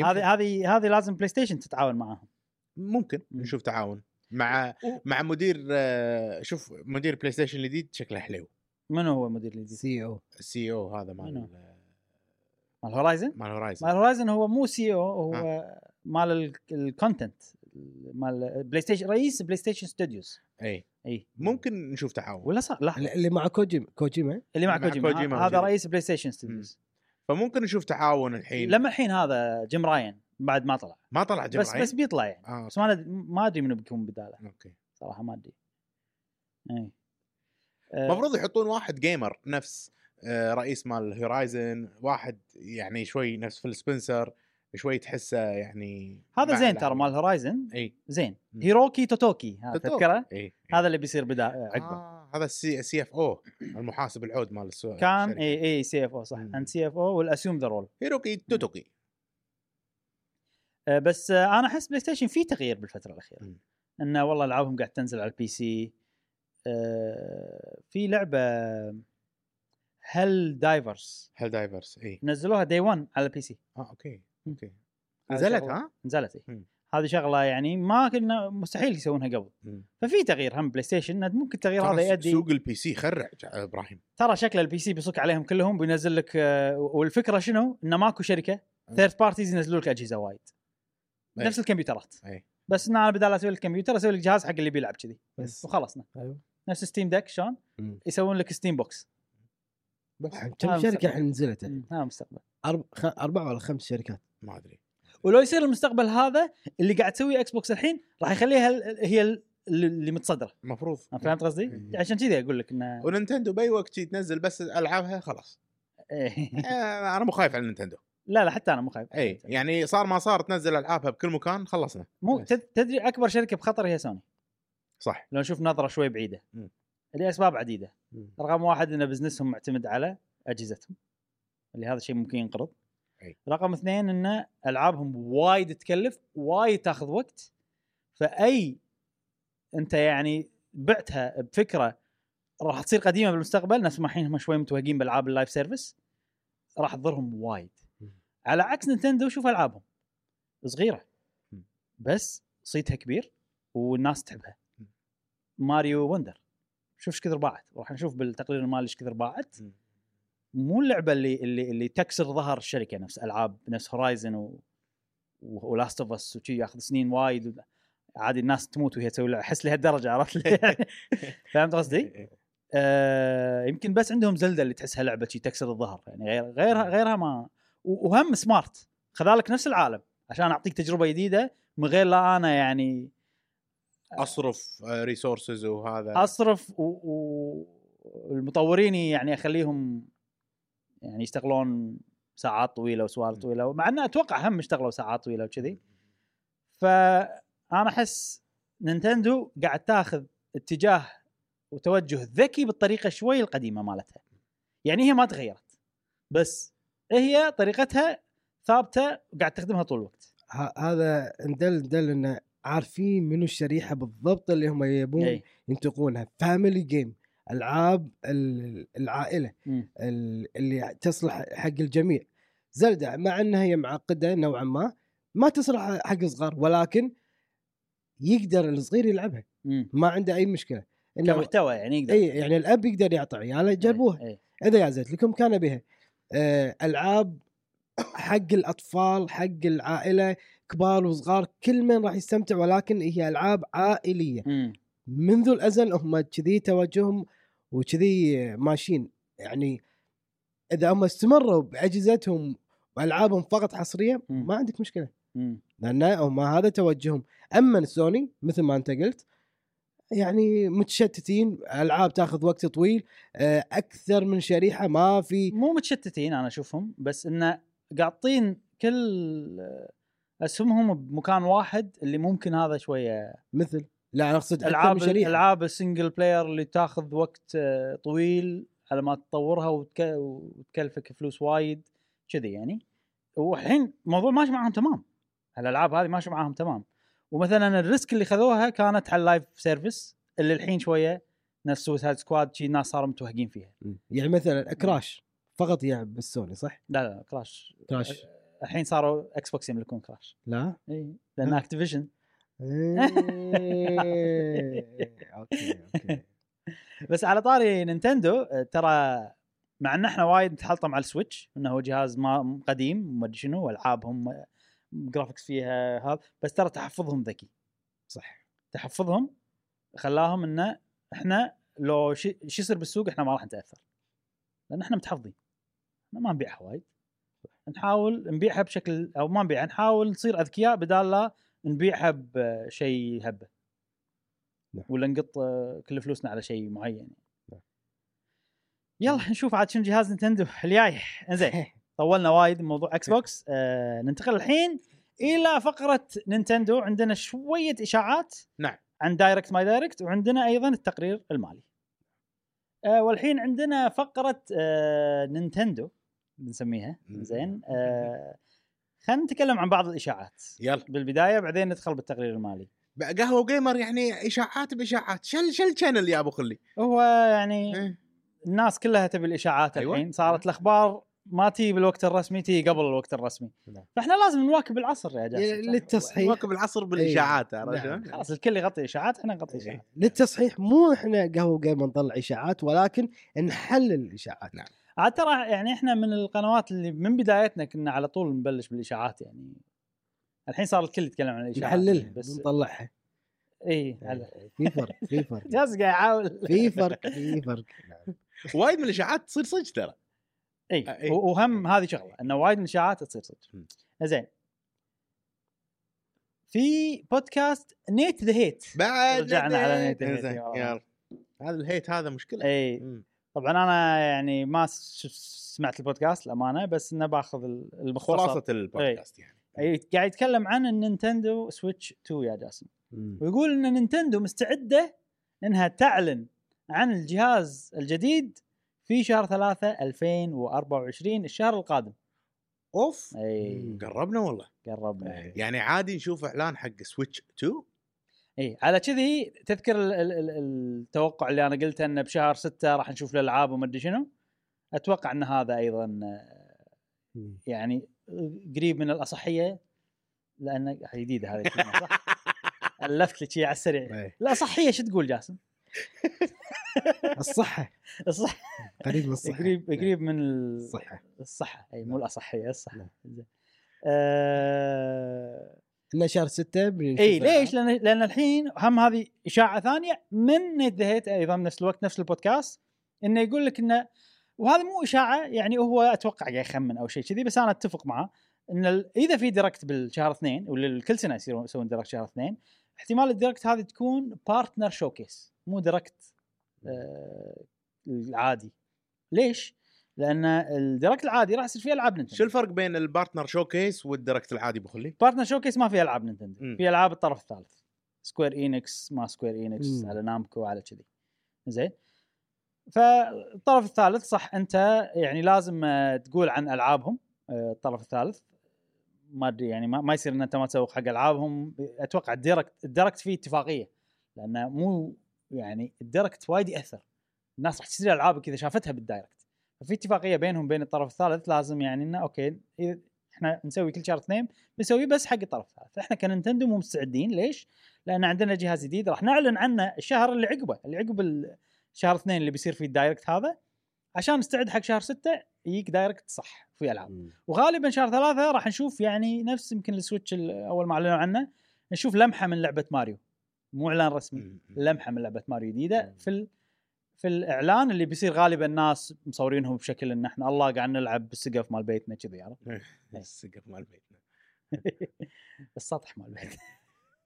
هذه هذه هذه لازم PlayStation تتعاون معاهم. ممكن مم. نشوف تعاون مع مع مدير آه، شوف مدير PlayStation الجديد شكله حلو. من هو مدير الجديد؟ CEO ال CEO هذا مال؟ مال Horizon؟ مال Horizon مال Horizon هو مو CEO هو مال ال- ال content مال PlayStation رئيس PlayStation Studios إي. إي. ممكن نشوف تعاون. ولا صار لا. اللي مع كوجيما كوجيما؟ اللي مع كوجيما, كوجيما هذا. رئيس PlayStation Studios فممكن نشوف تعاون الحين. لما الحين هذا جيم راين بعد ما طلع. ما طلع بس جمعين بس بيطلع يعني. آه. بس ما ما أدري منو بيكون بداله. أوكي. صراحة ما أدري. إي. آه، المفروض يحطون واحد gamer نفس آه، رئيس مال Horizon واحد يعني شوي نفس فيل سبنسر شوي تحسه يعني هذا زين. ترى مال Horizon إي. زين. هيروكي توتوكي هذا. تذكره؟ إي هذا اللي بيصير بدا عقبه. آه هذا ال C CF O المحاسب العود مال السوق كان إي إي CFO صح. and CFO will assume the role هيروكي توتوكي بس آه، أنا أحس PlayStation في تغيير بالفترة الأخيرة. انه والله ألعابهم قاعد تنزل على ال PC آه، في لعبة Helldivers Helldivers إي. نزلوها day 1 على ال PC آه أوكي. أوكي نزلت ها؟ نزلت. مم. هذه شغلة يعني ما كنا مستحيل يسوونها قبل مم. ففي تغيير هم PlayStation ممكن التغيير هذا يؤدي سوق ال PC خرع إبراهيم ترى شكل ال PC بيصك عليهم كلهم بينزل لك آه، والفكرة شنو؟ إنه ماكو شركة. third parties ينزلوا لك أجهزة وايد أي. نفس الكمبيوترات أي. بس إن أنا بدال أسوي لك كمبيوتر أسوي لك جهاز حق اللي بيلعب كذي بس وخلصنا أيوه نفس Steam Deck شلون؟ يسوون لك Steam Box بس كم شركة مستقبل. الحين نزلت أرب... خ... أربع ولا خمس شركات ما أدري. ولو يصير المستقبل هذا اللي قاعد تسويه Xbox الحين راح يخليها هي ال- اللي متصدرة. المفروض فهمت قصدي؟ مم. عشان كذي أقول لك انه و Nintendo بأي وقت تنزل بس ألعابها خلاص. إيه. آه، أنا مو خايف على Nintendo. لا لا حتى أنا مو خايف. اي يعني صار ما صار تنزل ألعابها بكل مكان خلصنا. مو تدري أكبر شركة بخطر هي سوني. صح. لو نشوف نظرة شوي بعيدة. لاسباب عديدة. رقم واحد إن business هم معتمد على أجهزتهم. اللي هذا الشيء ممكن ينقرض. أي. رقم اثنين إن ألعابهم وايد تكلف وايد تاخذ وقت فأي أنت يعني بعتها بفكرة راح تصير قديمة بالمستقبل نفس ما الحين هم شوي متوهقين بألعاب ال live service راح تضرهم وايد. على عكس Nintendo شوف ألعابهم صغيرة. بس صيتها كبير والناس تحبها. Mario Wonder شوف إيش كثر باعت راح نشوف بالتقرير المالي إيش كثر باعت. مو اللعبة اللي اللي اللي تكسر ظهر الشركة نفس ألعاب نفس هورايزن و و Last of Us وشي ياخذ سنين وايد عادي الناس تموت وهي تسوي لعبة. أحس لهالدرجة عرفت لي؟ فهمت قصدي؟ آه يمكن بس عندهم Zelda اللي تحسها لعبة شي تكسر الظهر يعني غير غيرها غيرها ما وهم smart خذالك نفس العالم عشان أعطيك تجربة جديدة من غير لا أنا يعني أصرف resources وهذا أصرف و- والمطورين يعني أخليهم يعني يشتغلون ساعات طويلة وسوالف طويلة مع انه أتوقع هم اشتغلوا ساعات طويلة وكذي. فأنا أحس Nintendo قاعد تاخذ اتجاه وتوجه ذكي بالطريقة شوي القديمة مالتها. يعني هي ما تغيرت بس هي طريقتها ثابتة وقاعد تخدمها طول الوقت. هذا ندل ندل انه عارفين منو الشريحة بالضبط اللي هم يبون اي ينتقونها. family game العاب ال- العائلة مم. ال- اللي تصلح حق الجميع. زلدة مع إنها هي معقدة نوعا ما ما تصلح حق الصغار ولكن يقدر الصغير يلعبها. مم. ما عنده أي مشكلة. إنه كمحتوى يعني يقدر. إي يعني الأب يقدر يعطي عياله جربوها إذا يازت لكم كان بها. آه، ألعاب حق الأطفال حق العائلة كبار وصغار كل من راح يستمتع ولكن هي ألعاب عائلية. مم. منذ الأزل هم كذي توجههم وكذي ماشيين يعني إذا هم استمروا باجهزتهم وألعابهم فقط حصريه. ما عندك مشكلة. لأن هم هذا توجههم أما سوني مثل ما أنت قلت يعني متشتتين ألعاب تأخذ وقت طويل آه، أكثر من شريحة ما في مو متشتتين أنا أشوفهم بس انه قاطين كل أسهمهم بمكان واحد اللي ممكن هذا شوية مثل لا أنا أقصد ألعاب ألعاب ال single player اللي تاخذ وقت آه، طويل على ما تطورها وتك... وتكلفك فلوس وايد كذي يعني. والحين الموضوع ماشي معاهم تمام. الألعاب هذه ماشي معاهم تمام. ومثلا ال risk اللي خذوها كانت على ال live service اللي الحين شوية نفس Suicide Squad شي الناس صاروا متوهقين فيها. يعني مثلا Crash فقط يلعب بالسوني صح؟ لا لا Crash Crash الحين صاروا Xbox يملكون Crash لا؟ اي لأن. Activision أوكي أوكي. بس على طاري Nintendo آه، ترى مع إن إحنا وايد نتحلطم على ال Switch إنه هو جهاز ما قديم أدري شنو وألعابهم آه، graphics فيها هذا بس ترى تحفظهم ذكي. صح. تحفظهم خلاهم إنه إحنا لو شو يصير بالسوق إحنا ما راح نتأثر. لأن إحنا متحفظين. إحنا ما نبيعها وايد. نحاول نبيعها بشكل أو ما نبيعها نحاول نصير أذكياء بدال لا نبيعها بشيء هبه نعم. ولا نقط كل فلوسنا على شيء معين. نعم. يلا نشوف عاد شنو جهاز Nintendo الجاي. انزين طولنا وايد من موضوع Xbox آه ننتقل الحين إلى فقرة Nintendo. عندنا شوية إشاعات نعم. عن Direct ماي Direct وعندنا أيضا التقرير المالي. آه والحين عندنا فقرة آه Nintendo بنسميها. زين آه خلينا نتكلم عن بعض الإشاعات. يلا. بالبداية بعدين ندخل بالتقرير المالي. قهوة Gamer يعني إشاعات بإشاعات. شل شل شانل يا أبو خلي. هو يعني إيه. الناس كلها تبي الإشاعات أيوة. الحين. صارت الأخبار ما تيجي بالوقت الرسمي تيجي قبل الوقت الرسمي. نعم. فإحنا لازم نواكب العصر يا جاسم. للتصحيح. نواكب العصر بالإشاعات عرفت نعم. خلاص الكل يغطي إشاعات إحنا نغطي إشاعات. للتصحيح مو إحنا قهوة جيم نطلع إشاعات ولكن نحلل الإشاعات. نعم. عاد ترى يعني إحنا من القنوات اللي من بدايتنا كنا على طول نبلش بالإشاعات يعني. الحين صار الكل يتكلم عن الإشاعات نحللها بس نطلعها. اي في فرق في فرق. جالس قاعد يحاول. في فرق في فرق. وايد من الإشاعات تصير صدق ترى. اي إي. و- وهم هذه شغلة إنه وايد من الإشاعات تصير صدق. زين. في بودكاست Nate the Hate بعد رجعنا على Nate يلا. يلا. هذا ال Hate هذا مشكلة. اي. طبعا أنا يعني ما سمعت البودكاست الامانه بس إنه بأخذ ال- المختصر. خلاصة البودكاست يعني. إي قاعد يتكلم عن ال Nintendo Switch 2 يا جاسم. ويقول إن Nintendo مستعدة إنها تعلن عن الجهاز الجديد في شهر 3 2024 الشهر القادم. أوف! إي. قربنا والله. قربنا. يعني عادي نشوف إعلان حق Switch 2 إي على كذي تذكر ال ال ال التوقع اللي أنا قلته إنه بشهر 6 راح نشوف الالعاب وما أدري شنو أتوقع إن هذا أيضا. يعني قريب من الأصحية لأن جديدة هذه صح؟ ألفت لك على السريع. الأصحية شو تقول جاسم؟ الصحة الصح قريب من الصحة قريب قريب من ال- الصحة الصحة إي مو الأصحية الصحة نعم. زين. آه، إنه شهر 6 بنشوف اي. ليش؟ لأن لأن الحين هم هذه إشاعة ثانية من Nate Hate أيضا نفس الوقت نفس البودكاست إنه يقول لك انه وهذا مو إشاعة يعني هو أتوقع قاعد يخمن أو شيء كذي بس أنا أتفق معه إن ال- إذا في Direct بالشهر اثنين ولا كل سنة يصيرون يسوون Direct شهر اثنين احتمال ال Direct هذه تكون Partner Showcase مو Direct آه العادي ليش؟ لأن ال Direct العادي راح يصير فيه ألعاب شو Nintendo الفرق بين ال Partner Showcase وال Direct العادي ابو خلي؟ Partner Showcase ما فيه ألعاب Nintendo. في ألعاب الطرف الثالث. Square Enix ما Square Enix مم. على Namco على كذي. زين. فالطرف الثالث صح أنت يعني لازم تقول عن ألعابهم آه، الطرف الثالث. ما أدري يعني ما, ما يصير إن أنت ما تسوق حق ألعابهم. أتوقع ال Direct ال Direct فيه اتفاقية. لأنه مو يعني ال Direct وايد يأثر. الناس راح تشتري العابك اذا شافتها بال Direct ففي اتفاقية بينهم وبين الطرف الثالث لازم يعني إنه okay إذا إحنا نسوي كل شهر اثنين بنسويه بس حق الطرف الثالث إحنا ك Nintendo مو مستعدين ليش؟ لأن عندنا جهاز جديد راح نعلن عنه الشهر اللي عقبه اللي عقب الشهر اثنين اللي بيصير فيه ال Direct هذا عشان نستعد حق شهر ستة يجيك Direct صح في ألعاب. وغالبا شهر ثلاثة راح نشوف يعني نفس يمكن ال Switch ال- أول ما أعلنوا عنه نشوف لمحة من لعبة ماريو مو إعلان رسمي. لمحة من لعبة ماريو جديدة. في. في الإعلان اللي بيصير غالبا الناس مصورينهم بشكل إن إحنا الله قاعد نلعب بالسقف مال بيتنا كذي عرفت السقف مال بيتنا السطح مال بيتنا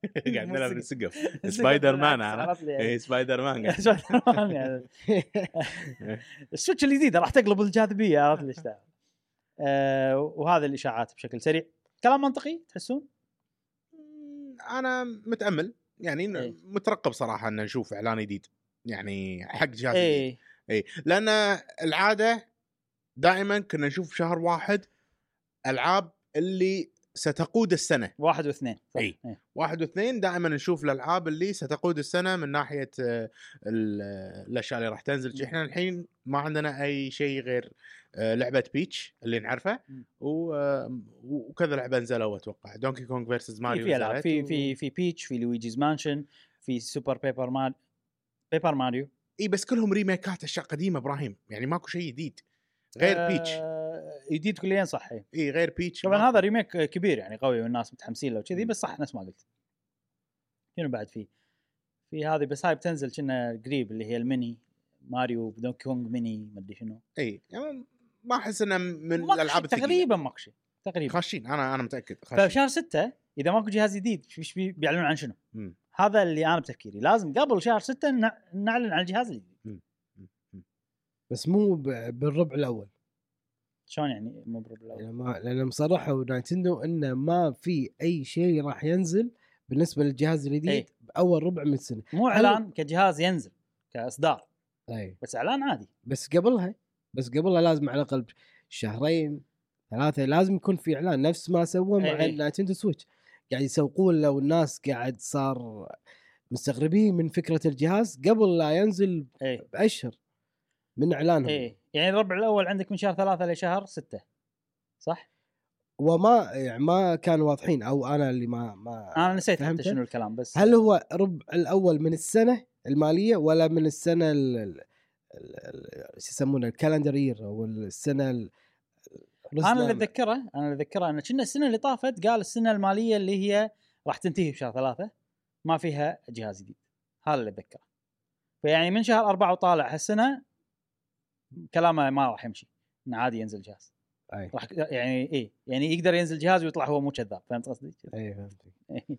قاعد نلعب السقف. بالسقف سبايدر مان عرفت؟ اي Spider-Man. Spider-Man يعني. ال Switch الجديده راح تقلب الجاذبية عرفت ليش. آه وهذا الإشاعات بشكل سريع كلام منطقي تحسون؟ أنا متأمل يعني إيه. مترقب صراحة إن نشوف إعلان جديد يعني حق جهاز إيه. اي لأن العادة دائما كنا نشوف شهر واحد ألعاب اللي ستقود السنة. واحد واثنين صح. إيه. إيه. واحد واثنين دائما نشوف الألعاب اللي ستقود السنة من ناحية آه، ال- الأشياء اللي راح تنزل. إحنا الحين ما عندنا أي شيء غير آه، لعبة Peach اللي نعرفها. وكذا لعبة نزلوا أتوقع. Donkey Kong versus في ماريو في ألعاب. في في في Peach في Luigi's Mansion في Super Paper Mar Paper Mario اي بس كلهم remake ات أشياء قديمة إبراهيم. يعني ماكو شيء جديد. غير آه، Peach جديد كليا صح إيه. اي غير Peach طبعا. هذا remake كبير يعني قوي والناس متحمسين له وكذي. بس صح نفس ما قلت. شنو بعد في؟ في هذه بس هاي بتنزل كنا قريب اللي هي الميني. Mario Donkey Kong mini ما أدري شنو. اي يعني ما أحس إنه من الألعاب تقريبا ماكو شيء تقريبا. خاشين. أنا أنا متأكد. خاشين. فشهر ستة إذا ماكو جهاز جديد إيش بي- بيعلنون عن شنو؟ مم. هذا اللي أنا بتفكيري لازم قبل شهر ستة نع- نعلن عن الجهاز الجديد بس مو بالربع الأول. شلون يعني مو بالربع الأول؟ يعني ما لأن مصرحوا Nintendo إنه ما في أي شيء راح ينزل بالنسبة للجهاز الجديد إيه. بأول ربع من السنة. مو إعلان كجهاز ينزل كإصدار. اي بس إعلان عادي. بس قبلها بس قبلها لازم على الأقل شهرين ثلاثة لازم يكون في إعلان. نفس ما سووا مع إيه. ال Nintendo Switch. قاعد يسوقون لو الناس قاعد صار مستغربين من فكرة الجهاز قبل لا ينزل إيه بأشهر من إعلانهم إيه يعني الربع الأول عندك من شهر ثلاثة لشهر ستة صح؟ وما يعني ما كانوا واضحين أو أنا اللي ما ما أنا نسيت حتى؟ شنو الكلام بس هل هو ربع الأول من السنة المالية ولا من السنة ال- ال- ال- ال- شو يسمونه الكالندر يير أو السنة ال- أنا اللي أتذكره أنا اللي أتذكره إن كنا السنة اللي طافت قال السنة المالية اللي هي راح تنتهي بشهر ثلاثة ما فيها جهاز جديد. هذا اللي أتذكره. فيعني من شهر أربعة وطالع هالسنة كلامه ما راح يمشي إنه عادي ينزل جهاز. أي. راح يعني إيه يعني يقدر ينزل جهاز ويطلع هو مو كذاب فهمت قصدي؟ أي فهمت.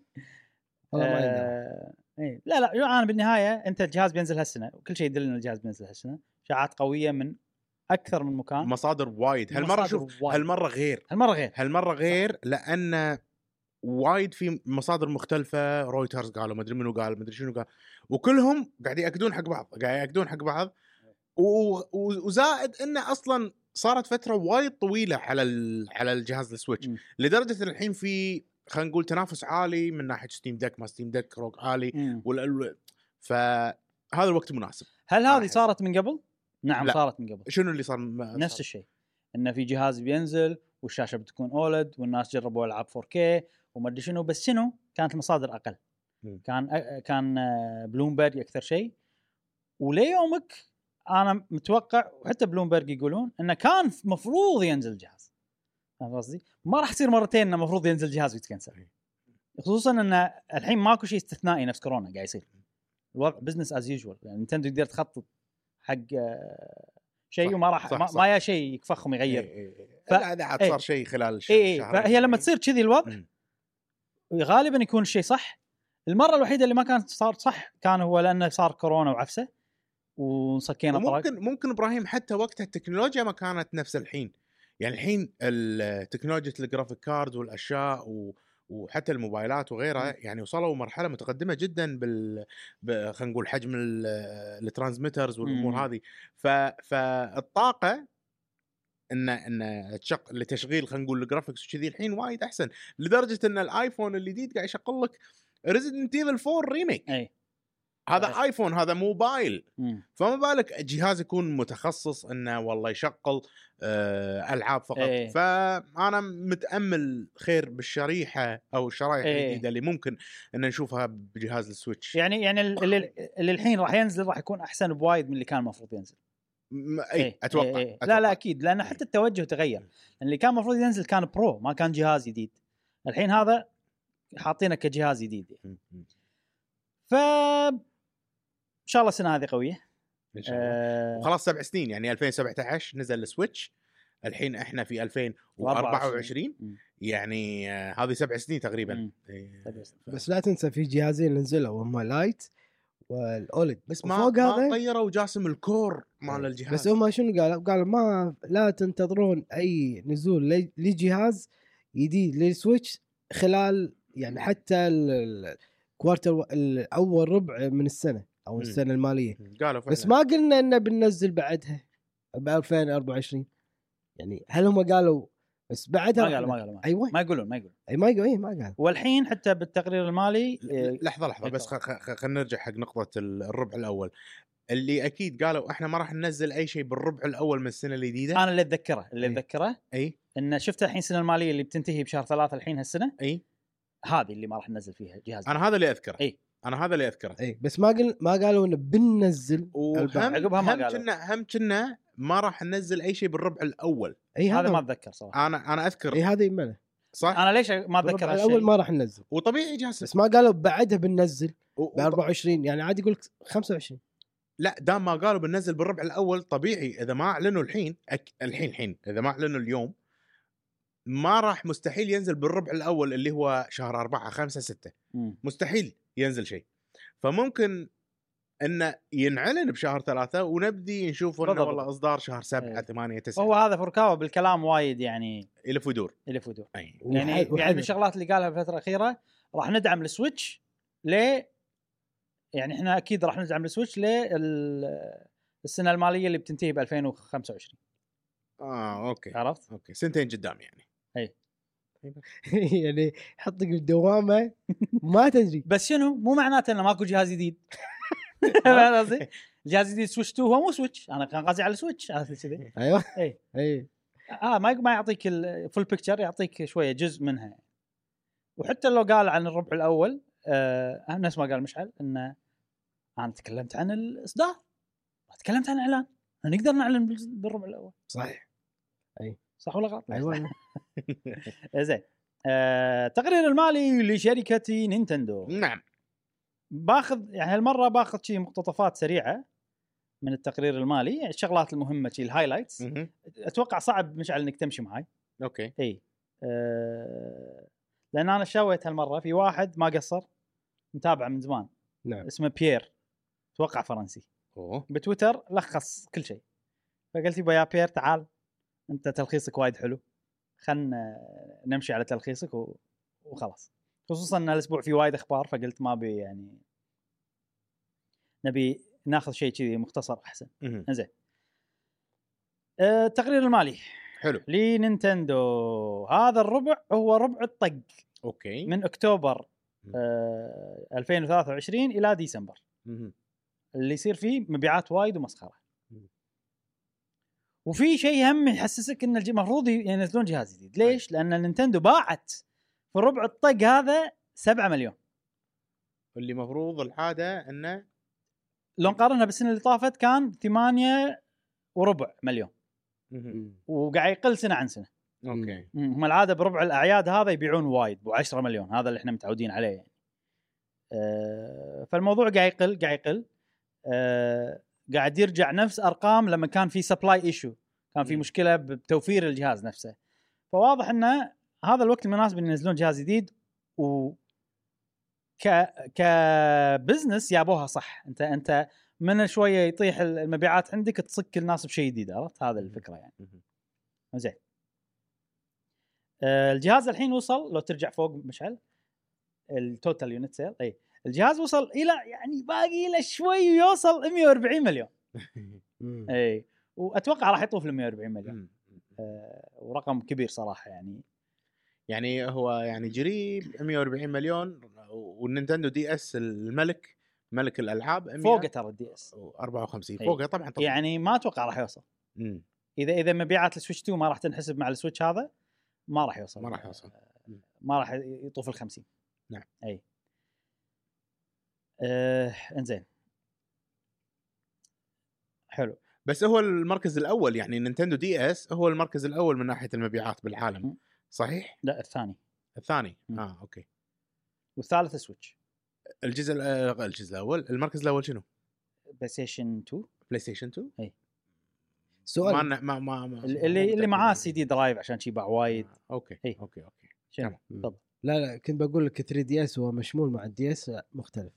آه، إيه. لا لا أنا بالنهاية أنت الجهاز بينزل هالسنة وكل شيء يدل إن الجهاز بينزل هالسنة. اشاعات قوية من أكثر من مكان. مصادر وايد. هالمرة شوف وايد. هالمرة غير. هالمرة غير. هالمرة غير لأن وايد في مصادر مختلفة. رويترز قالوا مدري منو قال مدري شنو قال. وكلهم قاعد يأكدون حق بعض قاعد يأكدون حق بعض. و- و- وزائد إنه أصلا صارت فترة وايد طويلة على ال- على الجهاز ال Switch مم. لدرجة الحين في خلينا نقول تنافس عالي من ناحية Steam Deck ما Steam Deck ROG Ally. فهذا الوقت مناسب. هل ما هذه. صارت من قبل؟ نعم لا. صارت من قبل. شنو اللي صار؟ نفس؟ الشيء. إنه في جهاز بينزل والشاشة بتكون أولد والناس جربوا ألعاب 4K وما أدري شنو بس شنو؟ كانت المصادر أقل. كان أ- كان آه، بلومبرج أكثر شيء. وليومك أنا متوقع وحتى بلومبرج يقولون إنه كان مفروض ينزل الجهاز فاهم قصدي؟ ما راح يصير مرتين إنه المفروض ينزل الجهاز ويتكنسل. خصوصا ان الحين ماكو شيء استثنائي نفس كورونا قاعد يصير. الوضع business as usual يعني Nintendo تقدر تخطط حق شيء وما راح ما. ما يا شيء يكفخهم يغير إيه، إيه، إيه. ف- لا، هذا عاد إيه. صار شيء خلال اي اي شهرين فهي لما. تصير كذي الوضع. غالبا يكون الشيء صح المرة الوحيدة اللي ما كانت صار صح كان هو لأنه صار كورونا وعفسه وصكينا طرق ممكن ممكن إبراهيم حتى وقتها التكنولوجيا ما كانت نفس الحين يعني الحين ال- تكنولوجيا ال graphic card والأشياء و وحتى الموبايلات وغيرها مم. يعني وصلوا مرحلة متقدمة جدا بال خلينا نقول حجم ال- ال transistors والأمور مم. هذه ف فالطاقة إن إن تشق لتشغيل خلينا نقول ال graphics وكذي الحين وايد أحسن لدرجة إن ال iPhone الجديد قاعد يشغل لك Resident Evil 4 Remake أي هذا بس. iPhone هذا موبايل مم. فما بالك جهاز يكون متخصص إنه والله يشغل آه، ألعاب فقط إيه. فأنا متأمل خير بالشريحة أو الشرايح إيه. الجديدة اللي ممكن إن نشوفها بجهاز ال Switch يعني يعني اللي, اللي الحين راح ينزل راح يكون أحسن بوايد من اللي كان المفروض ينزل أي إيه، أتوقع, إيه، إيه. أتوقع. لا لا أكيد لأن حتى التوجه تغير مم. اللي كان المفروض ينزل كان Pro ما كان جهاز جديد الحين هذا حاطينه كجهاز جديد يعني. ف إن شاء الله السنة هذه قوية. إن شاء الله. آه. وخلاص سبع سنين يعني 2017 نزل ال Switch. الحين إحنا في 2024 مم. يعني آه، هذه سبع سنين تقريبا. إيه. بس لا تنسى في جهازين نزلوا هم Lite و ال OLED. بس ما وفوق ما غيروا جاسم ال core مال الجهاز. بس هم شنو قالوا؟ قالوا ما لا تنتظرون أي نزول لجهاز جديد لل Switch خلال يعني حتى ال- الكوارتر الأول ربع من السنة. أو مم. السنة المالية. قالوا فعلا. بس ما قلنا إنه بننزل بعدها ب 2024 يعني هل هم قالوا بس بعدها ما قالوا ما قالوا ما, أيوه. ما يقولون ما يقولون. أي ما قالوا اي ما قالوا. والحين حتى بالتقرير المالي ل- لحظة لحظة بس خ- خ- خلينا نرجع حق نقطة ال- الربع الأول. اللي أكيد قالوا إحنا ما راح ننزل أي شيء بالربع الأول من السنة الجديده أنا اللي أتذكره اللي إيه. أتذكره اي إن شفت الحين السنة المالية اللي بتنتهي بشهر ثلاثة الحين هالسنة؟ اي هذه اللي ما راح ننزل فيها جهاز. أنا هذا اللي أذكره. إي. أنا هذا اللي أذكره. اي بس ما قل ما قالوا إنه بننزل وهم. عقبها ما هم قالوا. كنا هم كنا ما راح ننزل أي شيء بالربع الأول. اي هذا هذا ما أتذكر صراحة. أنا أنا أذكر. اي هذا يمنع صح؟ أنا ليش ما أتذكر الأول هالشيء؟ ما راح ننزل. وطبيعي جاسم. بس ما قالوا بعدها بننزل و- ب 24 يعني عادي يقول لك 25 لا دام ما قالوا بننزل بالربع الأول طبيعي إذا ما أعلنوا الحين أك... الحين الحين إذا ما أعلنوا اليوم ما راح مستحيل ينزل بالربع الأول اللي هو شهر أربعة خمسة ستة مم. مستحيل ينزل شيء فممكن إنه ينعلن بشهر ثلاثة ونبدي نشوف إنه بالضبط. والله إصدار شهر سبعة إيه. ثمانية تسعة هو هذا فركاوه بالكلام وايد يعني يلف ويدور يلف ودور أي يعني وح- يعني من. الشغلات اللي قالها الفترة الأخيرة راح ندعم ال Switch ل يعني إحنا أكيد راح ندعم ال Switch لل السنة المالية اللي بتنتهي ب 2025 آه okay عرفت؟ okay سنتين قدام يعني يعني يحطك بالدوامه ما تدري. بس شنو؟ مو معناته إنه ماكو جهاز جديد. فاهم قصدي؟ الجهاز الجديد Switch 2 هو مو Switch. أنا كان قصدي على Switch. كذي؟ أيوه. اي اي آه ما ما يعطيك ال full picture يعطيك شوية جزء منها. وحتى لو قال عن الربع الأول آه نفس ما قال مشعل إنه أنا تكلمت عن الإصدار. ما تكلمت عن الإعلان. نقدر نعلن بال- بالربع الأول. صح صح ولا غلط؟ أيوه. زين آه تقرير المالي لشركة Nintendo. نعم. باخذ يعني هالمرة باخذ شي مقتطفات سريعة من التقرير المالي يعني الشغلات المهمة شي ال highlights. أتوقع صعب مشعل إنك تمشي معي okay. إي. أه لأن أنا سويت هالمرة في واحد ما قصر متابعه من زمان. نعم. اسمه بيير. أتوقع فرنسي. أوه. بتويتر لخص كل شيء فقلت يبا يا بيير تعال. أنت تلخيصك وايد حلو. خلنا نمشي على تلخيصك و... وخلاص. خصوصا إن الأسبوع في وايد أخبار فقلت ما بي يعني نبي ناخذ شيء كذي مختصر أحسن. زين أه التقرير المالي. حلو. لنينتندو. هذا الربع هو ربع الطق. okay. من أكتوبر آه 2023 إلى ديسمبر. مهم. اللي يصير فيه مبيعات وايد ومسخرة. مم. وفي شيء هم يحسسك إن المفروض ينزلون جهاز جديد. ليش؟ لأن Nintendo باعت في ربع الطق هذا 7 مليون. اللي مفروض العاده إنه لو نقارنها بالسنة اللي طافت كان ثمانية وربع مليون. وقاعد يقل سنة عن سنة. okay. هم العادة بربع الأعياد هذا يبيعون وايد ب 10 مليون. هذا اللي إحنا متعودين عليه يعني. آه، فالموضوع قاعد يقل قاعد يقل. آه، قاعد يرجع نفس أرقام لما كان في supply issue كان في. مشكلة بتوفير الجهاز نفسه. فواضح إنه هذا الوقت المناسب إن ينزلون جهاز جديد و ك ك business جابوها صح. أنت أنت من شوية يطيح المبيعات عندك تصك الناس بشيء جديد عرفت؟ هذا الفكرة يعني. زين. آه، الجهاز الحين وصل لو ترجع فوق مشعل ال total unit sale اي الجهاز وصل إلى يعني باقي له شوي ويوصل 140 مليون. إي وأتوقع راح يطوف ال 140 مليون. آه، ورقم كبير صراحة يعني يعني هو يعني قريب 140 مليون و ال Nintendo DS الملك ملك الألعاب 100 فوقه ترى ال DS 54 أي. فوقه طبعا طبعا يعني ما أتوقع راح يوصل مم. إذا إذا مبيعات ال Switch 2 ما راح تنحسب مع ال Switch هذا ما راح يوصل ما راح يوصل. مم. ما راح يطوف ال 50 نعم. إي آه إنزين. حلو. بس هو المركز الأول يعني Nintendo DS هو المركز الأول من ناحية المبيعات بالعالم. صحيح؟ لا الثاني. الثاني؟ مم. آه أوكي. والثالث Switch. الجزء الأ- الجزء الأول المركز الأول شنو؟ PlayStation 2 PlayStation 2 ما سؤال. ما ما, ما, ما اللي اللي معاه CD drive عشان شي باع وايد. آه، أوكي إي. أوكي أوكي. شنو؟ تمام. تفضل. لا لا كنت بقول لك 3DS هو مشمول مع ال DS مختلف.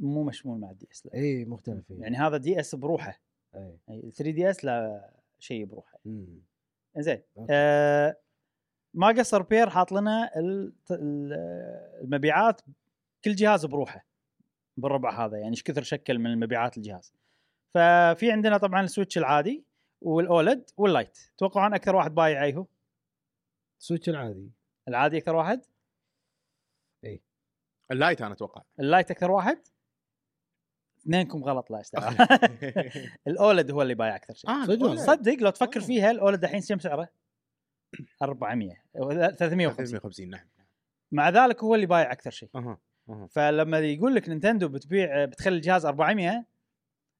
مو مشمول مع ال DS لا. اي مختلف إيه. يعني هذا DS بروحه. اي 3DS لا شيء بروحه. زين. آه ما قصر بير حاط لنا ال- ال- المبيعات كل جهاز بروحه بالربع هذا. يعني إيش كثر شكل من المبيعات الجهاز. ففي عندنا طبعا ال Switch العادي وال OLED وال Lite. توقعون أكثر واحد بايع اي هو Switch العادي. العادي أكثر واحد؟ ال Lite أنا أتوقع. ال Lite أكثر واحد؟ اثنينكم غلط لا استوعب ال OLED هو اللي بايع أكثر شيء. آه صدق لو تفكر آه. فيها ال OLED الحين كم سعره؟ 400 350 350 نعم. مع ذلك هو اللي بايع أكثر شيء. فلما يقول لك Nintendo بتبيع بتخلي الجهاز 400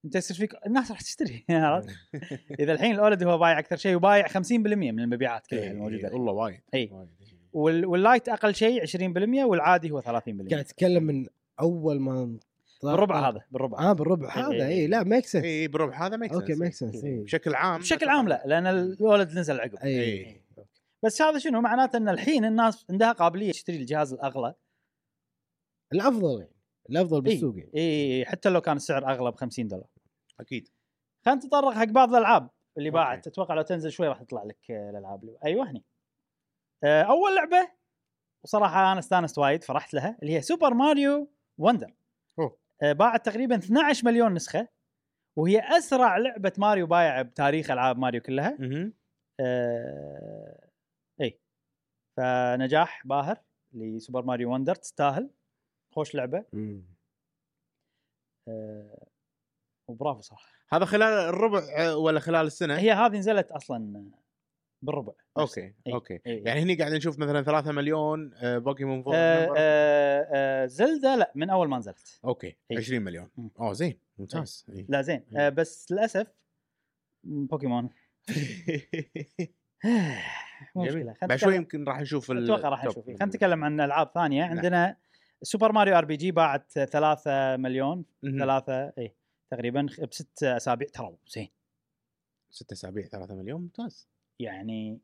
أنت يصير فيك الناس راح تشتري عرفت؟ إذا الحين ال OLED هو بايع أكثر شيء وبايع 50% من المبيعات كلها إيه، الموجودة. إيه،. والله وايد اي. وال- وال Lite أقل شيء 20% والعادي هو 30% قاعد اتكلم من أول ما بالربع هذا بالربع. آه بالربع إيه، هذا. إيه، اي إيه. لا make sense اي بالربع هذا make أوكي make sense اي بشكل عام بشكل عام لا لأن ال OLED نزل عقب. اي إيه. بس هذا شنو؟ معناته إن الحين الناس عندها قابلية تشتري الجهاز الأغلى. الأفضل يعني الأفضل بالسوق يعني. اي حتى لو كان السعر أغلى ب 50 دولار. أكيد. خلينا نتطرق حق بعض الألعاب اللي. باعت. أتوقع لو تنزل شوي راح تطلع لك آه، الألعاب اللي أيوه هني. آه، أول لعبة وصراحة أنا استانست وايد فرحت لها اللي هي Super Mario Wonder. آه، باعت تقريبا 12 مليون نسخة وهي أسرع لعبة ماريو بايعه بتاريخ ألعاب ماريو كلها. آه، إي. فنجاح باهر ل Super Mario Wonder تستاهل. خوش لعبة. آه، وبرافو صراحة. هذا خلال الربع آه، ولا خلال السنة؟ هي هذه نزلت أصلا بالربع أوكي إي. أوكي إي. يعني هني قاعد نشوف مثلا 3 مليون آه، بوكيمون فور آه آه آه زلدة لا من أول ما نزلت أوكي إي. 20 مليون. اوه زين ممتاز إي. لا زين مم. آه بس للأسف بوكيمون. مشكلة بعد شوي يمكن راح نشوف أتوقع راح. نشوف خلينا نتكلم عن ألعاب ثانية نعم. عندنا Super Mario RPG باعت 3 مليون مهم. ثلاثة اي تقريبا بست أسابيع ترى زين ست أسابيع 3 مليون ممتاز يعني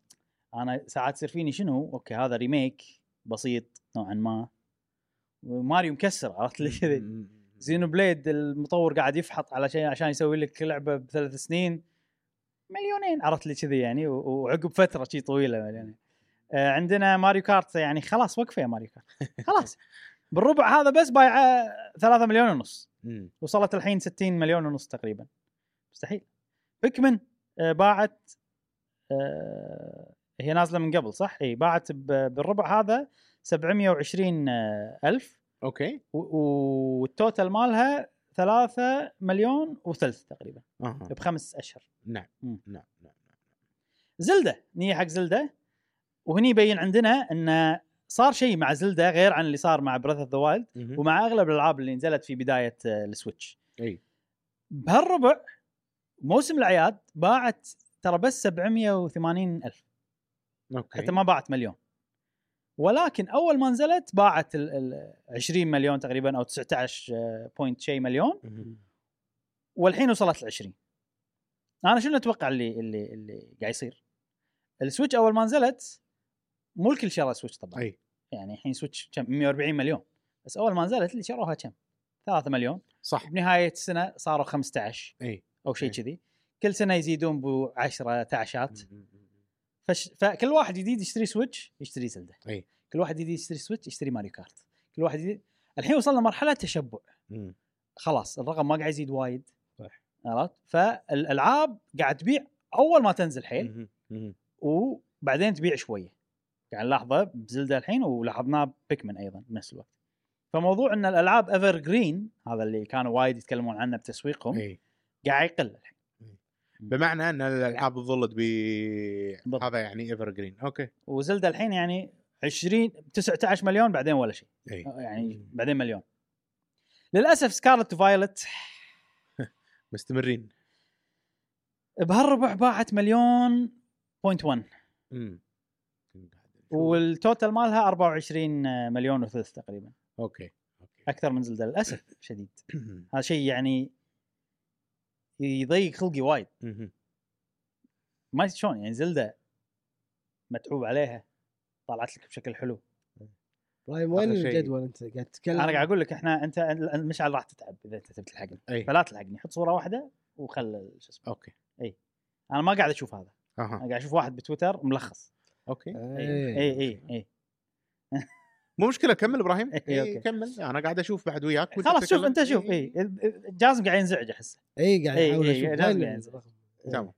أنا ساعات يصير فيني شنو؟ أوكي هذا remake بسيط نوعا ما. ماريو مكسر عرفت لي كذي. Xenoblade المطور قاعد يفحط على شيء عشان يسوي لك لعبة بثلاث سنين. مليونين عرفت لي كذي يعني وعقب فترة شي طويلة مليونين آه عندنا Mario Kart يعني خلاص وقفة يا Mario Kart. خلاص. بالربع هذا بس بايعه 3 مليون ونص. وصلت الحين 60 مليون ونص تقريبا. مستحيل. Pikmin آه باعت هي نازلة من قبل صح؟ إي باعت بالربع هذا 720 آه، ألف. أوكي. وال total مالها 3 مليون وثلث تقريبا أها. بخمس أشهر. نعم مم. نعم نعم زلدة نية حق زلدة. وهني يبين عندنا إن صار شيء مع زلدا غير عن اللي صار مع Breath of the Wild. ومع أغلب الألعاب اللي نزلت في بداية آه، ال Switch. إي. بهالربع موسم الأعياد باعت ترى بس 780 ألف. أوكي. حتى ما باعت مليون. ولكن أول ما نزلت باعت ال ال 20 مليون تقريبا أو 19 آه، point شيء مليون. والحين وصلت ل 20 أنا شنو أتوقع اللي اللي اللي قاعد يصير؟ ال Switch أول ما نزلت مو الكل شرى Switch طبعا. أي. يعني الحين Switch كم؟ 140 مليون. بس أول ما نزلت اللي شروها كم؟ 3 مليون. صح. بنهاية السنة صاروا 15 أي. أو شيء. كذي. كل سنة يزيدون ب 10 تعشات. فش... فكل واحد جديد يشتري Switch يشتري زلدة. إي. كل واحد جديد يشتري Switch يشتري Mario Kart. كل واحد جديد الحين وصلنا مرحلة تشبع. خلاص الرقم ما قاعد يزيد وايد. صح. عرفت؟ فالألعاب قاعد تبيع أول ما تنزل حيل. وبعدين تبيع شوية. قاعد نلاحظه بزلدا الحين ولاحظناه ب Pikmin أيضا بنفس الوقت. فموضوع إن الألعاب evergreen هذا اللي كانوا وايد يتكلمون عنه بتسويقهم قاعد يقل. الحين بمعنى إن الألعاب تظل تبي بالضبط. هذا يعني evergreen أوكي. وزلدا الحين يعني 20 19 مليون بعدين ولا شيء. اي يعني بعدين مليون. للأسف Scarlet و Violet مستمرين. بهالربع باعت مليون point 1 امم وال total مالها 24 مليون وثلث تقريبا. أوكي أوكي. أكثر من زلدا للأسف شديد. هذا شيء يعني يضيق خلقي وايد. ما شلون يعني زلدا متعوب عليها طلعت لك بشكل حلو. إبراهيم وين. الجدول أنت؟ قاعد تتكلم؟ أنا قاعد أقول لك إحنا أنت المشعل راح تتعب إذا أنت تبي تلحقني. أي. فلا تلحقني حط صورة واحدة وخل شو اسمه؟ أوكي. أنا ما قاعد أشوف هذا. أها. أنا قاعد أشوف واحد بتويتر ملخص. أوكي. إيه. أي أي أي. مو مشكلة كمل إبراهيم. اي أوكي. كمل. أنا قاعد أشوف بعد وياك. خلاص شوف. أنت شوف اي جازم قاعد ينزعج أحس. اي قاعد احاول إي، أشوف. الرقم. تمام.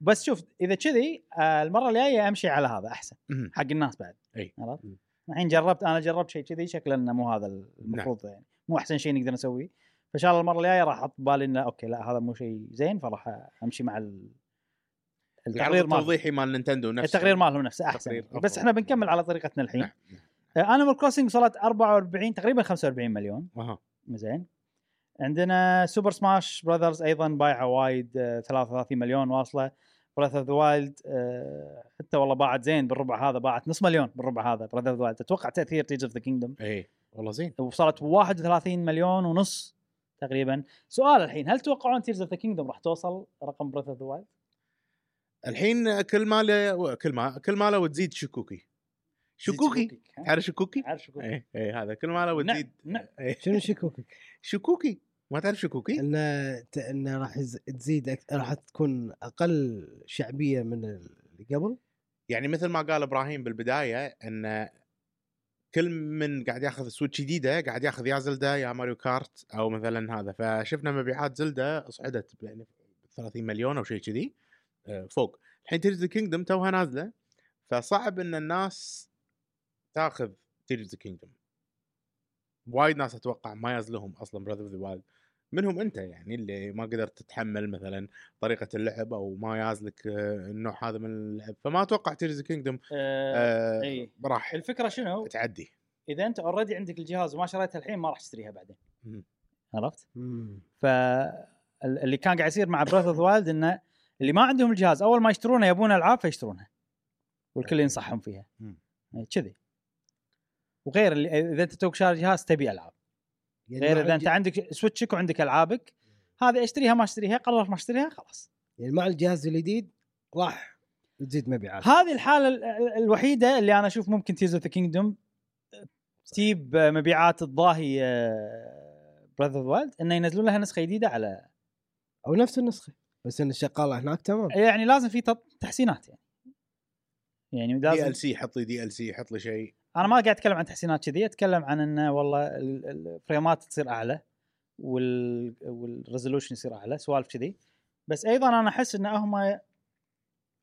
بس شوف إذا كذي آه، المرة الجاية أمشي على هذا أحسن. حق الناس بعد. إي. عرفت؟ الحين جربت أنا جربت شيء كذي شكله إنه مو هذا المفروض يعني. مو أحسن شيء نقدر نسويه. فإن شاء الله المرة الجاية راح أحط ببالي إنه أوكي لا هذا مو شيء زين فراح أمشي مع ال... التقرير مالهم. التوضيحي مال نينتندو نفسه. التقرير مالهم نفسه أحسن. بس. إحنا بنكمل على طريقتنا الحين. نعم. Animal Crossing وصلت 44 تقريبا 45 مليون. أها. زين. عندنا Super Smash Brothers أيضا بايعة وايد آه، 33 مليون واصلة. Breath of the Wild حتى والله باعت زين بالربع هذا باعت نص مليون بالربع هذا Breath of the Wild أتوقع تأثير Tears of the Kingdom إي والله زين. وصلت 31 مليون ونص تقريبا. سؤال الحين هل تتوقعون Tears of the Kingdom راح توصل رقم Breath of the Wild؟ الحين كل ماله كل ما كل ماله وتزيد شكوكي. شكوكي تعرف شكوكي؟ عارف شكوكي اي اي هذا كل ماله نعم، وتزيد نعم. شنو شكوكك؟ شكوكي ما تعرف شكوكي؟ انه ت- انه راح تزيد أك- راح تكون أقل شعبية من اللي قبل؟ يعني مثل ما قال إبراهيم بالبداية إن كل من قاعد ياخذ سويتش جديدة قاعد ياخذ يا زلدا يا ماريو كارت أو مثلا هذا. فشفنا مبيعات زلدا صعدت يعني 30 مليون أو شيء كذي آه، فوق. الحين Tears the Kingdom توها نازلة. فصعب إن الناس تاخذ Tears the Kingdom وايد ناس أتوقع ما جاز لهم أصلا Breath of the Wild منهم أنت يعني اللي ما قدرت تتحمل مثلا طريقة اللعب أو ما جاز لك آه، النوع هذا من اللعب. فما أتوقع Tears the Kingdom آه آه إي. راح الفكرة شنو؟ تعدي. إذا أنت already عندك الجهاز وما شريتها الحين ما راح تشتريها بعدين. مم. عرفت؟ فاللي كان قاعد يصير مع Breath of Wild إنه اللي ما عندهم الجهاز أول ما يشترونه يبون ألعاب فيشترونها. والكل ينصحهم فيها. إيه، كذي. وغير اللي إذا أنت توك شاري جهاز تبي ألعاب. يعني غير إذا أنت عندك سويتشك وعندك ألعابك هذه أشتريها ما أشتريها قررت ما أشتريها خلاص. يعني مع الجهاز الجديد راح تزيد مبيعات. هذه الحالة ال- ال- الوحيدة اللي أنا أشوف ممكن Tears of the Kingdom تجيب مبيعات تضاهي Breath of Wild إنه ينزلون لها نسخة جديدة على أو نفس النسخة بس إن شغالة هناك تمام. يعني لازم في تحسينات يعني. يعني دي لازم ال سي حط لي DLC حط لي شيء. أنا ما قاعد أتكلم عن تحسينات كذي أتكلم عن إنه والله ال- ال- ال frame ات تصير أعلى وال وال resolution يصير أعلى سوالف كذي. بس أيضا أنا أحس إن هم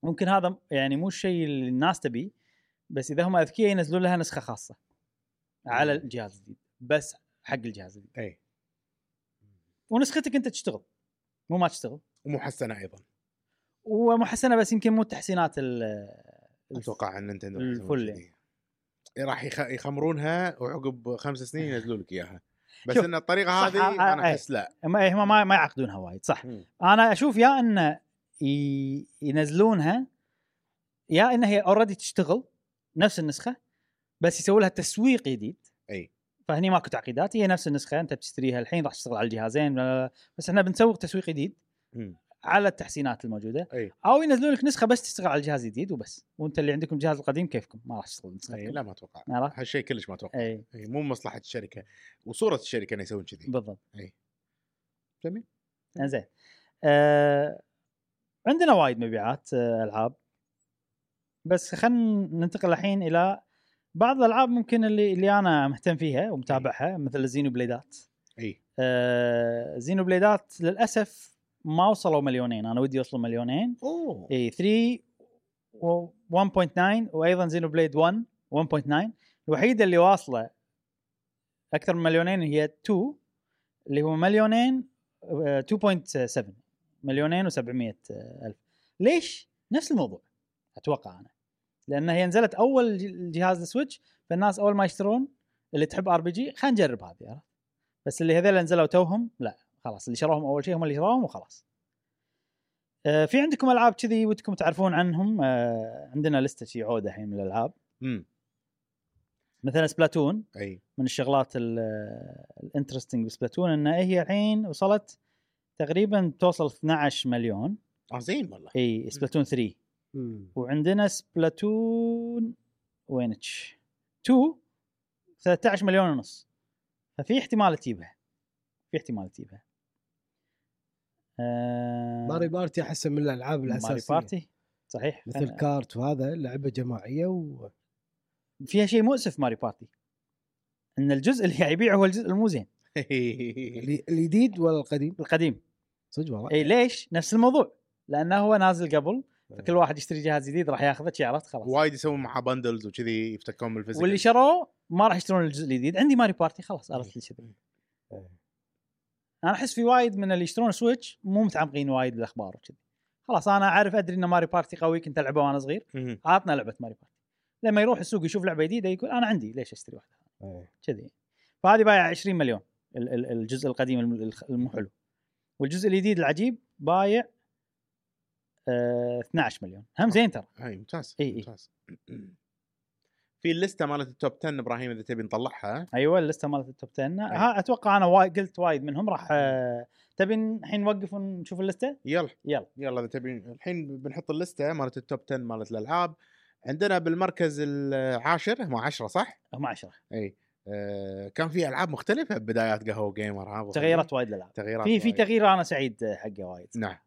ممكن هذا يعني مو الشيء اللي الناس تبيه بس إذا هم أذكياء ينزلون لها نسخة خاصة على الجهاز الجديد بس حق الجهاز الجديد. أي. ونسختك أنت تشتغل مو ما تشتغل. ومحسنه أيضا. ومحسنه بس يمكن مو التحسينات ال أتوقع إن نينتندو الفل يعني. راح يخ... يخمرونها وعقب خمس سنين ينزلوا لك إياها. بس إن الطريقة هذه آه، أنا آه، أحس لا. ما هم ما, ما يعقدونها وايد صح. مم. أنا أشوف يا انه ي- ينزلونها يا انها هي اوريدي تشتغل نفس النسخة بس يسوي لها تسويق جديد. أي. فهني ماكو تعقيدات هي نفس النسخة أنت بتشتريها الحين راح تشتغل على الجهازين لا. بس إحنا بنسوق تسويق جديد. على التحسينات الموجودة. أي. أو ينزلون لك نسخة بس تشتغل على الجهاز الجديد وبس. وأنت اللي عندكم الجهاز القديم كيفكم؟ ما راح تشتغل أي لا ما أتوقع؟ هالشيء كلش ما أتوقع. أي. أي مو مصلحة الشركة. وصورة الشركة إنه يسوون كذي. بالضبط. جميل. زين آه عندنا وايد مبيعات آه ألعاب. بس خلينا ننتقل الحين إلى بعض الألعاب ممكن اللي اللي أنا مهتم فيها ومتابعها مثل ال Xenoblade ات. أي. آه Xenoblade ات للأسف ما وصلوا مليونين أنا ودي يوصلوا مليونين. أوه. اي 3 و 1.9 وأيضا Xenoblade 1 1.9 الوحيدة اللي واصلة أكثر من مليونين هي 2 اللي هو مليونين آه، 2.7 مليونين و700 ألف. ليش؟ نفس الموضوع أتوقع أنا. لأن هي نزلت أول جهاز السويتش فالناس أول ما يشترون اللي تحب RPG خلينا نجرب هذه عرفت؟ بس اللي هذول نزلوا توهم لا. خلاص اللي شروهم أول شيء هم اللي شروهم وخلاص. آه، في عندكم ألعاب كذي ودكم تعرفون عنهم؟ آه، عندنا لستة شعودة الحين من الألعاب. امم مثلا Splatoon. أي. من الشغلات ال interesting ب Splatoon إن هي الحين وصلت تقريبا توصل 12 مليون. آه زين والله. إي Splatoon 3 مم. وعندنا Splatoon وينتش 2 13 مليون ونص. ففي احتمال تجيبها. في احتمال تجيبها. آه ماري بارتي أحسه من الألعاب الأساسية. Mario Party؟ صحيح. مثل أنا- Kart وهذا لعبة جماعية و... فيها شيء مؤسف Mario Party. إن الجزء اللي يبيعه هو الجزء المو زين. الجديد ولا القديم؟ القديم. صدق والله. إي ليش؟ نفس الموضوع. لأنه هو نازل قبل فكل واحد يشتري جهاز جديد راح ياخذه شي عرفت خلاص. وايد يسوون معاه bundles وكذي يفتكون بال physical واللي شروه ما راح يشترون الجزء الجديد. عندي Mario Party خلاص عرفت لي كذي أنا أحس في وايد من اللي يشترون سويتش مو متعمقين وايد بالأخبار وكذي. خلاص أنا أعرف أدري إن Mario Party قوي كنت العبه وأنا صغير. عطنا لعبة Mario Party. لما يروح السوق يشوف لعبة جديدة يقول أنا عندي ليش أشتري واحدة؟ إيه. كذي. فهذه بايع 20 مليون ال- ال- الجزء القديم المو حلو والجزء الجديد العجيب بايع آه 12 مليون. هم زين ترى. اي ممتاز إي إي. ممتاز. في اللسته مالت ال top 10 إبراهيم إذا تبي نطلعها. أيوه اللسته مالت ال top 10 ها أتوقع أنا وايد قلت وايد منهم راح آه تبي الحين نوقف ونشوف اللسته يلا. يلا. يلا إذا تبي الحين بنحط اللسته مالت ال top 10 مالت الألعاب. عندنا بالمركز العاشر هم 10 صح؟ هم 10 أي. آه كان في ألعاب مختلفة ببدايات قهوة gamer ها تغيرت وايد الألعاب. خليل؟ تغييرات في في. تغيير أنا سعيد حقه وايد. نعم.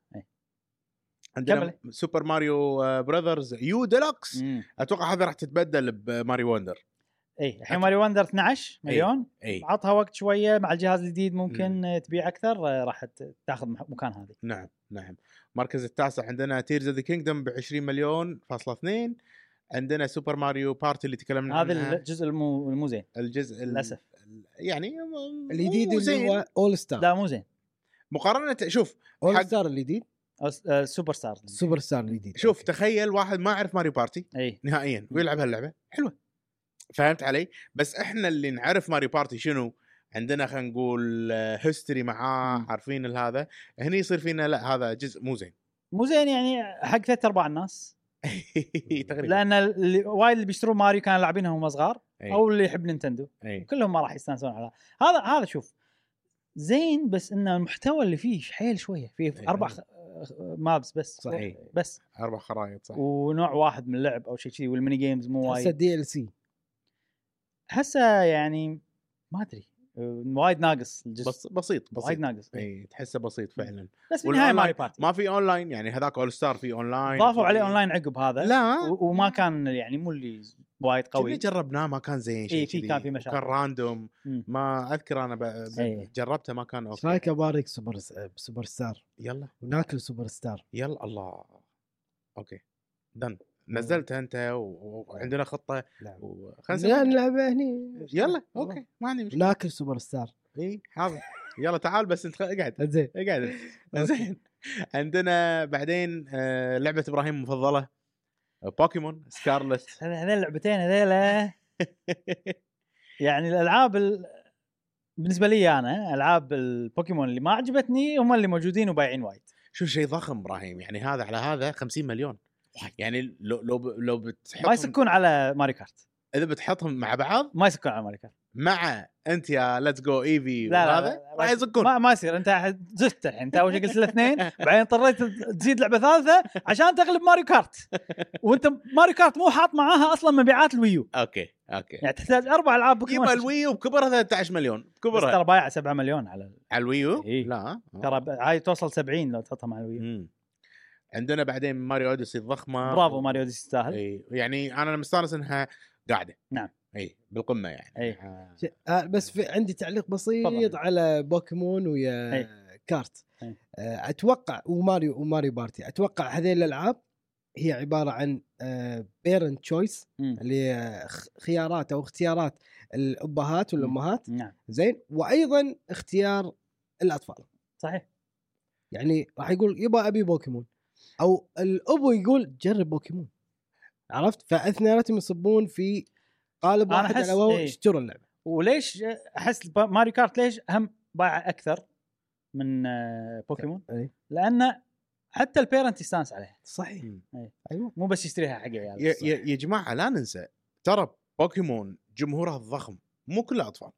عندنا كمل. Super Mario آه، Brothers U Deluxe. أتوقع هذا راح تتبدل ب Mario Wonder اي الحين Mario Wonder 12 مليون. اي عطها وقت شوية مع الجهاز الجديد ممكن آه، تبيع أكثر آه، راح تاخذ مكان هذه نعم نعم. المركز التاسع عندنا Tears of the Kingdom ب 20 مليون فاصلة اثنين. عندنا Super Mario Party اللي تكلمنا هذا عنها. الجزء المو المو زين. الجزء. ال- يعني الجديد مو اللي. هو All Star لا مو زين. مقارنة شوف All Star الجديد؟ Superstar Superstar الجديد. شوف. تخيل واحد ما يعرف Mario Party اي نهائيا ويلعب هاللعبة؟ حلوة. فهمت علي؟ بس إحنا اللي نعرف Mario Party شنو؟ عندنا خلينا نقول history معاه مم. عارفين هذا. هني يصير فينا لا هذا جزء مو زين. مو زين يعني حق ثلاث أرباع الناس. تقريبا. لأن وايد اللي بيشترون ماريو كانوا لاعبينها وهم صغار أي. أو اللي يحب Nintendo. أي. كلهم ما راح يستانسون على هذا. هذا شوف زين بس إن المحتوى اللي فيه حيل شوية فيه أي. أربع خ... مابس بس صحيح. بس. أربع خرائط صح ونوع واحد من اللعب أو شيء كذي وال mini games مو هسه وايد. DLC احسه يعني ما أدري. وايد ناقص الجزء. بس بسيط وايد بسيط ناقص. إي تحسه بسيط فعلا. بس في النهاية وال online Mario Party ما في اونلاين يعني هذاك All Star في اونلاين ضافوا عليه اونلاين عقب هذا. لا. وما كان يعني مو اللي وايد قوي. جربناه ما كان زين شيء في كان في مشاكل. وكان random. ما أذكر أنا ب... ب... إي. جربته ما كان إيش okay. رأيك أبارك Super Superstar؟ يلا. وناكل سوبر ستار. يلا الله. okay. done نزلتها أنت و- وعندنا خطة نعم وخلنا لا نسوي نلعبه هني يلا okay ما عندي مشكلة. ناكل سوبر ستار. إي حاضر. يلا تعال بس انت اقعد. زين اقعد. زين عندنا بعدين آه، لعبة إبراهيم المفضلة. Pokemon Scarlet. هذول اللعبتين هذيلا. يعني الألعاب ال... بالنسبة لي أنا ألعاب البوكيمون اللي ما عجبتني هم اللي موجودين وبايعين وايد. شوف شيء ضخم إبراهيم. يعني هذا على هذا 50 مليون. يعني لو لو لو ما بتحطهم يسكون على Mario Kart. إذا بتحطهم مع بعض؟ ما يسكون على Mario Kart. مع أنت يا Let's Go Eevee لا لا, راح يزقون ما, ما يصير. أنت زفت الحين. أنت أول شيء قلت الاثنين بعدين اضطريت تزيد لعبة ثالثة عشان تغلب Mario Kart. وأنت Mario Kart مو حاط معاها أصلا مبيعات ال Wii U. okay okay. يعني تحتاج أربع ألعاب بوكيمون يبقى ال Wii U بكبرها 13 مليون. بكبرها. ترى بايع 7 مليون على على ال Wii U؟ إيه. لا. ترى هاي توصل 70 لو تحطها مع ال Wii U. عندنا بعدين Mario Odyssey الضخمة bravo Mario دي تستاهل إي يعني أنا مستانس إنها قاعدة نعم. إي بالقمة يعني إي. آه. آه، بس في عندي تعليق بسيط تفضل. على بوكيمون ويا أي. Kart أي. آه، أتوقع و Mario و Mario Party أتوقع هذيل الألعاب هي عبارة عن parent choice مم. اللي خيارات أو اختيارات الأبهات والأمهات نعم زين وأيضا اختيار الأطفال صحيح يعني راح يقول يبا أبي بوكيمون أو الأبو يقول جرب بوكيمون. عرفت؟ فاثنيناتهم يصبون في قالب واحد أحس- على واو إيه. اشتروا اللعبة. وليش أحس Mario Kart ليش هم بايع أكثر من آه، بوكيمون؟ أي. لأن حتى ال parent يستانس عليها صحيح. مم. أيوه. مو بس يشتريها حق عياله يا, يا, يا جماعة لا ننسى ترى بوكيمون جمهورها الضخم مو كله اطفال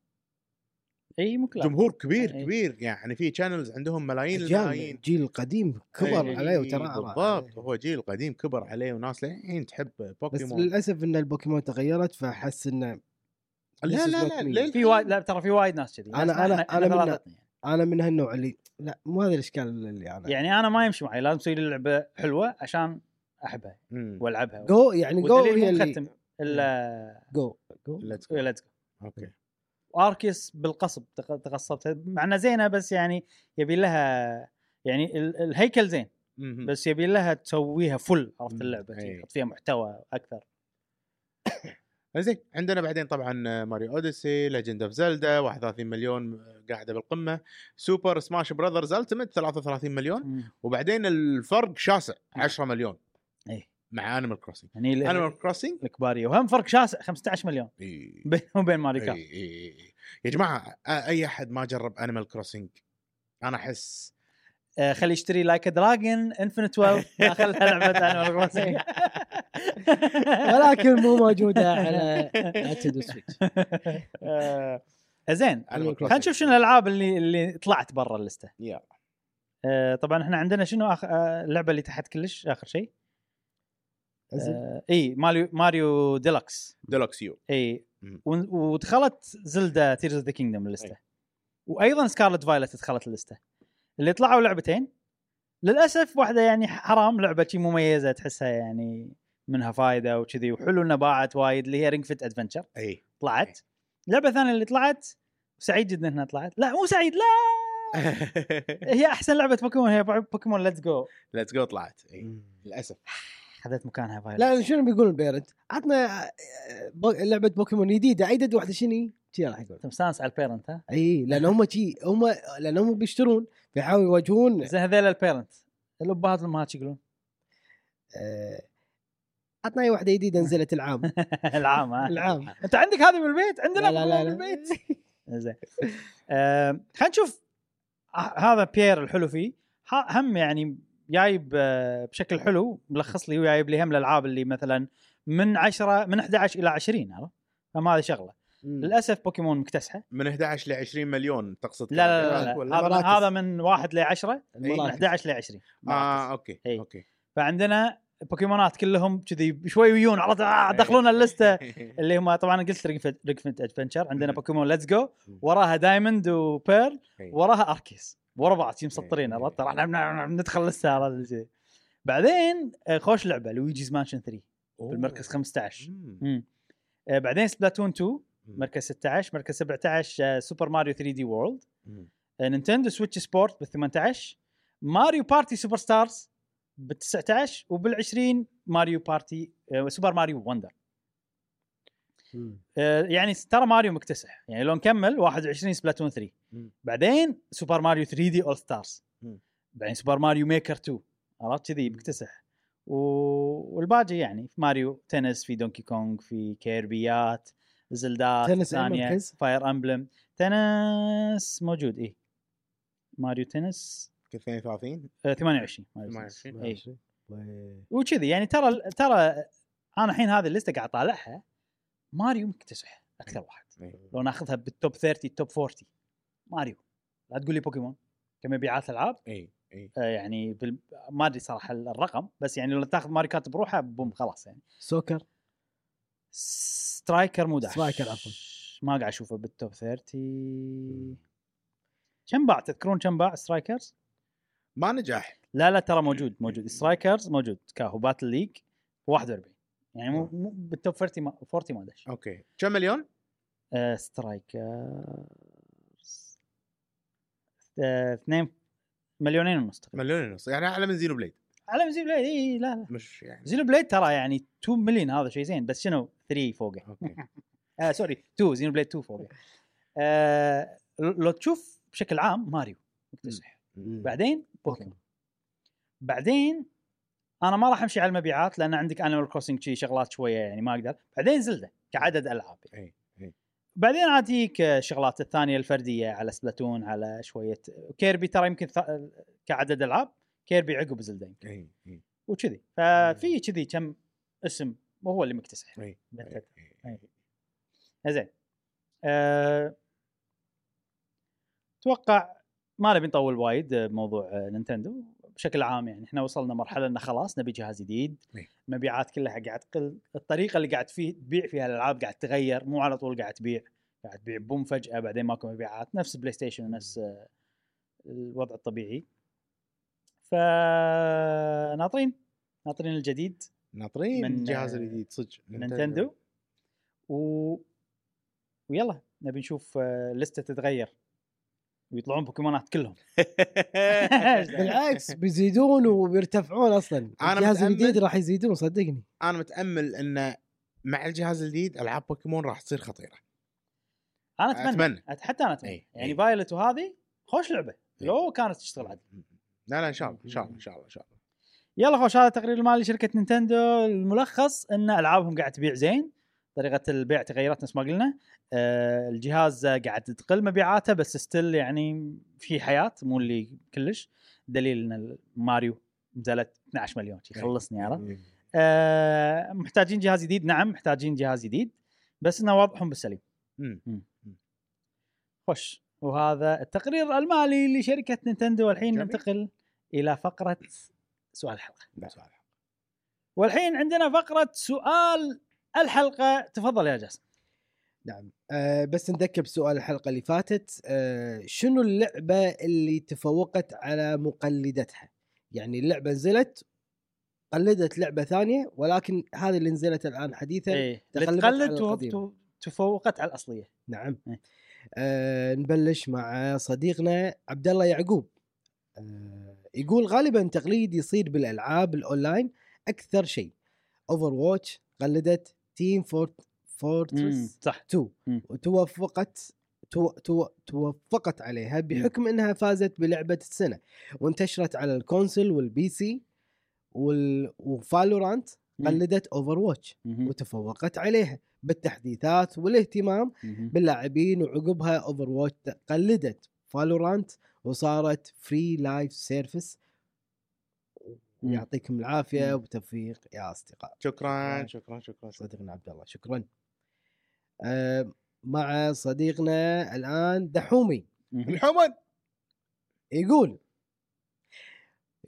إي مو جمهور كبير إي. كبير. يعني في channels عندهم ملايين الملايين. الجيل القديم كبر إي، عليه وترى بالضبط. هو جيل قديم كبر عليه وناس للحين تحب بس بوكيمون للأسف إن البوكيمون تغيرت فحس إنه لا لا لا في وايد لا ترى في وايد ناس كذي. أنا- ناس- أنا- إحنا- أنا إحنا من- يعني. أنا من هالنوع اللي لا مو هذا الإشكال اللي أنا يعني أنا ما يمشي معي. لازم تسوي لي لعبة حلوة عشان أحبها. وألعبها. جو يعني جو هي اللي الا جو جو. ليتس أوكي اركيس بالقصب تق- تغصبتها مع إنها زينة بس يعني يبي لها يعني ال- الهيكل زين. بس يبي لها تسويها فل عرفت. اللعبة. تحط فيها محتوى أكثر زين عندنا بعدين طبعا ماريو أوديسي ليجند اوف زلدا 31 مليون قاعدة بالقمة سوبر سماش براذرز التيمت 33 مليون. وبعدين الفرق شاسع 10 مليون اي مع Animal Crossing يعني ال- Animal Crossing الكبارية. وهم فرق شاسع 15 مليون. بينه وبين Mario Kart يا جماعة أي أحد ما جرب Animal Crossing أنا أحس آه خلي يشتري Like a Dragon Infinite Wealth داخلها لعبة Animal Crossing ولكن مو موجودة على Nintendo Switch آه، زين. Animal خلينا Crossing. نشوف شنو الألعاب اللي اللي طلعت برا اللسته يلا آه، طبعا إحنا عندنا شنو آخ... آه، اللعبة اللي تحت كلش؟ آخر شيء. آه، إي Mario Mario Deluxe Deluxe U. إي ودخلت Zelda Tears of the Kingdom اللسته. وأيضا Scarlet Violet دخلت اللسته اللي طلعوا لعبتين للأسف واحدة يعني حرام لعبة شي مميزة تحسها يعني منها فايدة وكذي وحلو إنها باعت وايد اللي هي Ring Fit Adventure إي. طلعت. اللعبه الثانية اللي طلعت سعيد جدا إنها طلعت. لا مو سعيد لا! هي أحسن لعبة بوكيمون هي Pokemon Let's Go Let's Go طلعت إي. للأسف. خذت مكانها Violet لا شنو بيقول ال parent؟ عطنا آه، لعبة بوكيمون جديدة عيدد واحدة شنو؟ شي راح يقول. انت مستانس على ال parent ها؟ إي لأن هم شي هم لأن هم بيشترون بيحاولوا يواجهون. زين هذيل ال parent الابهات والامهات شو يقولون؟ آه، عطنا أي واحدة جديدة نزلت العام العام ها؟ العام. أنت عندك هذه بالبيت؟ عندنا لا لا لا. بالبيت زين. آه، خلينا نشوف هذا بيير الحلو فيه. هم يعني جايب آه، بشكل حلو ملخص لي وجايب لي هم الالعاب اللي مثلا من 10 من 11 إلى 20 عرفت؟ فما هذه شغلة مم. للأسف بوكيمون مكتسحة من 11 ل 20 مليون تقصد لا لا لا, لا؟ هذا من مراكز. هذا من 1 ل 10 من المراكز. 11 ل 20 آه. okay إي. okay فعندنا بوكيمونات كلهم كذي شوي ويون عرفت آه، دخلونا اللسته اللي هم طبعا قلت Ring Fit Adventure عندنا. Pokémon Let's Go. وراها Diamond و Pearl. وراها Arceus ورا بعض شي مسطرين إي. عرفت راح نعم- ندخل لسه الشيء. بعدين آه، خوش لعبة Luigi's Mansion 3 أوه. بالمركز 15 مم. آه، بعدين Splatoon 2 مم. مركز 16 مركز 17 آه، Super Mario 3D World Nintendo Switch Sports بال 18 Mario Party Superstars بال 19 وبال 20 Mario Party Super Mario Wonder. آه، يعني ترى ماريو مكتسح. يعني لو نكمل 21 Splatoon 3 مم. بعدين Super Mario 3D All-Stars. بعدين Super Mario Maker 2 عرفت؟ كذي مكتسح. و... والباقي يعني في Mario Tennis في Donkey Kong في كيربيات زلدات تنس ثانية؟ Fire Emblem. تنس موجود. إيه؟ Mario Tennis. 32 آه 28 Mario Tennis. 28. إيه. ماشي. و- وكذي. يعني ترى ترى أنا الحين هذه الليستة قاعد أطالعها. ماريو مكتسح أكثر واحد. إيه. لو ناخذها بال top 30 top 40 ماريو. لا تقول لي بوكيمون كمبيعات ألعاب. اي اي آه يعني بال... ما أدري صراحة الرقم بس يعني لو تاخذ Mario Kart بروحه boom خلاص يعني. soccer. Striker مو داش Striker عفوا. ما قاعد أشوفه بال top 30 كم باع؟ تذكرون كم باع Strikers؟ ما نجح لا لا ترى موجود موجود. Strikers موجود كاهو Battle League 41 يعني مو مو بال top 40 ما 40 ما دش. okay. كم مليون؟ آه Strikers آه، اثنين مليونين ونص تقريبا. مليون ونص. يعني اعلى من Xenoblade. على Xenoblade إي لا لا. مش يعني. Xenoblade ترى يعني 2 مليون هذا شيء زين بس شنو؟ 3 فوقه أوكي. آه سوري 2 زينو بليد 2 فوقه آه لو تشوف بشكل عام ماريو مكتسح بعدين بوكيمون بعدين أنا ما راح أمشي على المبيعات لأن عندك Animal Crossing شي شغلات شوية يعني ما أقدر. بعدين Zelda كعدد ألعاب يعني. إي إي. بعدين عاد يجيك الشغلات الثانية الفردية على Splatoon على شوية Kirby ترى يمكن ث- كعدد ألعاب Kirby عقب Zelda يمكن. إي إي. وكذي. ففي كذي كم اسم وهو اللي مكتسح. إي. زين. أه... أتوقع ما نبي نطول وايد بموضوع آه، Nintendo. بشكل عام يعني. إحنا وصلنا مرحلة إنه خلاص نبي جهاز جديد. المبيعات كلها قاعد تقل. الطريقة اللي قاعد فيه تبيع فيها الألعاب قاعد تغير. مو على طول قاعد تبيع. قاعد تبيع boom فجأة بعدين ماكو مبيعات. نفس PlayStation ونفس آه، الوضع الطبيعي. فناطرين ناطرين. الجديد. ناطرين من، الجهاز آه، الجديد صدق. Nintendo. و... ويلا نبي نشوف آه، لستة تتغير. ويطلعون بوكيمونات كلهم. بالعكس بيزيدون وبيرتفعون أصلا. أنا الجهاز الجديد راح يزيدون صدقني. أنا متأمل إن مع الجهاز الجديد ألعاب بوكيمون راح تصير خطيرة. أنا أتمنى, أتمنى. أت- حتى أنا أتمنى. إي، يعني إي. Violet وهذه خوش لعبة. إي. لو كانت تشتغل عدل لا لا إن شاء الله إن شاء الله إن شاء الله إن شاء الله. يلا خوش هذا التقرير المالي لشركة Nintendo الملخص إن ألعابهم قاعد تبيع زين. طريقة البيع تغيرت نفس ما قلنا. آه الجهاز قاعد تقل مبيعاته بس still يعني في حياة مو اللي كلش. دليل إن ماريو نزلت 12 مليون شي خلصني عرفت؟ آه محتاجين جهاز جديد. نعم محتاجين جهاز جديد بس إنه واضحهم بالسليم. خوش. وهذا التقرير المالي لشركة نينتندو. والحين جميل. ننتقل إلى فقرة سؤال الحلقة. لا سؤال. والحين عندنا فقرة سؤال الحلقة. تفضل يا جاسم. نعم. آه بس نذكر بسؤال الحلقة اللي فاتت. آه شنو اللعبة اللي تفوقت على مقلدتها؟ يعني اللعبة نزلت قلدت لعبة ثانية ولكن هذه اللي نزلت الآن حديثا إيه تغلبت على تقلد القديم. و- تفوقت على الأصلية. نعم. إيه. آه نبلش مع صديقنا عبد الله يعقوب. آه يقول غالبا تقليد يصير بالألعاب الأونلاين أكثر شيء. Overwatch قلدت Team Fort مم، Fortress صح 2 مم. وتوفقت تو تو توفقت عليها بحكم إنها فازت بلعبة السنة وانتشرت على ال console وال PC وال... و Valorant مم. قلدت Overwatch. وتفوقت عليها بالتحديثات والاهتمام مهم. باللاعبين وعقبها Overwatch قلدت Valorant وصارت free live service مم. يعطيكم العافية. وتوفيق يا أصدقاء. شكرا شكرا. شكرا صديقنا عبد الله شكرا. آه مع صديقنا الآن دحومي. الحمد يقول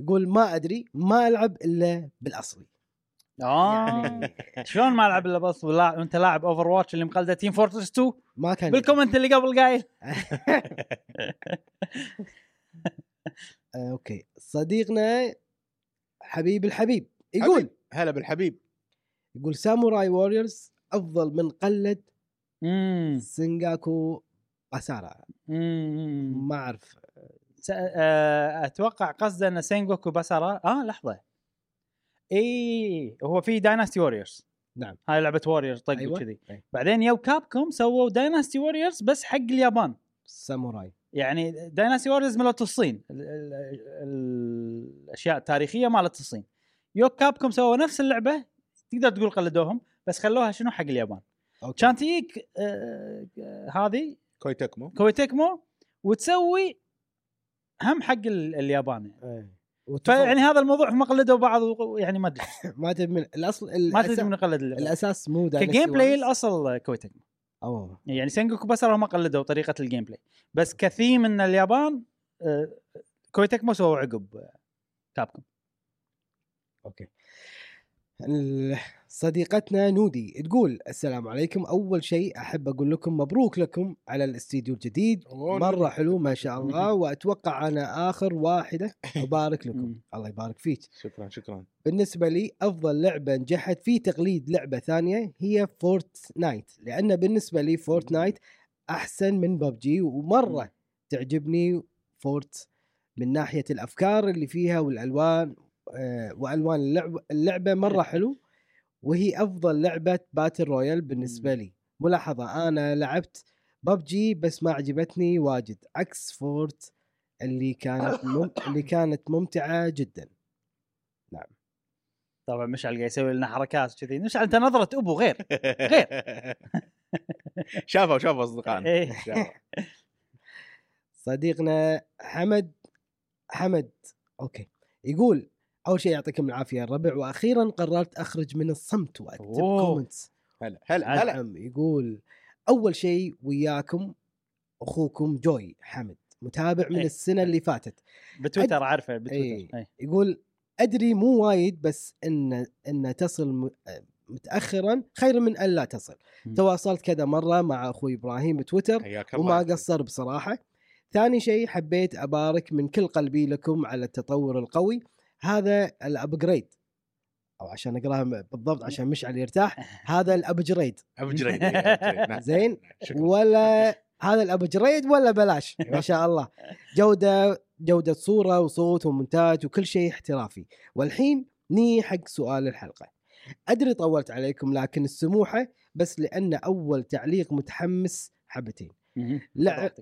يقول ما أدري ما ألعب إلا بالأصلي. آه. يعني شلون ما ألعب إلا بس ولا- وانت لاعب Overwatch اللي مقلده Team Fortress 2 ما كان بال comment اللي قبل قايل. آه okay. صديقنا حبيب الحبيب. يقول حبيب. هلا بالحبيب. يقول Samurai Warriors أفضل من قلد امم Sengoku Basara. ما أعرف. س- آه، أتوقع قصده إن Sengoku Basara آه لحظة. اي هو في Dynasty Warriors نعم. هاي لعبة Warriors طق أيوة. وكذي. أي. بعدين يو Capcom سووا Dynasty Warriors بس حق اليابان. ساموراي. يعني Dynasty Warriors مالت الصين ال- ال- ال- الأشياء التاريخية مالت الصين يو Capcom سووا نفس اللعبة تقدر تقول قلدوهم بس خلوها شنو حق اليابان. okay. كان تجيك آه، آه، هذه Koei Tecmo. Koei Tecmo وتسوي هم حق ال- اليابان. إيه. فيعني هذا الموضوع هم قلدوا بعض يعني ما أدري. ما تدري من الأصل ما تدري من قلد ال- الأساس مو ك gameplay. الأصل Koei Tecmo اوه يعني Sengoku بس هم قلدوا طريقة ال gameplay بس كثيم من اليابان آه، Koei Tecmo سووا عقب آه، Capcom okay. ال- صديقتنا نودي تقول السلام عليكم. أول شيء أحب أقول لكم مبروك لكم على الاستديو الجديد. أوه، مرة. حلو ما شاء الله. وأتوقع أنا آخر واحدة أبارك لكم. الله يبارك فيك. شكرا شكرا. بالنسبة لي أفضل لعبة نجحت في تقليد لعبة ثانية هي Fortnite لأن بالنسبة لي Fortnite أحسن من ببجي ومرة تعجبني Fort من ناحية الأفكار اللي فيها والألوان آه، وألوان اللعبه اللعبة مرة حلو. وهي أفضل لعبة battle royale بالنسبة لي. ملاحظة أنا لعبت ببجي بس ما عجبتني واجد. عكس Fort اللي كانت مم... اللي كانت ممتعة جدا. طبعا مشعل قاعد يسوي لنا حركات كذي مشعل انت نظرة أبو غير غير. شافوا شافوا أصدقائنا. إيه. صديقنا حمد حمد okay. يقول أول شيء يعطيكم العافية الربع وأخيرا قررت أخرج من الصمت وأكتب. comments هلا هلا هلا يقول أول شيء وياكم أخوكم جوي حمد متابع من إيه. السنة اللي فاتت بتويتر عارفه إيه. بتويتر إيه. يقول أدري مو وايد بس إن إن تصل م- متاخرا خير من أن لا تصل مم. تواصلت كذا مرة مع أخوي إبراهيم بتويتر وما قصر بصراحة ثاني شيء حبيت أبارك من كل قلبي لكم على التطور القوي هذا ال upgrade أو عشان أقراها بالضبط عشان مشعل يرتاح هذا ال upgrade ابو جريد إيه، أبو جريد. نعم. زين شكرا. ولا هذا ال upgrade ولا بلاش ما شاء الله. جودة جودة صورة وصوت ومونتاج وكل شيء احترافي. والحين ني حق سؤال الحلقة. أدري طولت عليكم لكن السموحة بس لأن أول تعليق متحمس حبتين.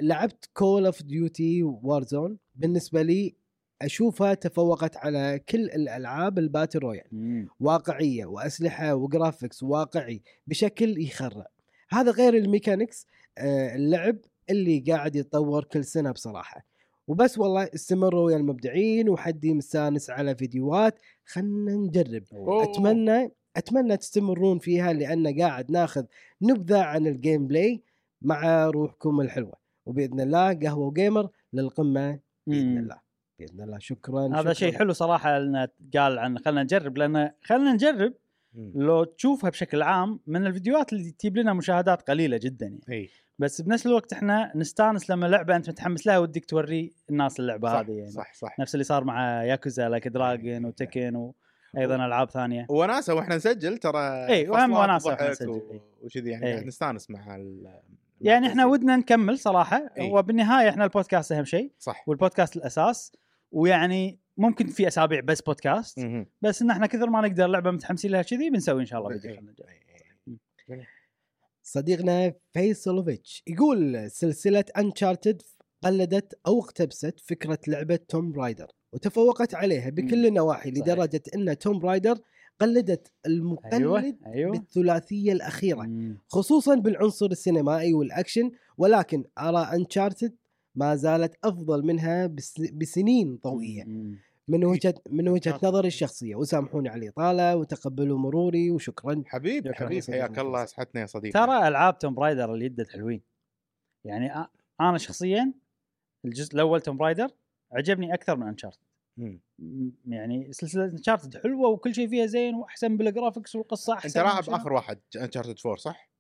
لعبت Call of Duty Warzone بالنسبة لي أشوفها تفوقت على كل الألعاب ال battle royale. مم. واقعية وأسلحة و graphics واقعي بشكل يخرع هذا غير ال mechanics آه، اللعب اللي قاعد يتطور كل سنة بصراحة. وبس والله استمروا يا المبدعين وحدي مستانس على فيديوهات. خلنا نجرب. أوه. أتمنى أتمنى تستمرون فيها لأن قاعد ناخذ نبذة عن ال gameplay مع روحكم الحلوة. وبإذن الله قهوة و gamer للقمة بإذن. الله. بإذن الله شكرا هذا شكراً. شيء حلو صراحة انه قال عن خلينا نجرب لأن خلينا نجرب. لو تشوفها بشكل عام من الفيديوهات اللي تجيب لنا مشاهدات قليلة جدا يعني إي بس بنفس الوقت إحنا نستانس لما لعبة أنت متحمس لها ودك توري الناس اللعبة صح هذه يعني صح صح نفس اللي صار مع Yakuza Like a Dragon و Tekken وأيضا ألعاب ثانية وناسة وإحنا نسجل ترى إي، وهم وناسة وإحنا نسجل، و-. وكذي يعني. قاعد نستانس مع ال يعني إحنا. ودنا نكمل صراحة إي. وبالنهاية إحنا البودكاست أهم شيء صح والبودكاست الأساس ويعني ممكن في أسابيع بس بودكاست مهم. بس إن إحنا كثر ما نقدر لعبة متحمسين لها كذي بنسوي إن شاء الله فيديو إي. خلنا نجرب. إي. صديقنا فيصلوفيتش يقول سلسلة Uncharted قلدت أو اقتبست فكرة لعبة Tomb Raider وتفوقت عليها بكل. النواحي. لدرجة إن Tomb Raider قلدت المقلد أيوه أيوه بالثلاثية الأخيرة مم. خصوصا بالعنصر السينمائي والأكشن ولكن أرى Uncharted ما زالت أفضل منها بس بسنين ضوئية مم. من وجهة من وجهة Uncharted. نظري الشخصية وسامحوني على الإطالة وتقبلوا مروري وشكرا حبيب شكراً حبيب صديقي حياك الله. اسعدنا يا صديقي ترى ألعاب Tomb Raider اللي يدت حلوين يعني أ- أنا شخصيا الجزء الأول Tomb Raider عجبني أكثر من Uncharted مم. يعني سلسلة Uncharted حلوة وكل شيء فيها زين وأحسن بال graphics والقصة أحسن أنت لاعب. آخر واحد Uncharted 4 صح؟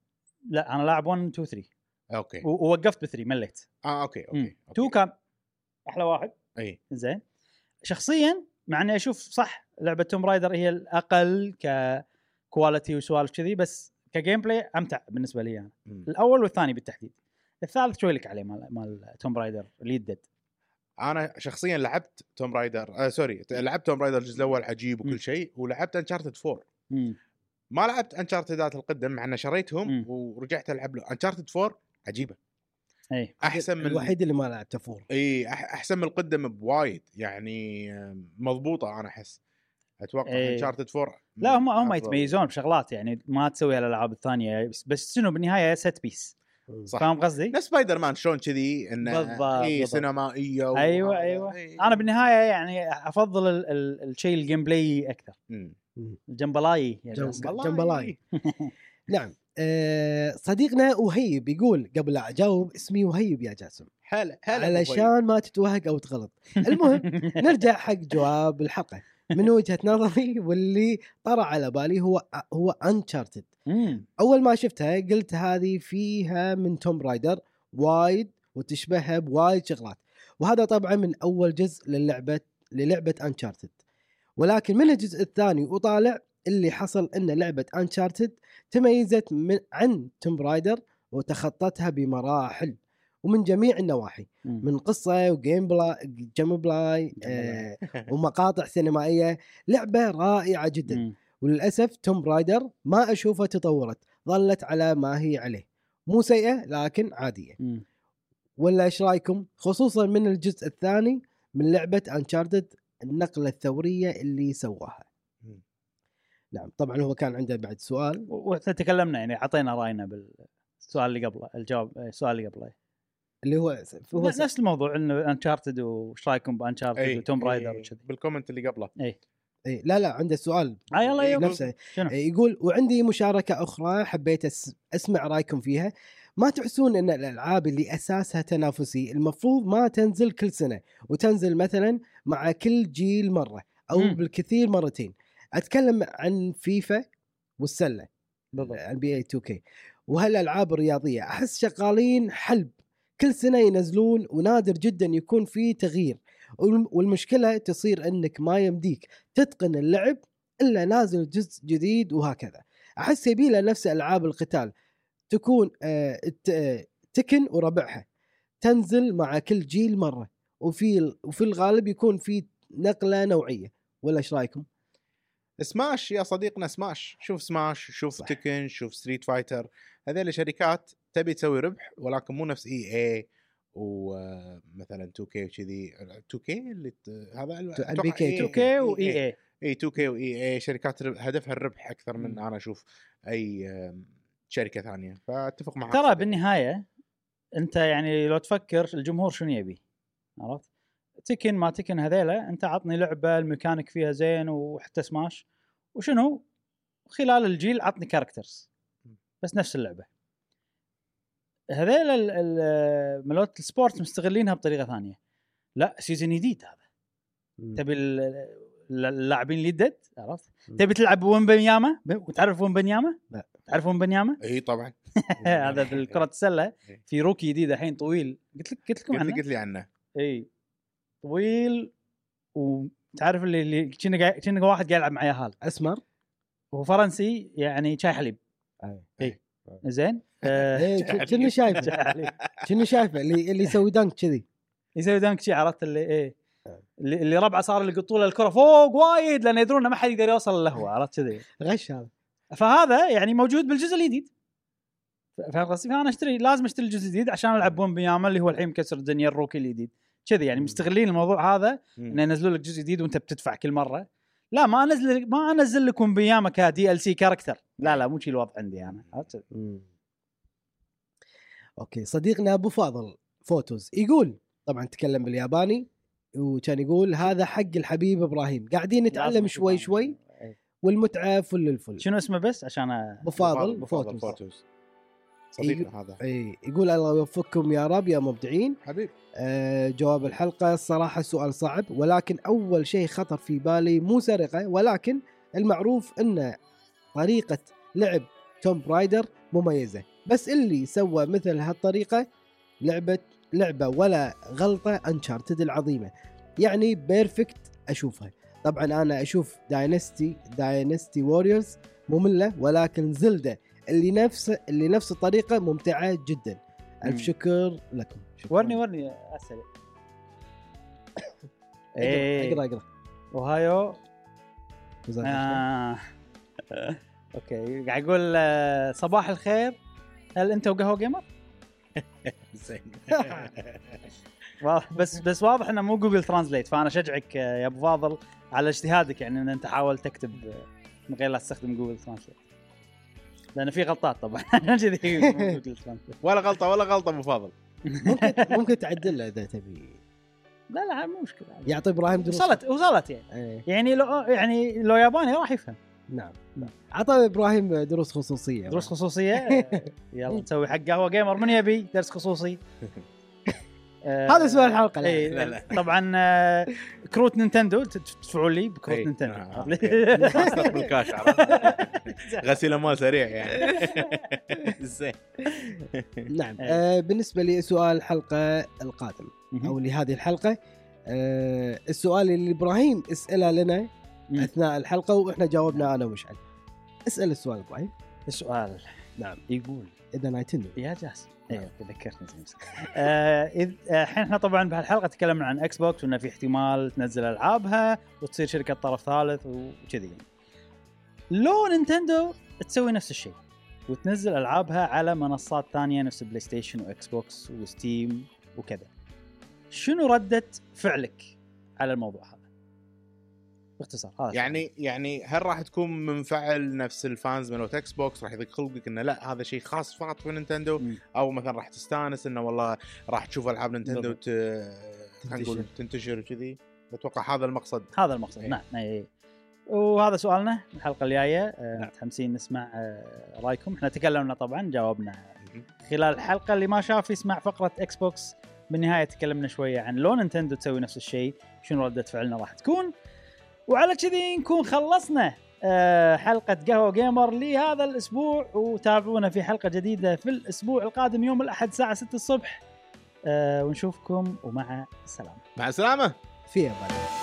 لا أنا لاعب 1 2 3 okay. ووقفت ب 3 مليت. آه okay okay 2 okay. كان أحلى واحد. إي. زين. شخصيا مع إني أشوف صح لعبة Tomb Raider هي الأقل ك quality وسوالف كذي بس ك gameplay أمتع بالنسبة لي أنا. مم. الأول والثاني بالتحديد. الثالث شوي لك عليه مال مال Tomb Raider اليديد أنا شخصيا لعبت Tomb Raider آه sorry لعبت Tomb Raider الجزء الأول عجيب. وكل شيء ولعبت Uncharted 4 مم. ما لعبت Uncharted ات القدم مع ان شريتهم مم. ورجعت ألعب له. Uncharted 4 عجيبة اي أحسن من الوحيد اللي ما لعبته four إي أحسن من القدم بوايد يعني مضبوطة أنا أحس أتوقع إيه. Uncharted 4 لا هم هم. يتميزون بشغلات يعني ما تسوي الالعاب الثانية بس, بس شنو بالنهاية ست piece صح فاهم قصدي؟ نفس سبايدر مان شلون كذي انه بالضبط، إي. سينمائيه و- أيوه أيوه إي. أنا بالنهاية يعني أفضل ال- ال- الشيء ال gameplay أكثر. ال gameplay يا جم- جاسم. والله gameplay. نعم صديقنا وهيب يقول قبل لا أجاوب اسمي وهيب يا جاسم. هلا هلا علشان ما تتوهق أو تغلط. المهم نرجع حق جواب الحلقة. من وجهة نظري واللي طرى على بالي هو هو Uncharted. أول ما شفتها قلت هذه فيها من Tomb Raider وايد وتشبهها بوايد شغلات. وهذا طبعا من أول جزء للعبة للعبة Uncharted ولكن من الجزء الثاني وطالع اللي حصل ان لعبه Uncharted تميزت من عن Tomb Raider وتخطتها بمراحل ومن جميع النواحي مم. من قصة و gamepla- gameplay آه ومقاطع سينمائية لعبة رائعة جدا مم. وللأسف Tomb Raider ما أشوفها تطورت ظلت على ما هي عليه مو سيئة لكن عادية مم. ولا إيش رأيكم خصوصا من الجزء الثاني من لعبة Uncharted النقلة الثورية اللي سواها. نعم طبعا هو كان عنده بعد سؤال. و- وإحنا تكلمنا يعني اعطينا رأينا بالسؤال اللي قبله الجواب السؤال اللي قبله. اللي هو هو نفس الموضوع إنه Uncharted وش رأيكم ب Uncharted و Tomb Raider وكذي. بال comment اللي قبله. إيه لا لا عنده سؤال آه يلا يلا نفسه. شنو؟ إيه، يقول وعندي مشاركة أخرى حبيت أس- أسمع رأيكم فيها. ما تحسون أن الألعاب اللي أساسها تنافسي المفروض ما تنزل كل سنة وتنزل مثلا مع كل جيل مرة أو مم. بالكثير مرتين. أتكلم عن فيفا والسلة بالضبط. ان بي إي 2 كي. وهالألعاب الرياضية أحس شغالين حلب كل سنة ينزلون ونادر جدا يكون في تغيير. والم- والمشكلة تصير إنك ما يمديك تتقن اللعب إلا نازل جزء جديد وهكذا. أحس يبيله نفس ألعاب القتال تكون آه، آه، تكن وربعها تنزل مع كل جيل مرة. وفي وفي الغالب يكون في نقلة نوعية. ولا إيش رأيكم؟ سماش يا صديقنا Smash شوف Smash شوف صح. Tekken شوف Street Fighter هذول شركات تبي تسوي ربح ولكن مو نفس EA ومثلا 2K وكذي 2K اللي هذا ال- تو- أتوقع NBK. EA 2K و EA 2K و EA شركات هدفها الربح أكثر من مم. أنا أشوف أي شركة ثانية فأتفق معك ترى. بالنهاية أنت يعني لو تفكر الجمهور شنو يبي عرفت؟ Tekken ما Tekken هذيلا أنت عطني لعبة الميكانيك فيها زين وحتى سماش. وشنو؟ خلال الجيل عطني characters بس نفس اللعبة. هذيلا مالوت ال sport مستغلينها بطريقة ثانية. لا season جديد هذا. تبي ال- ال- اللاعبين اليدد عرفت؟ تبي تلعب Wembanyama تعرف Wembanyama؟ لا. تعرف Wembanyama؟ إي طبعا. هذا بالكرة السلة إيه. في rookie جديد الحين طويل. قلت لك قلت لكم عنه. قلت لي عنه. إي. طويل وتعرف اللي اللي كنا كنا واحد قاعد يلعب مع ياهال أسمر؟ وهو فرنسي يعني شاي حليب. أي. اي زين؟ آه، إيه، شاي ك- كني شايفه. كني شايفه اللي اللي يسوي دنك كذي. يسوي دانك شي عرفت اللي إيه. اللي, اللي ربعه صار اللي يقطوا له الكرة فوق وايد لأن يدرون ما حد يقدر يوصل له هو عرفت كذي. غش هذا. فهذا يعني موجود بالجزء الجديد. فاهم قصدي؟ فأنا أشتري لازم أشتري الجزء الجديد عشان ألعب ب Wembanyama اللي هو الحين مكسر الدنيا ال rookie الجديد. كذي يعني. مستغلين الموضوع هذا. إنه ينزلوا لك جزء جديد وأنت بتدفع كل مرة لا ما أنزل ما أنزل لك ون banyama ك DLC character لا لا مو شي الوضع عندي أنا؟ أوكي صديقنا أبو فاضل Photos يقول طبعا تكلم بالياباني وكان يقول هذا حق الحبيب إبراهيم قاعدين نتعلم شوي. شوي إيه. والمتعة فل الفل شنو اسمه بس عشان أبو فاضل Photos Photos صديقنا هذا. اي يقول الله يوفقكم يا رب يا مبدعين. حبيب. آه جواب الحلقة الصراحه سؤال صعب ولكن أول شيء خطر في بالي مو سرقة ولكن المعروف إن طريقة لعب Tomb Raider مميزة. بس اللي سوى مثل هالطريقة لعبة لعبة ولا غلطة Uncharted العظيمة. يعني perfect أشوفها. طبعا أنا أشوف Dynasty Dynasty Warriors مملة ولكن Zelda اللي نفس اللي نفس الطريقة ممتعة جدا ألف. شكر لكم شكراً. ورني ورني أسأل إيه. أقرأ أقرأ おはよう الله خير. آه. أوكي قاعد يقول آه، صباح الخير هل أنت وقهوة جيمر؟ زين بس بس واضح إنه مو Google Translate فأنا أشجعك آه، يا أبو فاضل على اجتهادك يعني إن أنت حاول تكتب آه، من غير لا تستخدم Google Translate لأن في غلطات طبعا. كذي ولا غلطة ولا غلطة أبو فاضل. ممكن ممكن تعدل له إذا تبي. لا لا مو مشكلة. يعطي إبراهيم دروس. وصلت وصلت يعني. إيه، يعني لو يعني لو ياباني راح يفهم. نعم. عطى إبراهيم دروس خصوصية. دروس خصوصية؟ يلا نسوي حق قهوة جيمر من يبي درس خصوصي؟ هذا سؤال الحلقة الآن. اي لا، لا. طبعا آه، كروت Nintendo تدفعوا لي بكروت إي. Nintendo آه، بالكاش عرفت؟ غسيل اموال سريع يعني زين نعم إيه. آه بالنسبة لسؤال الحلقة القادم أو. لهذه الحلقة آه السؤال اللي إبراهيم اسأله لنا. أثناء الحلقة وإحنا جاوبنا أنا ومشعل اسأل السؤال إبراهيم السؤال نعم يقول إذا Nintendo يا جاسم أيوه ذكرتني زين آه، إذ- آه، الحين إحنا طبعا بهالحلقة تكلمنا عن Xbox وإنه في احتمال تنزل ألعابها وتصير شركة طرف ثالث وكذي يعني. لو Nintendo تسوي نفس الشيء وتنزل ألعابها على منصات ثانية نفس PlayStation و Xbox و Steam وكذا شنو ردة فعلك على الموضوع هذا؟ باختصار هذا يعني يعني هل راح تكون منفعل نفس ال fans مالت إكس بوكس راح يضيق خلقك إنه لا هذا شيء خاص فقط في نينتندو؟ مم. أو مثلا راح تستانس إنه والله راح تشوف ألعاب نينتندو. ت... نقول تنتشر. وكذي؟ أتوقع هذا المقصد. هذا المقصد. إيه. نعم اي وهذا سؤالنا الحلقة الجاية. آه، نعم. متحمسين نسمع آه، رأيكم. إحنا تكلمنا طبعا جاوبنا خلال الحلقة. اللي ما شاف يسمع فقرة إكس بوكس بالنهاية تكلمنا شوية عن لو نينتندو تسوي نفس الشيء شنو ردة فعلنا راح تكون. وعلى كذي نكون خلصنا آه، حلقة قهوة جيمر لهذا الأسبوع وتابعونا في حلقة جديدة في الأسبوع القادم يوم الأحد الساعة 6 الصبح. آه، ونشوفكم ومع السلامة. مع السلامة. في الله.